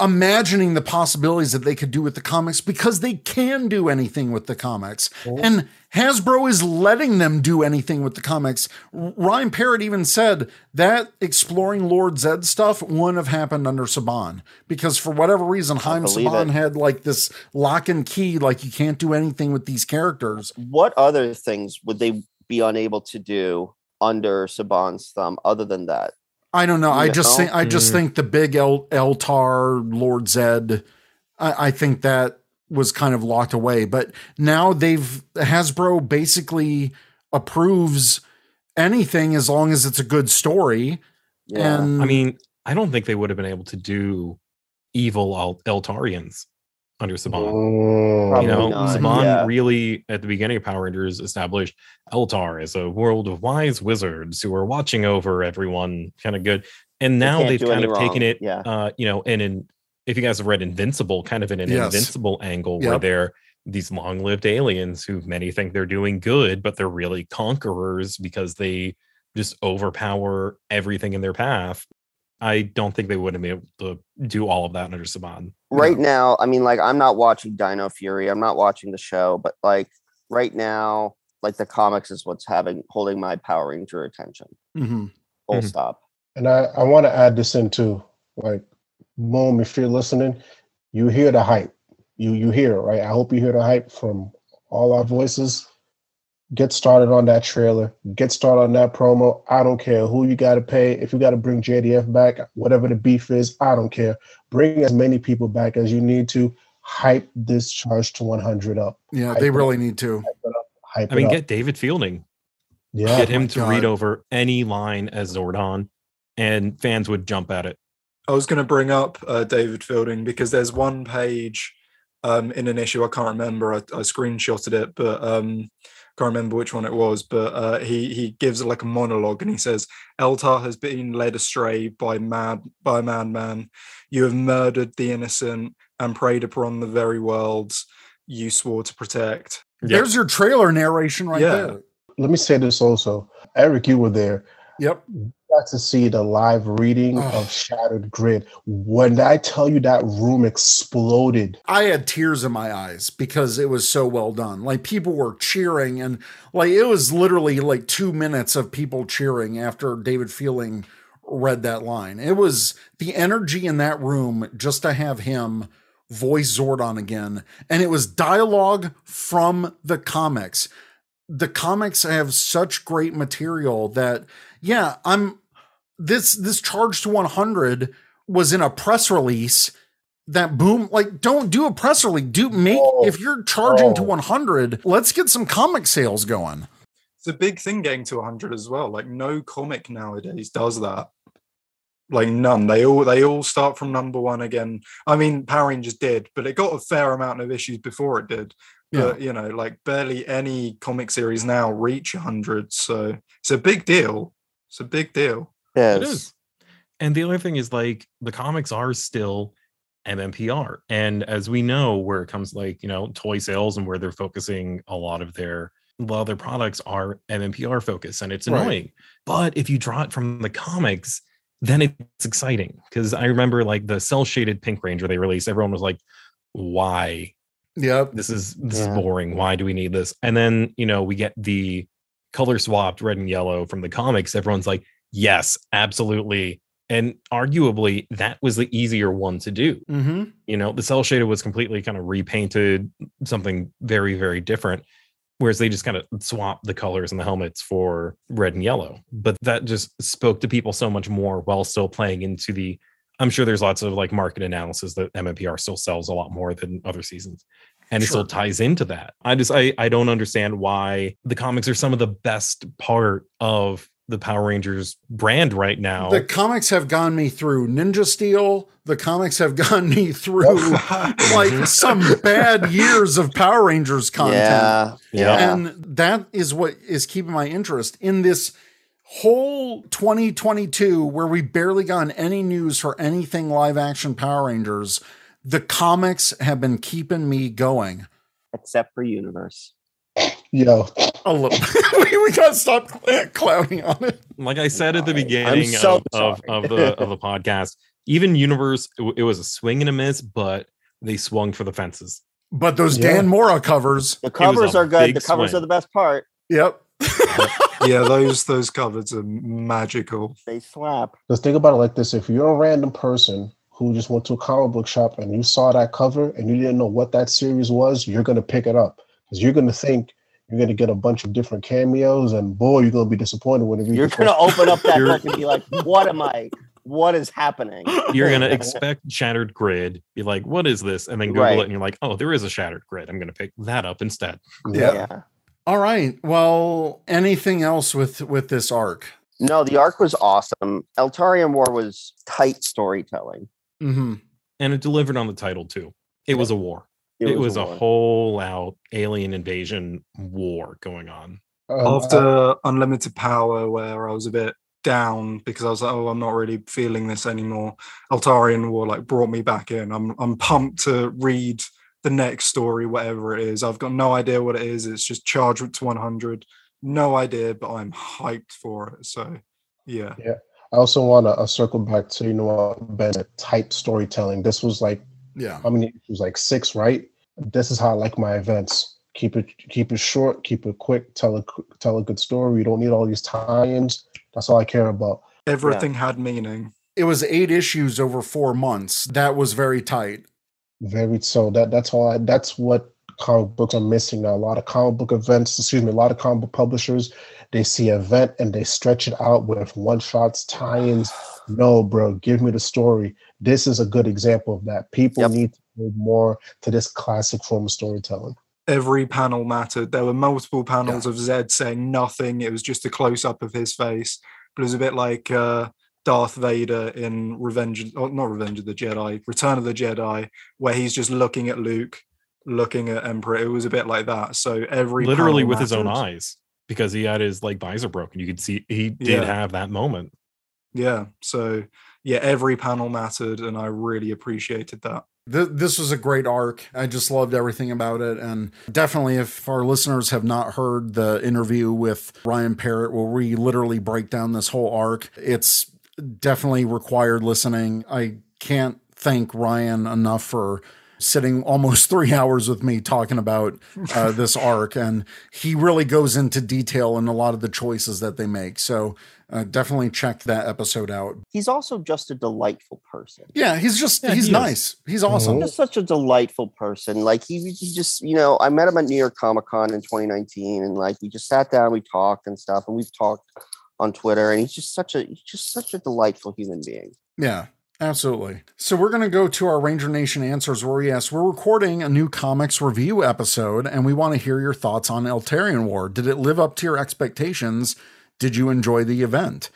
imagining the possibilities that they could do with the comics because they can do anything with the comics. And Hasbro is letting them do anything with the comics. Ryan Parrott even said that exploring Lord Zedd stuff wouldn't have happened under Saban because for whatever reason, Haim believe Saban it. had like this lock and key, like you can't do anything with these characters. What other things would they be unable to do under Saban's thumb other than that? I don't know. I just think I just Mm. think the big El Eltar Lord Zedd. I, I think that was kind of locked away. But now they've Hasbro basically approves anything as long as it's a good story. Yeah. And I mean, I don't think they would have been able to do evil Al- Eltarians under Saban. Mm, you know, Probably not, Saban yeah. really at the beginning of Power Rangers established Eltar as a world of wise wizards who are watching over everyone, kind of good. And now they've kind any of taken it, Yeah. uh, you know, and in if you guys have read Invincible, kind of in an Yes. invincible angle where they're these long-lived aliens who many think they're doing good, but they're really conquerors because they just overpower everything in their path. I don't think they would have been able to do all of that under Saban. Right now, I mean, like I'm not watching Dino Fury. I'm not watching the show, but like right now, like the comics is what's having holding my Power Ranger attention. Mhm. Full Mhm. stop. And I, I want to add this in too. Like, Mom, if you're listening, you hear the hype. You you hear it, right? I hope you hear the hype from all our voices. Get started on that trailer. Get started on that promo. I don't care who you got to pay. If you got to bring JDF back, whatever the beef is, I don't care. Bring as many people back as you need to. Hype this charge to 100 up. yeah, Hype they it really up. need to. Hype I mean, it up. get David Fielding. yeah. get him my to read over any line as Zordon, and fans would jump at it. I was going to bring up uh, David Fielding because there's one page um, in an issue I can't remember. I, I screenshotted it, but um, can't remember which one it was. But uh, he he gives like a monologue and he says, "Eltar has been led astray by mad by a madman. You have murdered the innocent and preyed upon the very worlds you swore to protect." There's your trailer narration right Yeah. there. Let me say this also. Eric, you were there. Yep. Got to see the live reading of Shattered Grid. When I tell you that room exploded, I had tears in my eyes because it was so well done. Like people were cheering, and like it was literally like two minutes of people cheering after David Fielding read that line. It was the energy in that room just to have him voice Zordon again, and it was dialogue from the comics. The comics have such great material that yeah, I'm this this charge to 100 was in a press release that boom like don't do a press release do make Oh, if you're charging to oh. 100 let's get some comic sales going It's a big thing getting to 100 as well. Like no comic nowadays does that. Like none. They all they all start from number one again. I mean, Power Rangers did, but it got a fair amount of issues before it did. But you know, like barely any comic series now reach 100. So it's a big deal. It's a big deal. Yes. It is. And the other thing is like the comics are still MMPR. And as we know, where it comes like, you know, toy sales and where they're focusing a lot of their a lot of their products are MMPR focus and it's Right. annoying. But if you draw it from the comics, then it's exciting. Cause I remember like the cell shaded Pink Ranger they released, everyone was like, why? yep This is this Yeah. is boring. Why do we need this? And then, you know, we get the color swapped red and yellow from the comics. Everyone's like, yes, absolutely. And arguably, that was the easier one to do. mm-hmm. You know, the cell shaded was completely kind of repainted, something very, very different. Whereas they just kind of swapped the colors and the helmets for red and yellow. But that just spoke to people so much more while still playing into the. I'm sure there's lots of like market analysis that MMPR still sells a lot more than other seasons. And it still ties into that. I just I I don't understand why the comics are some of the best part of the Power Rangers brand right now. the comics have gone me through ninja steel the comics have gone me through oh. like some bad years of power rangers content Yeah. Yeah. And that is what is keeping my interest in this whole 2022 where we barely gotten any news for anything live action Power Rangers. The comics have been keeping me going Except for Universe. yo, a little. we, we gotta stop cl- uh, clouding on it. like I said at the beginning so of, of, uh, of the of the podcast, Even Universe, it, it was a swing and a miss, but they swung for the fences. But those Yeah. Dan Mora covers, The covers are good. The covers swing. are the best part. yep. yeah, those those covers are magical. They slap. Just think about it like this: if you're a random person who just went to a comic book shop and you saw that cover and you didn't know what that series was, you're gonna pick it up because you're gonna think you're gonna get a bunch of different cameos, and boy, you're gonna be disappointed when you You're gonna first- open up that book and be like, "What am I? What is happening?" You're gonna expect shattered grid, be like, "What is this?" And then Google Right. it, and you're like, "Oh, there is a shattered grid. I'm gonna pick that up instead." Yeah. yeah. All right. Well, anything else with with this arc? No, the arc was awesome. Eltarian War was tight storytelling. hmm And it delivered on the title too. It was a war. It, was, a war. whole out alien invasion war going on. Um, After Unlimited Power, where I was a bit down because I was like, oh, I'm not really feeling this anymore. Eltarian War like brought me back in. I'm I'm pumped to read the next story, whatever it is. I've got no idea what it is. It's just charged to 100. No idea, but I'm hyped for it. So yeah. Yeah. I also want to uh, circle back to you know what Ben said, tight storytelling. This was like Yeah. how many issues? Like six, right? This is how I like my events. Keep it keep it short, keep it quick, tell a tell a good story. You don't need all these tie-ins. That's all I care about. Everything had meaning. It was eight issues over four months. That was very tight. Very so that that's all I, that's what comic books are missing now. A lot of comic book events, excuse me, a lot of comic book publishers, they see an event and they stretch it out with one shots, tie-ins. No, bro, give me the story. This is a good example of that. People Yep. need to go more to this classic form of storytelling. Every panel mattered. There were multiple panels of Zedd saying nothing. It was just a close up of his face. But it was a bit like uh, Darth Vader in Revenge, oh, not Revenge of the Jedi, Return of the Jedi, where he's just looking at Luke, looking at Emperor. It was a bit like that. So every Literally panel with his own eyes because he had his like visor broken. You could see he did Yeah. have that moment. Yeah. So yeah, every panel mattered, and I really appreciated that. Th- this was a great arc. I just loved everything about it. And definitely, if our listeners have not heard the interview with Ryan Parrott, where we literally break down this whole arc, it's definitely required listening. I can't thank Ryan enough for sitting almost three hours with me talking about uh, this arc. And he really goes into detail in a lot of the choices that they make. So uh, definitely check that episode out. He's also just a delightful person. Yeah, he's just, Yeah, he's he is. nice. He's awesome. just such a delightful person. Like he, he just, you know, I met him at New York Comic Con in 2019, and like we just sat down, we talked and stuff, and we've talked on Twitter, and he's just such a, he's just such a delightful human being. Yeah, absolutely. So we're going to go to our Ranger Nation answers where we ask, we're recording a new comics review episode and we want to hear your thoughts on Eltarian War. Did it live up to your expectations? Did you enjoy the event?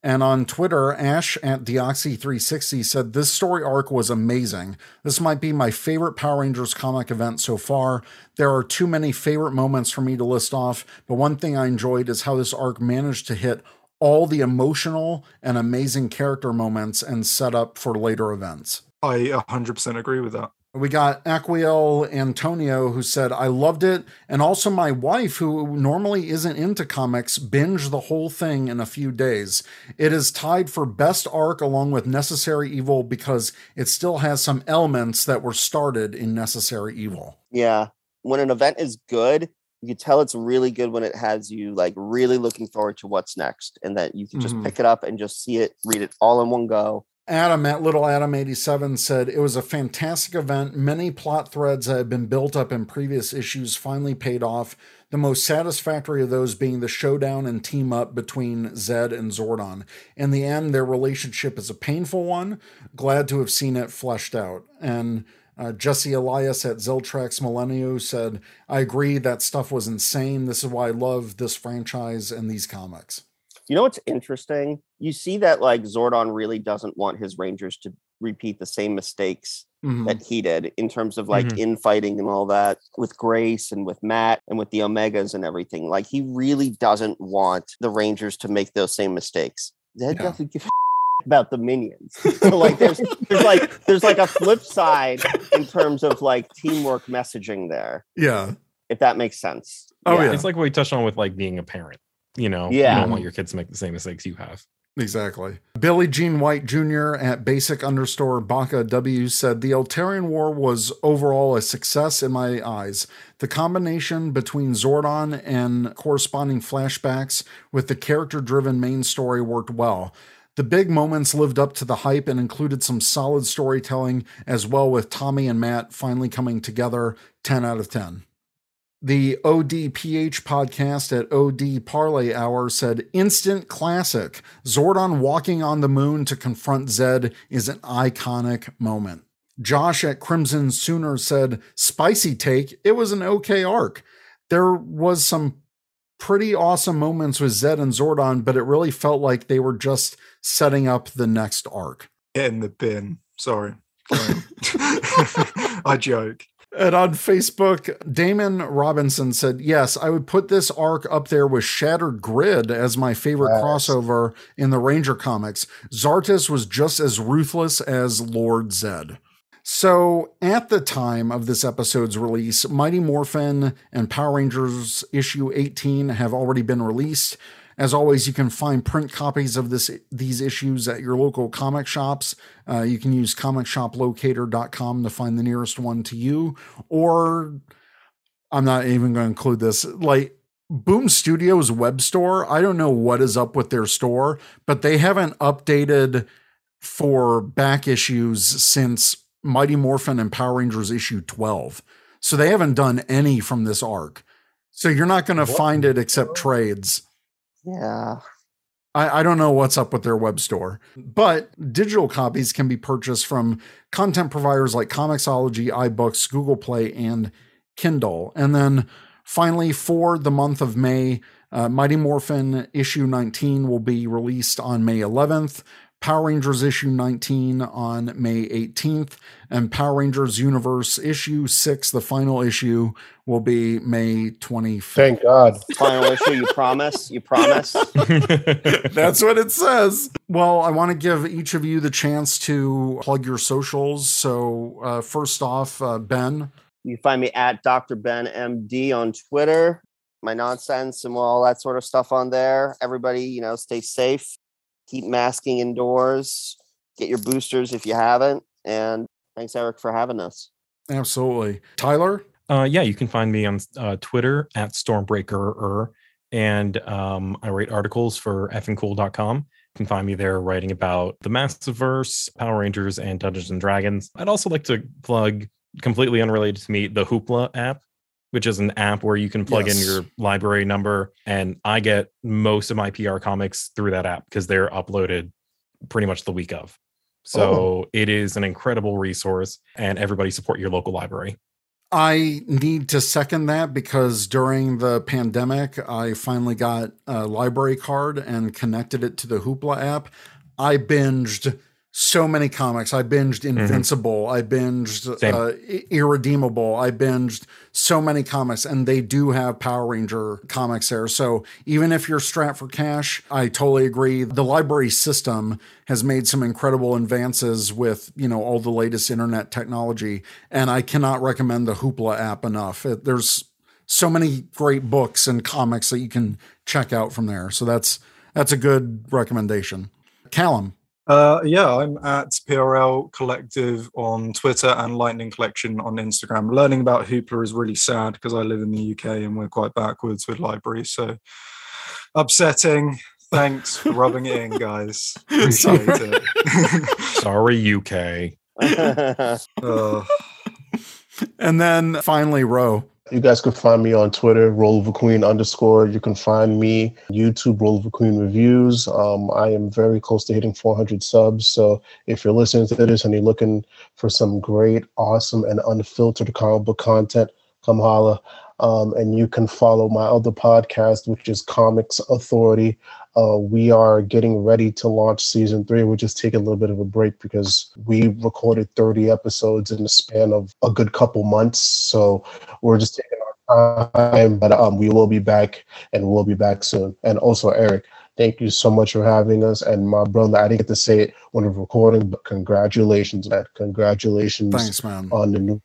And on Twitter, Ash at Deoxy360 said, This story arc was amazing. This might be my favorite Power Rangers comic event so far. There are too many favorite moments for me to list off, but one thing I enjoyed is how this arc managed to hit all the emotional and amazing character moments and set up for later events. I 100% agree with that. We got Aquiel Antonio who said, I loved it. And also my wife, who normally isn't into comics, binged the whole thing in a few days. It is tied for best arc along with Necessary Evil because it still has some elements that were started in Necessary Evil. Yeah, when an event is good, you can tell it's really good when it has you like really looking forward to what's next, and that you can just Mhm. pick it up and just see it, read it all in one go. Adam at Little Adam 87 said it was a fantastic event. Many plot threads that had been built up in previous issues finally paid off. The most satisfactory of those being the showdown and team up between Zedd and Zordon. In the end, their relationship is a painful one. Glad to have seen it fleshed out. And uh, Jesse Elias at Ziltrax Millennium said, I agree that stuff was insane. This is why I love this franchise and these comics. You know what's interesting? You see that like Zordon really doesn't want his Rangers to repeat the same mistakes Mhm. that he did in terms of like Mhm. infighting and all that with Grace and with Matt and with the Omegas and everything. Like he really doesn't want the Rangers to make those same mistakes. Zedd Yeah. doesn't give about the minions. So like there's there's like there's like a flip side in terms of like teamwork messaging there, Yeah. if that makes sense. Oh, yeah. It's like what we touched on with like being a parent. You know, Yeah. you don't want your kids to make the same mistakes you have. Exactly. Billy Jean White Jr. at basic underscore Baka W said the Eltarian War was overall a success in my eyes. The combination between Zordon and corresponding flashbacks with the character driven main story worked well. The big moments lived up to the hype and included some solid storytelling as well with Tommy and Matt finally coming together 10 out of 10. The ODPH podcast at OD Parlay Hour said, Instant classic. Zordon walking on the moon to confront Zedd is an iconic moment. Josh at Crimson Sooner said, Spicy take. It was an okay arc. There was some pretty awesome moments with Zedd and Zordon, but it really felt like they were just setting up the next arc. In the bin. Sorry. I joke. And on Facebook, Damon Robinson said, Yes, I would put this arc up there with Shattered Grid as my favorite yes. crossover in the Ranger comics. Zartus was just as ruthless as Lord Zedd. So, at the time of this episode's release, Mighty Morphin and Power Rangers issue 18 have already been released. As always, you can find print copies of this these issues at your local comic shops. Uh, you can use comicshoplocator.com to find the nearest one to you, or I'm not even going to include this. Like Boom Studios web store, I don't know what is up with their store, but they haven't updated for back issues since Mighty Morphin and Power Rangers issue 12. So they haven't done any from this arc. So you're not going to find it except trades. Yeah. I, I don't know what's up with their web store, but digital copies can be purchased from content providers like Comixology, iBooks, Google Play, and Kindle. And then finally, for the month of May, uh, Mighty Morphin issue 19 will be released on May 11th. Power Rangers issue 19 on May 18th, and Power Rangers Universe issue 6, the final issue, will be May 25th. Thank God. Final issue, you promise? You promise? That's what it says. Well, I want to give each of you the chance to plug your socials. So, uh, first off, uh, Ben. You find me at Dr. Ben MD on Twitter. My nonsense and all that sort of stuff on there. Everybody, you know, stay safe keep masking indoors, get your boosters if you haven't. And thanks, Eric, for having us. Absolutely. Tyler? Uh, yeah, you can find me on uh, Twitter at Stormbreaker. And um, I write articles for effingcool.com. You can find me there writing about the Massiverse, Power Rangers, and Dungeons and Dragons. I'd also like to plug, completely unrelated to me, the Hoopla app which is an app where you can plug yes. in your library number. And I get most of my PR comics through that app because they're uploaded pretty much the week of. So oh. it is an incredible resource, and everybody support your local library. I need to second that because during the pandemic, I finally got a library card and connected it to the Hoopla app. I binged so many comics. I binged mm-hmm. Invincible. Mm-hmm. I binged uh, Irredeemable. I binged so many comics, and they do have Power Ranger comics there. So even if you're strapped for cash, I totally agree. The library system has made some incredible advances with you know all the latest internet technology, and I cannot recommend the Hoopla app enough. It, there's so many great books and comics that you can check out from there. So that's that's a good recommendation. Callum. Uh, yeah, I'm at PRL Collective on Twitter and Lightning Collection on Instagram. Learning about Hoopla is really sad because I live in the UK and we're quite backwards with libraries. So upsetting. Thanks for rubbing it in, guys. Appreciate it. Sorry, UK. uh. And then finally, Roe. You guys can find me on Twitter, Roll of a Queen underscore. You can find me YouTube, Roll of a Queen reviews. Um, I am very close to hitting 400 subs. So if you're listening to this and you're looking for some great, awesome, and unfiltered comic book content, come holla. Um, and you can follow my other podcast, which is Comics Authority. Uh, we are getting ready to launch season three. We're just taking a little bit of a break because we recorded 30 episodes in the span of a good couple months. So we're just taking our time, but um, we will be back and we'll be back soon. And also, Eric, thank you so much for having us. And my brother, I didn't get to say it when we we're recording, but congratulations, man. Congratulations Thanks, man. on the new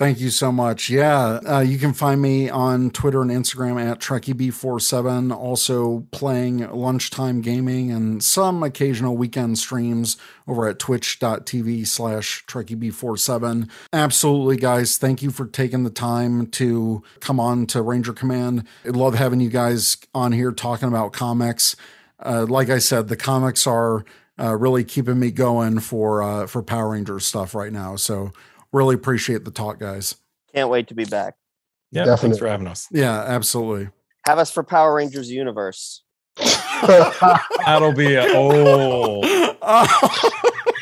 Thank you so much. Yeah, uh, you can find me on Twitter and Instagram at TrekkieB47. Also playing lunchtime gaming and some occasional weekend streams over at twitch.tv slash TrekkieB47. Absolutely, guys. Thank you for taking the time to come on to Ranger Command. I love having you guys on here talking about comics. Uh, like I said, the comics are uh, really keeping me going for uh, for Power Rangers stuff right now. So really appreciate the talk, guys. Can't wait to be back. Yeah, Definitely. thanks for having us. Yeah, absolutely. Have us for Power Rangers Universe. That'll be a, oh.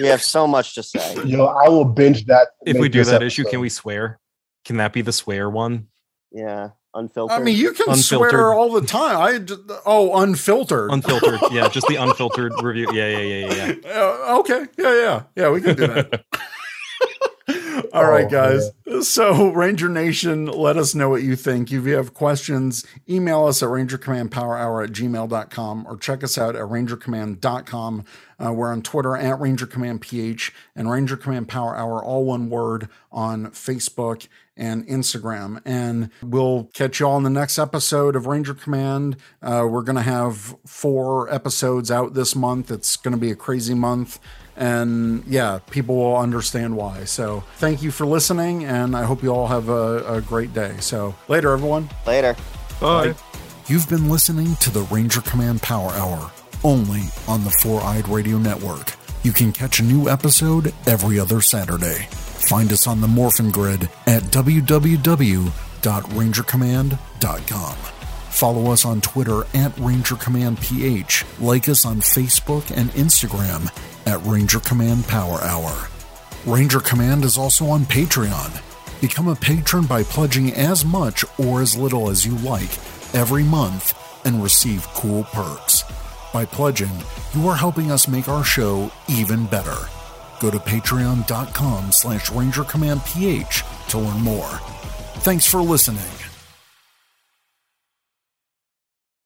We have so much to say. Yo, I will binge that. If we do this that issue, can we swear? Can that be the swear one? Yeah, unfiltered. I mean, you can Unfiltered. swear all the time. I just, oh, unfiltered. Unfiltered. yeah, just the unfiltered review. Yeah, yeah, yeah, yeah, yeah. Uh, okay. Yeah, yeah. Yeah, we can do that. All right, Oh, guys. So, Ranger Nation, let us know what you think. If you have questions, email us at rangercommandpowerhour at gmail.com or check us out at rangercommand.com. Uh, we're on Twitter at rangercommandph and Ranger Command Power Hour, all one word, on Facebook and Instagram. And we'll catch you all in the next episode of Ranger Command. Uh, we're going to have four episodes out this month. It's going to be a crazy month. And yeah, people will understand why. So thank you for listening, and I hope you all have a, a great day. So later, everyone. Later. Bye. You've been listening to the Ranger Command Power Hour, only on the Four Eyed Radio Network. You can catch a new episode every other Saturday. Find us on the Morphin Grid at www.rangercommand.com. Follow us on Twitter at Ranger Command PH. Like us on Facebook and Instagram at Ranger Command Power Hour. Ranger Command is also on Patreon. Become a patron by pledging as much or as little as you like every month and receive cool perks. By pledging, you are helping us make our show even better. Go to patreon.com slash rangercommandph to learn more. Thanks for listening.